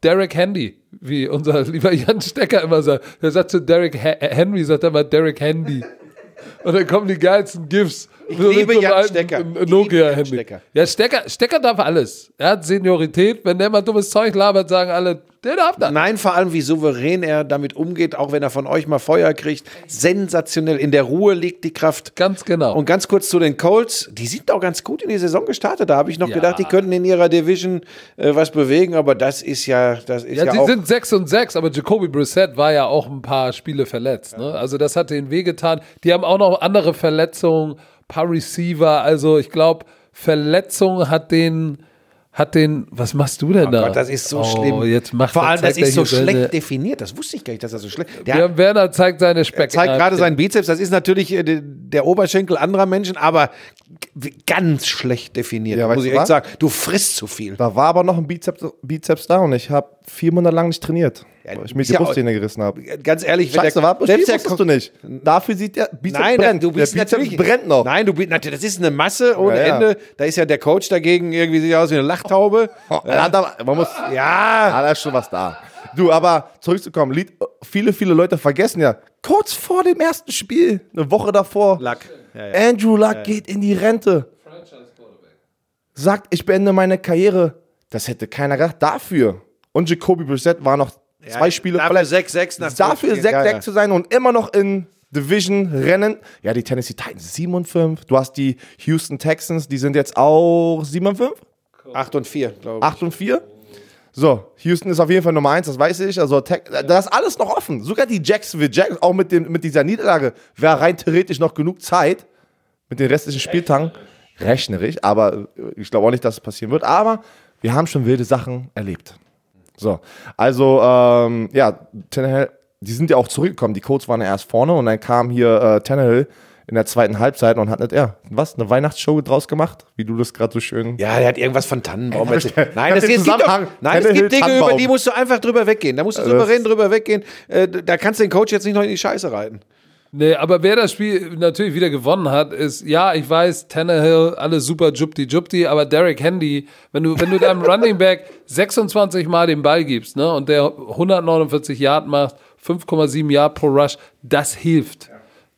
Derek Handy, wie unser lieber Jan Stecker immer sagt. Er sagt zu Derek Henry, sagt er mal Derek Handy. und dann kommen die geilsten GIFs. Ich liebe Jan Stecker. Nokia-Handy. Stecker. Ja, Stecker, Stecker darf alles. Er hat Seniorität. Wenn der mal dummes Zeug labert, sagen alle, der darf das. Nein, vor allem, wie souverän er damit umgeht, auch wenn er von euch mal Feuer kriegt. Sensationell. In der Ruhe liegt die Kraft. Ganz genau. Und ganz kurz zu den Colts. Die sind auch ganz gut in die Saison gestartet. Da habe ich noch Ja. gedacht, die könnten in ihrer Division äh, was bewegen, aber das ist ja, das ist Ja, ja, sie auch. sind 6 und 6, aber Jacoby Brissett war ja auch ein paar Spiele verletzt. Ne? Also das hat denen wehgetan. Die haben auch noch andere Verletzungen, paar Receiver. Also ich glaube, Verletzung hat den, hat den, was machst du denn da? Oh Gott, das ist so oh, schlimm. Jetzt macht Vor er- allem, das ist so hier seine- schlecht definiert. Das wusste ich gar nicht, dass das so schlecht Der Ja, Werner zeigt seine Speck. Er zeigt gerade seinen Bizeps, das ist natürlich äh, de- der Oberschenkel anderer Menschen, aber ganz schlecht definiert, Ja, muss weißt ich du echt was? sagen. Du frisst zu viel. Da war aber noch ein Bizeps, Bizeps da und ich habe vier Monate lang nicht trainiert, weil ich mir ist die ja Brustzähne gerissen habe. Ganz ehrlich, Scheiße, der, war selbst der du nicht. Dafür sieht der Bizeps Nein, brennt. du bist der Bizeps natürlich brennt noch. Nein, du bist natürlich, das ist eine Masse ohne Ja, ja. Ende. Da ist ja der Coach dagegen irgendwie sieht aus wie eine Lachtaube. Oh, er hat aber, man muss, Ja, ja, da ist schon was da. Du, aber zurückzukommen, Lied, viele, viele Leute vergessen ja, kurz vor dem ersten Spiel, eine Woche davor, Lack. Ja, ja. Andrew Luck geht in die Rente. Sagt, ich beende meine Karriere. Das hätte keiner gedacht. Dafür. Und Jacoby Brissett war noch zwei Spiele dafür 6-6 nach Dafür Spielen. 6-6 Ja, ja. zu sein und immer noch in Division rennen. Ja, die Tennessee Titans 7 und 5. Du hast die Houston Texans, die sind jetzt auch 7 und 5. 8 und 4, glaube ich. 8 und 4. So, Houston ist auf jeden Fall Nummer 1, das weiß ich. Also, Tex- da ist alles noch offen. Sogar die Jacksonville Jacks, auch mit, dem, mit dieser Niederlage, wäre rein theoretisch noch genug Zeit mit den restlichen Spieltagen. Rechnerisch, aber ich glaube auch nicht, dass es passieren wird. Aber wir haben schon wilde Sachen erlebt. So, also, ähm, ja, Tannehill, die sind ja auch zurückgekommen. Die Colts waren ja erst vorne und dann kam hier äh, Tannehill in der zweiten Halbzeit und hat nicht, ja, was, eine Weihnachtsshow draus gemacht, wie du das gerade so schön Ja, der hat irgendwas von Tannenbaum erzählt. Nein, das gibt, doch, nein, es gibt Dinge, über die musst du einfach drüber weggehen. Da musst du souverän drüber weggehen. Äh, da kannst du den Coach jetzt nicht noch in die Scheiße reiten. Nee, aber wer das Spiel natürlich wieder gewonnen hat, ist, ja, ich weiß, Tannehill, alles super jupti jupti, aber Derek Handy, wenn du, wenn du deinem Running Back 26 Mal den Ball gibst, ne, und der 149 Yard macht, 5,7 Yard pro Rush, das hilft.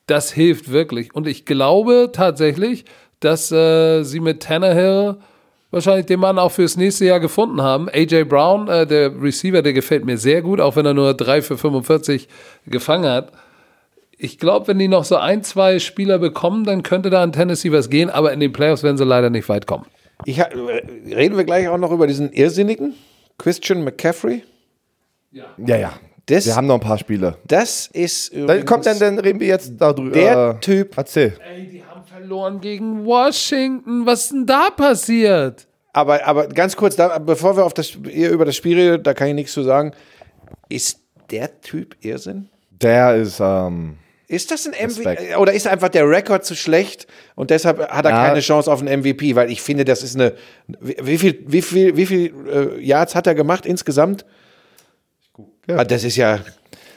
Das hilft wirklich. Und ich glaube tatsächlich, dass äh, sie mit Tannehill wahrscheinlich den Mann auch fürs nächste Jahr gefunden haben. AJ Brown, äh, der Receiver, der gefällt mir sehr gut, auch wenn er nur 3 für 45 gefangen hat ich glaube, wenn die noch so ein, zwei Spieler bekommen, dann könnte da in Tennessee was gehen, aber in den Playoffs werden sie leider nicht weit kommen. Ich, ha- reden wir gleich auch noch über diesen Irrsinnigen, Christian McCaffrey. Ja, ja. Das- wir haben noch ein paar Spiele. Das ist Dann kommt dann, dann reden wir jetzt darüber. der äh, Typ. Erzähl. Ey, die haben verloren gegen Washington. Was ist denn da passiert? Aber, aber ganz kurz, da, bevor wir auf das, über das Spiel redet, da kann ich nichts zu sagen. Ist der Typ Irrsinn? Der ist, ähm, Ist das ein. MVP? Oder ist einfach der Rekord zu schlecht und deshalb hat er Ja. keine Chance auf einen MVP? Weil ich finde, das ist eine. Wie viel, wie viel, wie viel äh, Yards hat er gemacht insgesamt? Ah, Das ist ja.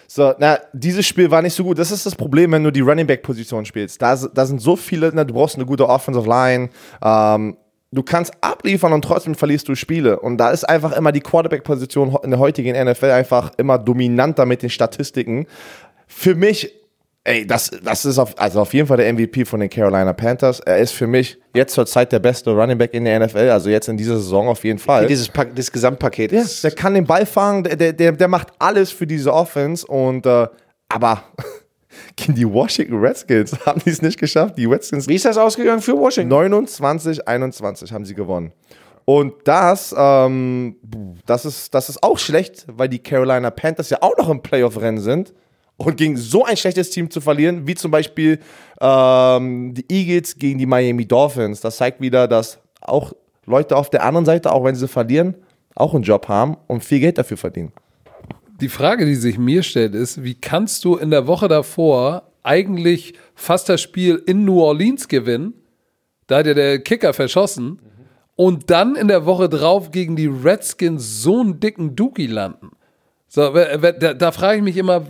So, na, dieses Spiel war nicht so gut. Das ist das Problem, wenn du die Running Back Position spielst. Da, da sind so viele, na, du brauchst eine gute Offensive Line. Ähm, du kannst abliefern und trotzdem verlierst du Spiele. Und da ist einfach immer die Quarterback Position in der heutigen NFL einfach immer dominanter mit den Statistiken. Für mich, ey, das, das ist auf, also auf jeden Fall der MVP von den Carolina Panthers. Er ist für mich jetzt zur Zeit der beste Running Back in der NFL. Also jetzt in dieser Saison auf jeden Fall. Dieses das Gesamtpaket. Ja, ist- der kann den Ball fangen, der, der- der, der macht alles für diese Offense und äh, aber gegen die Washington Redskins haben die es nicht geschafft. Die Redskins Wie ist das ausgegangen für Washington? 29, 21 haben sie gewonnen. Und das, ähm, das, ist, das ist auch schlecht, weil die Carolina Panthers ja auch noch im Playoff-Rennen sind. Und gegen so ein schlechtes Team zu verlieren, wie zum Beispiel ähm, die Eagles gegen die Miami Dolphins, das zeigt wieder, dass auch Leute auf der anderen Seite, auch wenn sie verlieren, auch einen Job haben und viel Geld dafür verdienen. Die Frage, die sich mir stellt, ist, wie kannst du in der Woche davor eigentlich fast das Spiel in New Orleans gewinnen? Da hat ja der Kicker verschossen. Und dann in der Woche drauf gegen die Redskins so einen dicken Dookie landen. So, da, da frage ich mich immer,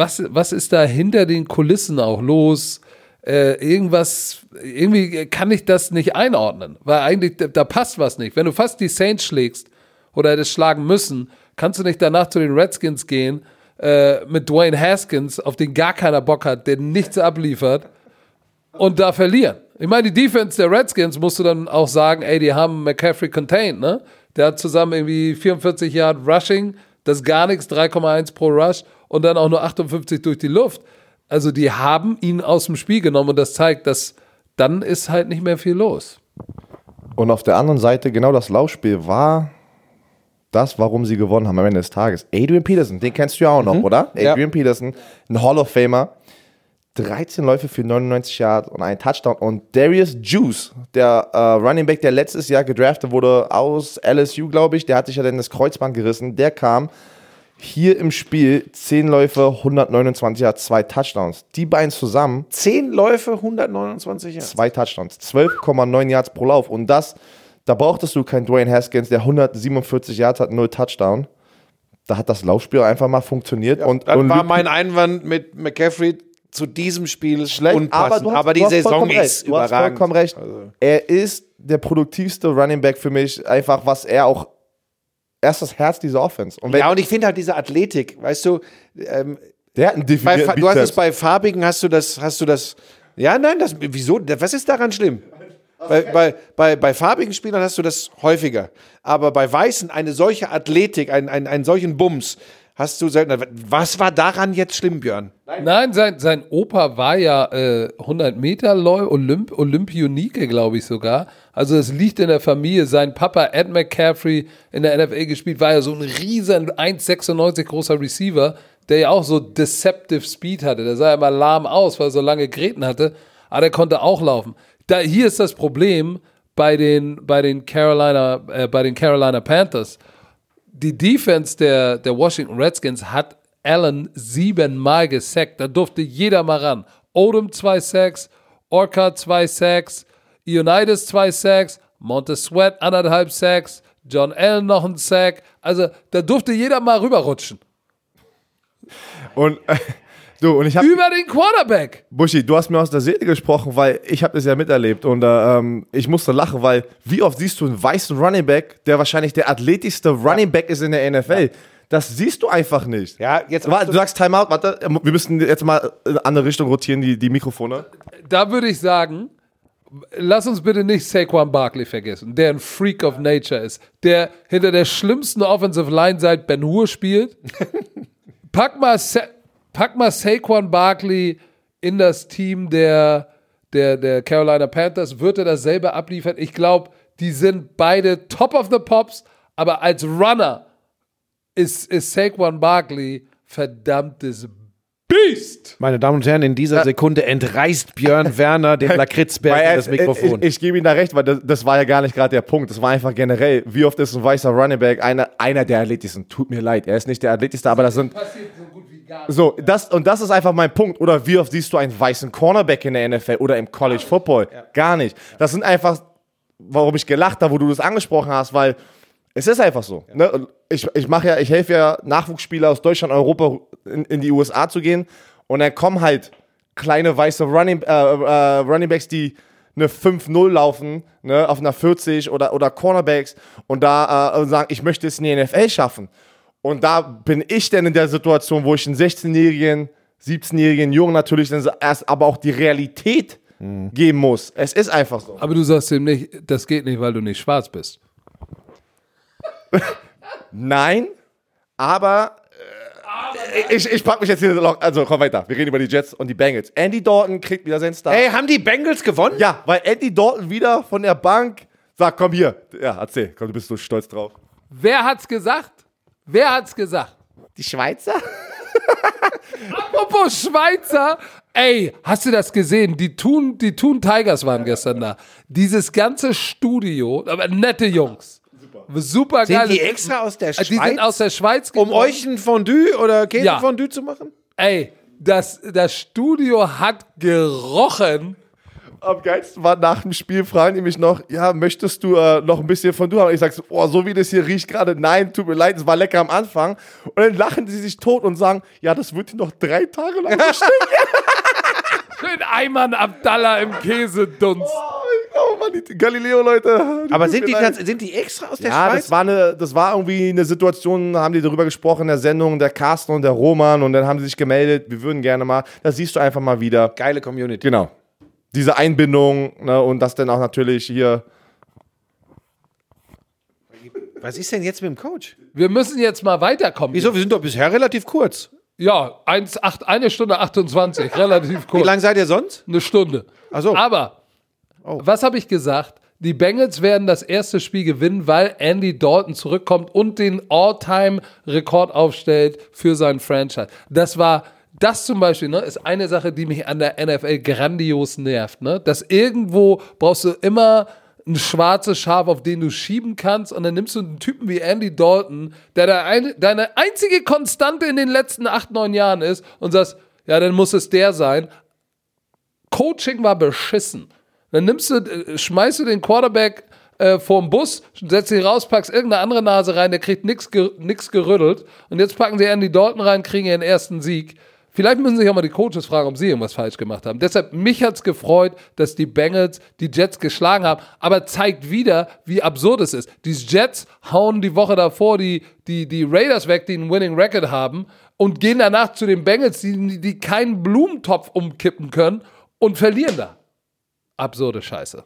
was, was ist da hinter den Kulissen auch los? Äh, irgendwas, irgendwie kann ich das nicht einordnen, weil eigentlich da, da passt was nicht. Wenn du fast die Saints schlägst oder hättest schlagen müssen, kannst du nicht danach zu den Redskins gehen äh, mit Dwayne Haskins, auf den gar keiner Bock hat, der nichts abliefert und da verlieren. Ich meine, die Defense der Redskins musst du dann auch sagen, ey, die haben McCaffrey contained, ne? Der hat zusammen irgendwie 44 Yard Rushing, das ist gar nichts, 3,1 pro Rush und dann auch nur 58 durch die Luft. Also die haben ihn aus dem Spiel genommen und das zeigt, dass dann ist halt nicht mehr viel los. Und auf der anderen Seite, genau das Laufspiel war das, warum sie gewonnen haben am Ende des Tages. Adrian Peterson, den kennst du ja auch noch, oder? Ja. Adrian Peterson, ein Hall of Famer. 13 Läufe für 99 Yards und ein Touchdown. Und Darius Juice, der äh, Running Back, der letztes Jahr gedraftet wurde aus LSU, glaube ich, der hat sich ja dann das Kreuzband gerissen. Der kam hier im Spiel 10 Läufe, 129 Yards, zwei Touchdowns. Die beiden zusammen Zehn Läufe, 129 Jahre. zwei Touchdowns, 12,9 Yards pro Lauf. Und das, da brauchtest du keinen Dwayne Haskins, der 147 Yards hat, null Touchdown. Da hat das Laufspiel einfach mal funktioniert. und, Dann und war mein Einwand mit McCaffrey zu diesem Spiel schlecht, unpassend. du hast- Aber, die Saison ist recht. Du hast überragend. vollkommen recht. Also- Er ist der produktivste Running Back für mich, einfach was er auch, er ist das Herz dieser Offense. Und Ja, und ich finde halt diese Athletik, weißt du, ähm, der hat einen bei, Fa- du hast es bei Farbigen, hast du das, hast du das, ja, nein, das, wieso, was ist daran schlimm? Bei, bei, bei, bei farbigen Spielern hast du das häufiger. Aber bei Weißen eine solche Athletik, einen, einen, einen solchen Bums, hast du selten. Was war daran jetzt schlimm, Björn? Nein, sein, sein Opa war ja äh, 100 Meter Olymp Olympionike, glaube ich sogar. Also es liegt in der Familie. Sein Papa Ed McCaffrey in der NFL gespielt, war ja so ein riesen 1,96 großer Receiver, der ja auch so deceptive Speed hatte. Der sah ja immer lahm aus, weil er so lange Gräten hatte. Aber der konnte auch laufen. Da, hier ist das Problem bei den, bei den Carolina, äh, bei den Carolina Panthers die Defense der, der Washington Redskins hat Allen siebenmal gesackt. Da durfte jeder mal ran. Odom zwei Sacks, Orca zwei Sacks, Unitas zwei Sacks, Montez Sweat anderthalb Sacks, John Allen noch ein Sack. Also da durfte jeder mal rüberrutschen. Und, du, und ich habe Über den Quarterback. Buschi, du hast mir aus der Seele gesprochen, weil ich habe das ja miterlebt und äh, ähm, ich musste lachen, weil wie oft siehst du einen weißen Running Back, der wahrscheinlich der athletischste Running Back ist in der NFL? Das siehst du einfach nicht. Ja, jetzt Warte, du sagst Timeout, warte, wir müssen jetzt mal in eine andere Richtung rotieren, die, die Mikrofone. Da würde ich sagen, lass uns bitte nicht Saquon Barkley vergessen, der ein Freak of Nature ist, der hinter der schlimmsten Offensive Line seit Ben Hur spielt. Pack mal, Sa pack mal Saquon Barkley in das Team der, der, der Carolina Panthers, wird er dasselbe abliefern? Ich glaube, die sind beide top of the pops, aber als Runner ist, ist Saquon Barkley verdammtes Beast. Meine Damen und Herren, in dieser Sekunde entreißt Björn Werner den Lakritzberg er- das Mikrofon. Ich, ich gebe ihm da recht, weil das, das war ja gar nicht gerade der Punkt. Das war einfach generell, wie oft ist ein weißer Running Back einer, einer der athletischsten. Tut mir leid, er ist nicht der athletischste, aber das sind Passiert so gut So, das, und das ist einfach mein Punkt. Oder wie oft siehst du einen weißen Cornerback in der NFL oder im College Football? Gar nicht. Das sind einfach, warum ich gelacht habe, wo du das angesprochen hast, weil es ist einfach so. Ne? Ich, ich mache ja, ich helfe ja Nachwuchsspieler aus Deutschland, Europa in, in die USA zu gehen. Und dann kommen halt kleine weiße Running, äh, äh, Running Backs, die eine 5-0 laufen, ne, auf einer 40 oder, oder Cornerbacks und da äh, und sagen, ich möchte es in die NFL schaffen. Und da bin ich dann in der Situation, wo ich einen 16-jährigen, 17-jährigen Jungen natürlich dann erst aber auch die Realität geben muss. Es ist einfach so. Aber du sagst ihm nicht, das geht nicht, weil du nicht schwarz bist. Nein, aber äh, ich, ich pack mich jetzt hier noch. Also komm weiter. Wir reden über die Jets und die Bengals. Andy Dalton kriegt wieder seinen Star. Ey, haben die Bengals gewonnen? Ja, weil Andy Dalton wieder von der Bank sagt, komm hier. Ja, erzähl. Komm, du bist so stolz drauf. Wer hat's gesagt? Wer hat's gesagt? Die Schweizer? Apropos Schweizer, ey, hast du das gesehen? Die Thun, die Thun Tigers waren gestern da. Dieses ganze Studio, aber nette Jungs. Super Sind geil. die extra aus der Die Schweiz? sind aus der Schweiz um gekommen. euch ein Fondue oder Käsefondue zu machen? Ey, das, das Studio hat gerochen. Am geilsten war nach dem Spiel, fragen die mich noch, ja, möchtest du äh, noch ein bisschen von du haben? Ich sag so, oh, so wie das hier riecht gerade, nein, tut mir leid, es war lecker am Anfang. Und dann lachen sie sich tot und sagen, ja, das wird hier noch drei Tage lang so stinken. Schön Eimann Abdallah im Käsedunst. oh Oh Mann, die Galileo-Leute. Aber sind die, tats- sind die extra aus der Ja, Schweiz? das war, eine, das war irgendwie eine Situation, haben die darüber gesprochen in der Sendung, der Carsten und der Roman und dann haben sie sich gemeldet, wir würden gerne mal, das siehst du einfach mal wieder. Geile Community. Genau. Diese Einbindung ne, und das dann auch natürlich hier. Was ist denn jetzt mit dem Coach? Wir müssen jetzt mal weiterkommen. Wieso? Wir sind doch bisher relativ kurz. Ja, 1, 8, eine Stunde 28, relativ Wie kurz. lange seid ihr sonst? Eine Stunde. Ach so. Aber, Oh. was habe ich gesagt? Die Bengals werden das erste Spiel gewinnen, weil Andy Dalton zurückkommt und den All-Time-Rekord aufstellt für sein Franchise. Das war, das zum Beispiel, ne, ist eine Sache, die mich an der NFL grandios nervt. Ne? Dass irgendwo brauchst du immer ein schwarzes Schaf, auf den du schieben kannst, und dann nimmst du einen Typen wie Andy Dalton, der deine, ein- deine einzige Konstante in den letzten acht, neun Jahren ist, und sagst, ja, dann muss es der sein. Coaching war beschissen. Dann nimmst du, äh, schmeißt du den Quarterback äh, vorm Bus, setzt ihn raus, packst irgendeine andere Nase rein, der kriegt nichts gerüttelt. Und jetzt packen sie Andy Dalton rein, kriegen ihren ersten Sieg. Vielleicht müssen sich auch mal die Coaches fragen, ob sie irgendwas falsch gemacht haben. Deshalb, mich hat's gefreut, dass die Bengals die Jets geschlagen haben, aber zeigt wieder, wie absurd es ist. Die Jets hauen die Woche davor die, die, die Raiders weg, die einen Winning Record haben, und gehen danach zu den Bengals, die, die keinen Blumentopf umkippen können und verlieren da. Absurde Scheiße.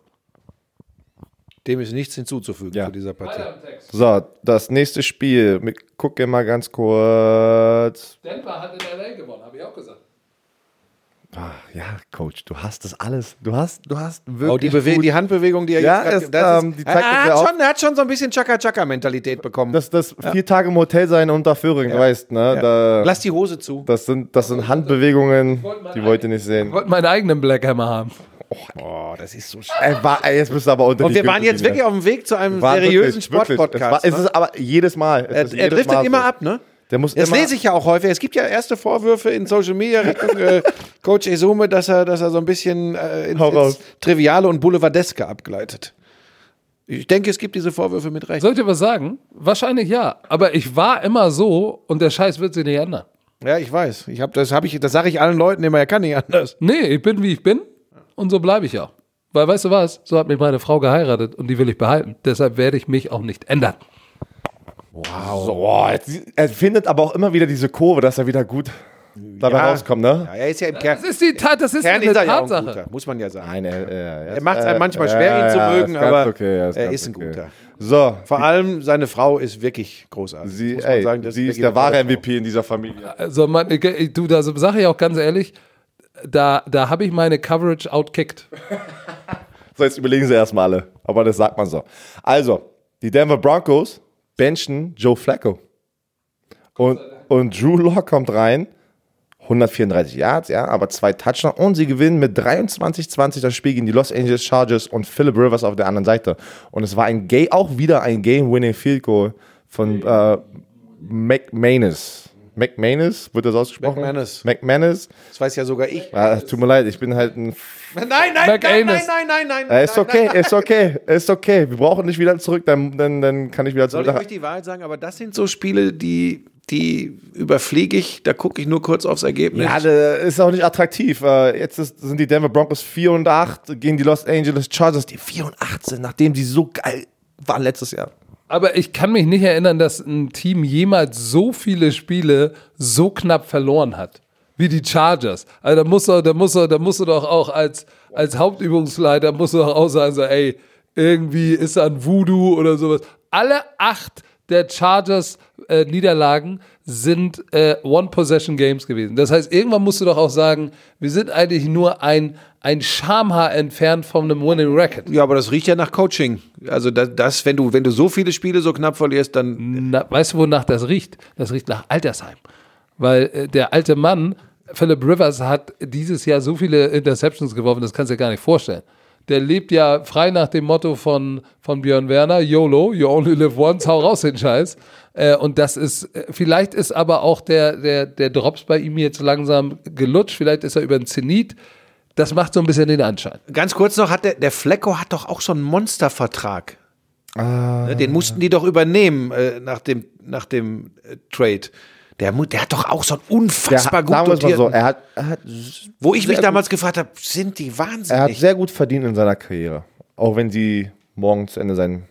Dem ist nichts hinzuzufügen Ja. zu dieser Partie. So, das nächste Spiel. Wir gucken mal ganz kurz. Denver hat in LA gewonnen, habe ich auch gesagt. Ah, ja, Coach, du hast das alles. Du hast, du hast wirklich. Oh, die, Bewe gut- die Handbewegung, die er Ja, jetzt grad- ähm, die er, zeigt er, hat schon, er hat schon so ein bisschen Chaka-Chaka-Mentalität bekommen. Das, das vier Tage im Hotel sein unter Föhring, du weißt, ne? Da, Lass die Hose zu. das, sind, das sind Handbewegungen, die wollt ihr nicht sehen. Ich wollte meinen eigenen Black Hammer haben. Oh, das ist so sch Ey, war, ey, jetzt bist du aber unter Und die wir waren jetzt wirklich auf dem Weg zu einem War seriösen. Sportpodcast. Es, war, es ne? ist aber jedes Mal. Es er, er driftet Mal immer so. ab, ne? Der muss Das lese ich ja auch häufig. Es gibt ja erste Vorwürfe in Social Media Richtung äh, Coach Esume, dass er, dass er so ein bisschen äh, ins, ins Triviale und Boulevardeske abgleitet. Ich denke, es gibt diese Vorwürfe mit Recht. Soll ich dir was sagen? Wahrscheinlich ja. Aber ich war immer so und der Scheiß wird sich nicht ändern. Ja, ich weiß. Ich hab, das hab ich, das sage ich allen Leuten immer, er kann nicht anders. Nee, ich bin wie ich bin und so bleibe ich auch. Weil weißt du was? So hat mich meine Frau geheiratet und die will ich behalten. Deshalb werde ich mich auch nicht ändern. so, boah, jetzt, er findet aber auch immer wieder diese Kurve, dass er wieder gut dabei Ja. rauskommt, ne? Ja, er ist ja im Kern, Das ist die Tat, das ist Kern eine ist er ja ein Tatsache. guter, muss man ja sagen. Nein, er, er, Er macht es einem manchmal schwer, ihn zu mögen, ist aber okay, ja, er ganz ist ein okay. guter. So, Vor allem seine Frau ist wirklich großartig. sie, muss man ey, sagen, sie ist der wahre. MVP in dieser Familie. Also, man, ich, du, da sage ich auch ganz ehrlich, da, da habe ich meine Coverage outkickt. So, jetzt überlegen sie erstmal alle. Aber das sagt man so. Also, die Denver Broncos benchen Joe Flacco. Und, und Drew Lock kommt rein. 134 Yards, ja, aber zwei Touchdowns und sie gewinnen mit 23-20 das Spiel gegen die Los Angeles Chargers und Philip Rivers auf der anderen Seite. Und es war ein Ga auch wieder ein Game-Winning Field Goal von äh, McManus. McManus, wird das ausgesprochen? McManus. McManus. Das weiß ja sogar ich. Ah, tut mir leid, ich bin halt ein Nein, nein, nein, nein, nein, nein, nein, nein. äh, ist okay, nein. ist okay, ist okay. Wir brauchen nicht wieder zurück, dann, dann, dann kann ich wieder Soll zurück. ich euch die Wahrheit sagen? Aber das sind so Spiele, die, die überfliege ich. Da gucke ich nur kurz aufs Ergebnis. ja, das ist auch nicht attraktiv. Äh, Jetzt ist, sind die Denver Broncos 4 und 8 gegen die Los Angeles Chargers, die 4 und 8 sind, nachdem die so geil waren letztes Jahr. Aber ich kann mich nicht erinnern, dass ein Team jemals so viele Spiele so knapp verloren hat. Wie die Chargers. Also da musst du, da musst du, da musst du doch auch als, als Hauptübungsleiter musst du doch auch sagen, so, ey, irgendwie ist da ein Voodoo oder sowas. Alle acht der Chargers äh, Niederlagen sind äh, One-Possession-Games gewesen. Das heißt, irgendwann musst du doch auch sagen, wir sind eigentlich nur ein, ein Schamhaar entfernt von einem Winning Record. Ja, aber das riecht ja nach Coaching. Also das, das wenn du wenn du so viele Spiele so knapp verlierst, dann Na, weißt du, wonach das riecht? Das riecht nach Altersheim. Weil äh, der alte Mann, Philip Rivers, hat dieses Jahr so viele Interceptions geworfen, das kannst du dir gar nicht vorstellen. Der lebt ja frei nach dem Motto von, von Björn Werner, YOLO, you only live once, hau raus den Scheiß. Äh, und das ist, äh, vielleicht ist aber auch der, der, der Drops bei ihm jetzt langsam gelutscht, vielleicht ist er über den Zenit. Das macht so ein bisschen den Anschein. ganz kurz noch hat der der Flecko hat doch auch so einen Monstervertrag. Ne, Den mussten die doch übernehmen äh, nach dem nach dem äh, Trade. Der, der hat doch auch so einen unfassbar gut wir es mal so, dotierten, er hat, er hat, wo ich mich damals gefragt habe, sind die er hat wahnsinnig? sehr gut verdient in seiner Karriere. Auch wenn sie morgen zu Ende sein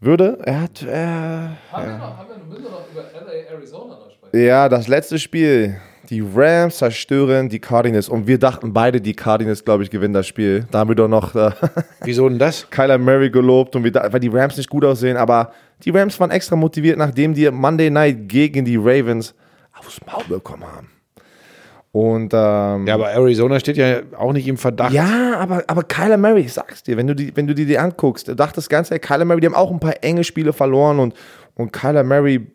würde. Er hat, äh, Haben wir noch, haben wir, müssen wir noch über LA, Arizona noch sprechen? ja, das letzte Spiel. Die Rams zerstören die Cardinals. Und wir dachten beide, die Cardinals, glaube ich, gewinnen das Spiel. Da haben wir doch noch äh, Wieso denn das? Kyler Murray gelobt, und wir, weil die Rams nicht gut aussehen. Aber die Rams waren extra motiviert, nachdem die Monday Night gegen die Ravens aufs Maul bekommen haben. Und ähm, Ja, aber Arizona steht ja auch nicht im Verdacht. Ja, aber, aber Kyler Murray, ich sag's dir, wenn du die, wenn du die dir anguckst, da dachte das Ganze, Kyler Murray, die haben auch ein paar enge Spiele verloren und, und Kyler Murray,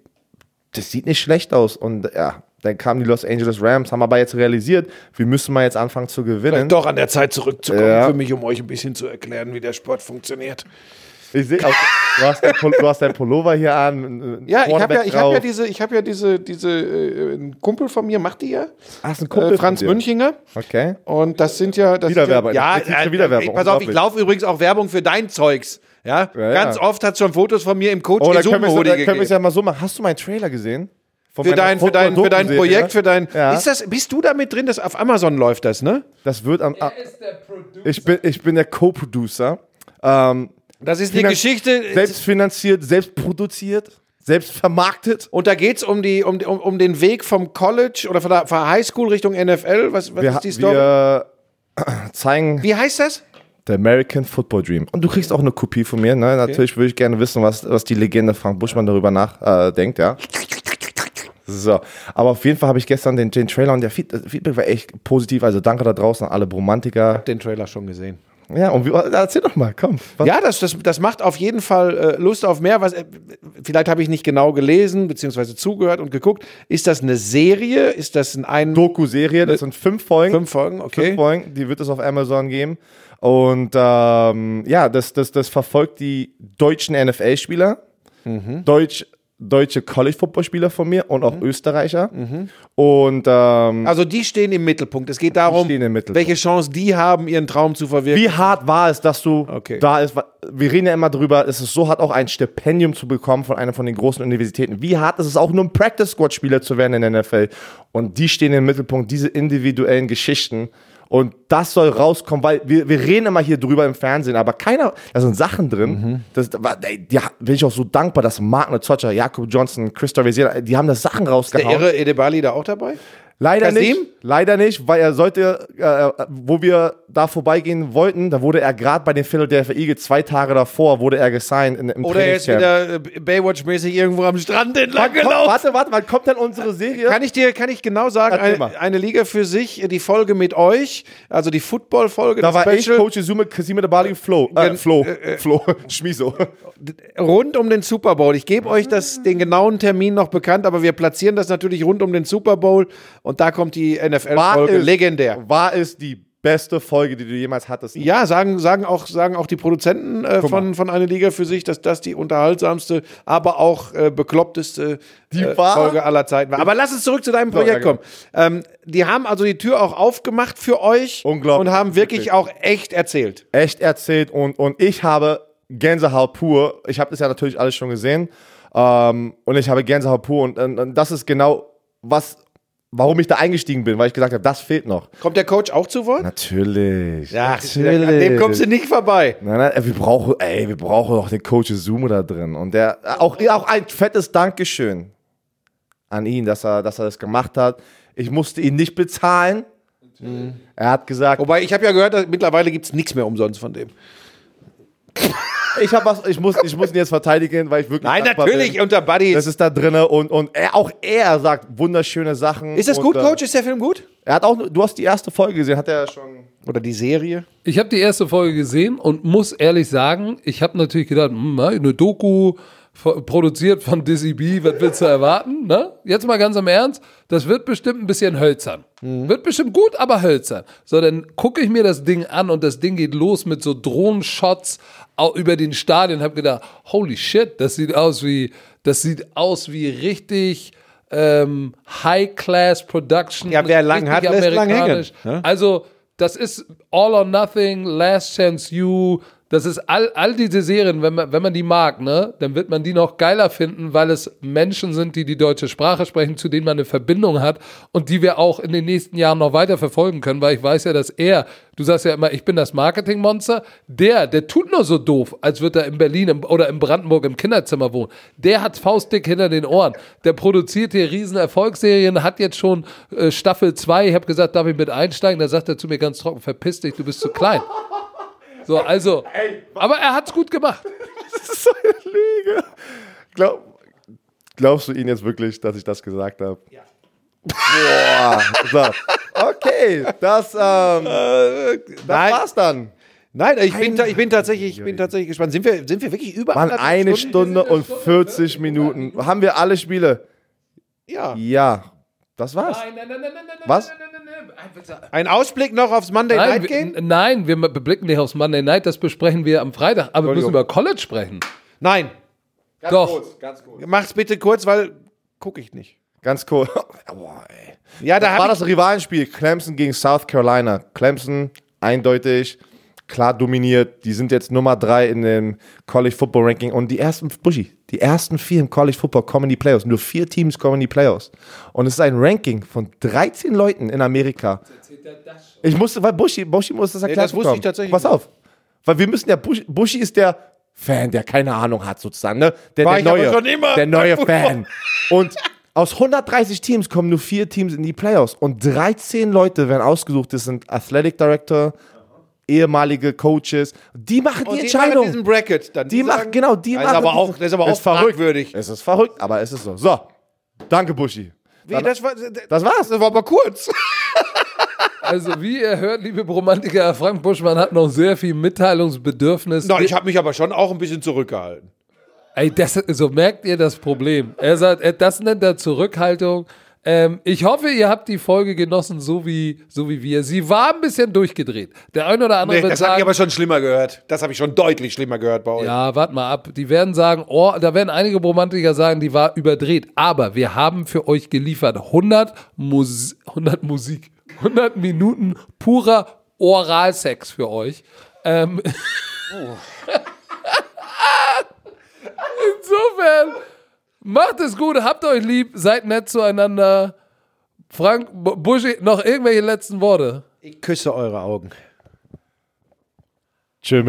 das sieht nicht schlecht aus. Und ja, dann kamen die Los Angeles Rams, haben aber jetzt realisiert, wir müssen mal jetzt anfangen zu gewinnen. Vielleicht doch an der Zeit zurückzukommen, Ja. für mich, um euch ein bisschen zu erklären, wie der Sport funktioniert. Ich sehe auch, du hast, du hast dein Pullover hier an. Ja, ich habe ja, ich hab ja diese, ich habe ja diese, diese, äh, ein Kumpel von mir macht die ja, Ah, ist ein äh, Kumpel Franz von dir. Münchinger. Okay. Und das sind ja. Das Wieder sind ja. Ja, äh, wieder Werbung. Ey, pass auf, ich laufe übrigens auch Werbung für dein Zeugs. Ja, Ja, ganz ja. oft hat es schon Fotos von mir im Coach Oh, wir Hoodie es dann können wir es gegeben. ja mal so machen. Hast du meinen Trailer gesehen? Von Für dein, für, dein, für dein Projekt, für dein. Ja. Ist das, bist du damit drin, dass auf Amazon läuft das, ne? Das wird am. Er ist der Producer. Ich bin, ich bin der Co-Producer. Ähm, Das ist eine Finan- Geschichte. selbst finanziert, selbst produziert, selbst vermarktet. Und da geht es um, die, um, um, um den Weg vom College oder von der, von der Highschool Richtung NFL. Was, was Wir, ist die Story? wir zeigen Wie heißt das? The American Football Dream. Und du kriegst auch eine Kopie von mir. Ne? Natürlich würde ich gerne wissen, was, was die Legende Frank Buschmann darüber nachdenkt. Äh, denkt, ja. So, aber auf jeden Fall habe ich gestern den, den Trailer und der Feedback war echt positiv. Also danke da draußen an alle Bromantiker. Den Trailer schon gesehen. Ja, und wie, erzähl doch mal, komm. Was? Ja, das, das, das macht auf jeden Fall äh, Lust auf mehr. Was, äh, vielleicht habe ich nicht genau gelesen, beziehungsweise zugehört und geguckt. Ist das eine Serie? Ist das ein, ein Doku-Serie, das sind fünf Folgen. fünf Folgen? Okay. Fünf Folgen, die wird es auf Amazon geben. Und ähm, ja, das, das, das verfolgt die deutschen NFL-Spieler, Mhm. Deutsch, deutsche College-Football-Spieler von mir und auch Österreicher. Und ähm, Also die stehen im Mittelpunkt. Es geht darum, welche Chance die haben, ihren Traum zu verwirklichen. wie hart war es, dass du Okay. da ist? Wir reden ja immer drüber, es ist so hart, auch ein Stipendium zu bekommen von einer von den großen Universitäten. Wie hart ist es auch, nur ein Practice-Squad-Spieler zu werden in der NFL? Und die stehen im Mittelpunkt, diese individuellen Geschichten. Und das soll rauskommen, weil wir, wir reden immer hier drüber im Fernsehen, aber keiner, da sind Sachen drin. Mhm. Das, ey, ja, bin ich auch so dankbar, dass Mark Nozocca, Jakob Johnson, Christopher Visier, die haben da Sachen der rausgehauen. irre Edebali da auch dabei? Leider Kasim? nicht, leider nicht, weil er sollte, äh, wo wir da vorbeigehen wollten, da wurde er gerade bei den Philadelphia Eagles zwei Tage davor, wurde er gesigned in, im Oder er ist wieder äh, Baywatch-mäßig irgendwo am Strand entlang kommt, gelaufen? warte, warte, wann kommt denn unsere Serie? Kann ich dir, kann ich genau sagen, eine, eine Liga für sich, die Folge mit euch, also die Football-Folge, da war ich, Special, Coach Izume, Kasime de Bali, Flo, äh, Flo, äh, äh, Flo, Schmiso. rund um den Super Bowl. Ich gebe euch das, den genauen Termin noch bekannt, aber wir platzieren das natürlich rund um den Super Bowl und da kommt die NFL-Folge. Legendär. War es die beste Folge, die du jemals hattest? Ja, sagen, sagen, auch, sagen auch die Produzenten äh, von, von einer Liga für sich, dass das die unterhaltsamste, aber auch äh, bekloppteste äh? Folge aller Zeiten war. Aber lass uns zurück zu deinem Projekt kommen. Ähm, die haben also die Tür auch aufgemacht für euch Unglaublich. und haben wirklich Wirklich. auch echt erzählt. echt erzählt und, und ich habe Gänsehaut pur. Ich habe das ja natürlich alles schon gesehen. Ähm, und ich habe Gänsehaut pur und, und, und das ist genau was, warum ich da eingestiegen bin, weil ich gesagt habe, das fehlt noch. Kommt der Coach auch zu Wort? Natürlich. Ja, an dem kommst du nicht vorbei. Nein, nein, wir brauchen, ey, wir brauchen auch den Coach Zumo da drin. Und der, auch, auch ein fettes Dankeschön an ihn, dass er, dass er das gemacht hat. Ich musste ihn nicht bezahlen. Er hat gesagt, Wobei, ich habe ja gehört, dass mittlerweile gibt es nichts mehr umsonst von dem. Ich habe was, ich muss, ich muss ihn jetzt verteidigen, weil ich wirklich. Nein, natürlich, Bin. unter Buddies. Das ist da drinne und, und er, auch er sagt wunderschöne Sachen. ist das und, gut, äh, Coach? Ist der Film gut? Er hat auch, du hast die erste Folge gesehen, hat er schon. Oder die Serie? Ich habe die erste Folge gesehen und muss ehrlich sagen, ich habe natürlich gedacht, hm, eine Doku produziert von Dizzy B, was willst du erwarten? Ne? Jetzt mal ganz im Ernst, das wird bestimmt ein bisschen hölzern. Wird bestimmt gut, aber hölzern. So, dann gucke ich mir das Ding an und das Ding geht los mit so Drohnenshots über den Stadion. Hab gedacht, holy shit, das sieht aus wie, das sieht aus wie richtig ähm, High-Class Production. Ja, wer lang hat, lässt lang hängen, ne? Also, das ist All or Nothing, Last Chance You, Das ist all, all diese Serien, wenn man, wenn man die mag, ne, dann wird man die noch geiler finden, weil es Menschen sind, die die deutsche Sprache sprechen, zu denen man eine Verbindung hat und die wir auch in den nächsten Jahren noch weiter verfolgen können, weil ich weiß ja, dass er, du sagst ja immer, ich bin das Marketingmonster, der, der tut nur so doof, als würde er in Berlin im, oder in Brandenburg im Kinderzimmer wohnen. Der hat faustdick hinter den Ohren. Der produziert hier riesen Erfolgsserien, hat jetzt schon äh, Staffel 2. Ich habe gesagt, darf ich mit einsteigen? Da sagt er zu mir ganz trocken, verpiss dich, du bist zu klein. So, also, aber er hat's gut gemacht. Das ist so eine Lüge. Glaub, glaubst du ihn jetzt wirklich, dass ich das gesagt habe? Ja. Boah. So. Okay, das, ähm, das nein. war's dann. Nein, ich bin, ich bin tatsächlich, ich bin tatsächlich gespannt. Sind wir, sind wir wirklich über Mann, eine Stunden? Stunde und 40 Minuten. Haben wir alle Spiele? Ja. Ja. Das war's. Nein, nein, nein, nein, nein, nein, Was? nein, nein, nein, nein, nein. Ein Ausblick noch aufs Monday Nein, Night Game? nein, wir beblicken nicht aufs Monday Night, das besprechen wir am Freitag. Aber wir müssen über College sprechen. Nein. Doch. ganz kurz. Mach's bitte kurz, weil gucke ich nicht. Ganz kurz. Boah, ey. Ja, da war das Rivalenspiel Clemson gegen South Carolina. Clemson eindeutig klar dominiert. Die sind jetzt Nummer drei in dem College Football Ranking und die ersten Buschi, die ersten vier im College Football kommen in die Playoffs. Nur vier Teams kommen in die Playoffs. Und es ist ein Ranking von 13 Leuten in Amerika. Ich musste, weil Buschi, Buschi muss das erklären. das wusste ich tatsächlich Pass auf. Weil wir müssen ja, Buschi, Buschi ist der Fan, der keine Ahnung hat sozusagen, ne? Der, der neue, der neue Fan. Und aus 130 Teams kommen nur vier Teams in die Playoffs und 13 Leute werden ausgesucht. Das sind Athletic Director, ehemalige Coaches. Die machen Und die die Entscheidung. machen diesen Bracket dann. Die machen, genau, die das machen. Ist aber auch, das ist aber auch Ist verrückt. Es ist verrückt, aber es ist so. So, danke Buschi. Wie, das, war, Das war's. das war aber kurz. Also, wie ihr hört, liebe Romantiker, Frank Buschmann hat noch sehr viel Mitteilungsbedürfnis. No, ich habe mich aber schon auch ein bisschen zurückgehalten. Ey, das, so merkt ihr das Problem. Er sagt, das nennt er Zurückhaltung. Ähm, ich hoffe, ihr habt die Folge genossen, so wie, so wie wir. Sie war ein bisschen durchgedreht. Der ein oder andere Nee, wird das habe sagen, ich aber schon schlimmer gehört. Das habe ich schon deutlich schlimmer gehört bei euch. ja, wart mal ab. Die werden sagen, oh, da werden einige Romantiker sagen, die war überdreht. Aber wir haben für euch geliefert 100, Mus 100 Musik, 100 Minuten purer Oralsex für euch. Ähm, Insofern, macht es gut, habt euch lieb, seid nett zueinander. Frank, Buschi, noch irgendwelche letzten Worte? Ich küsse eure Augen. Tschö.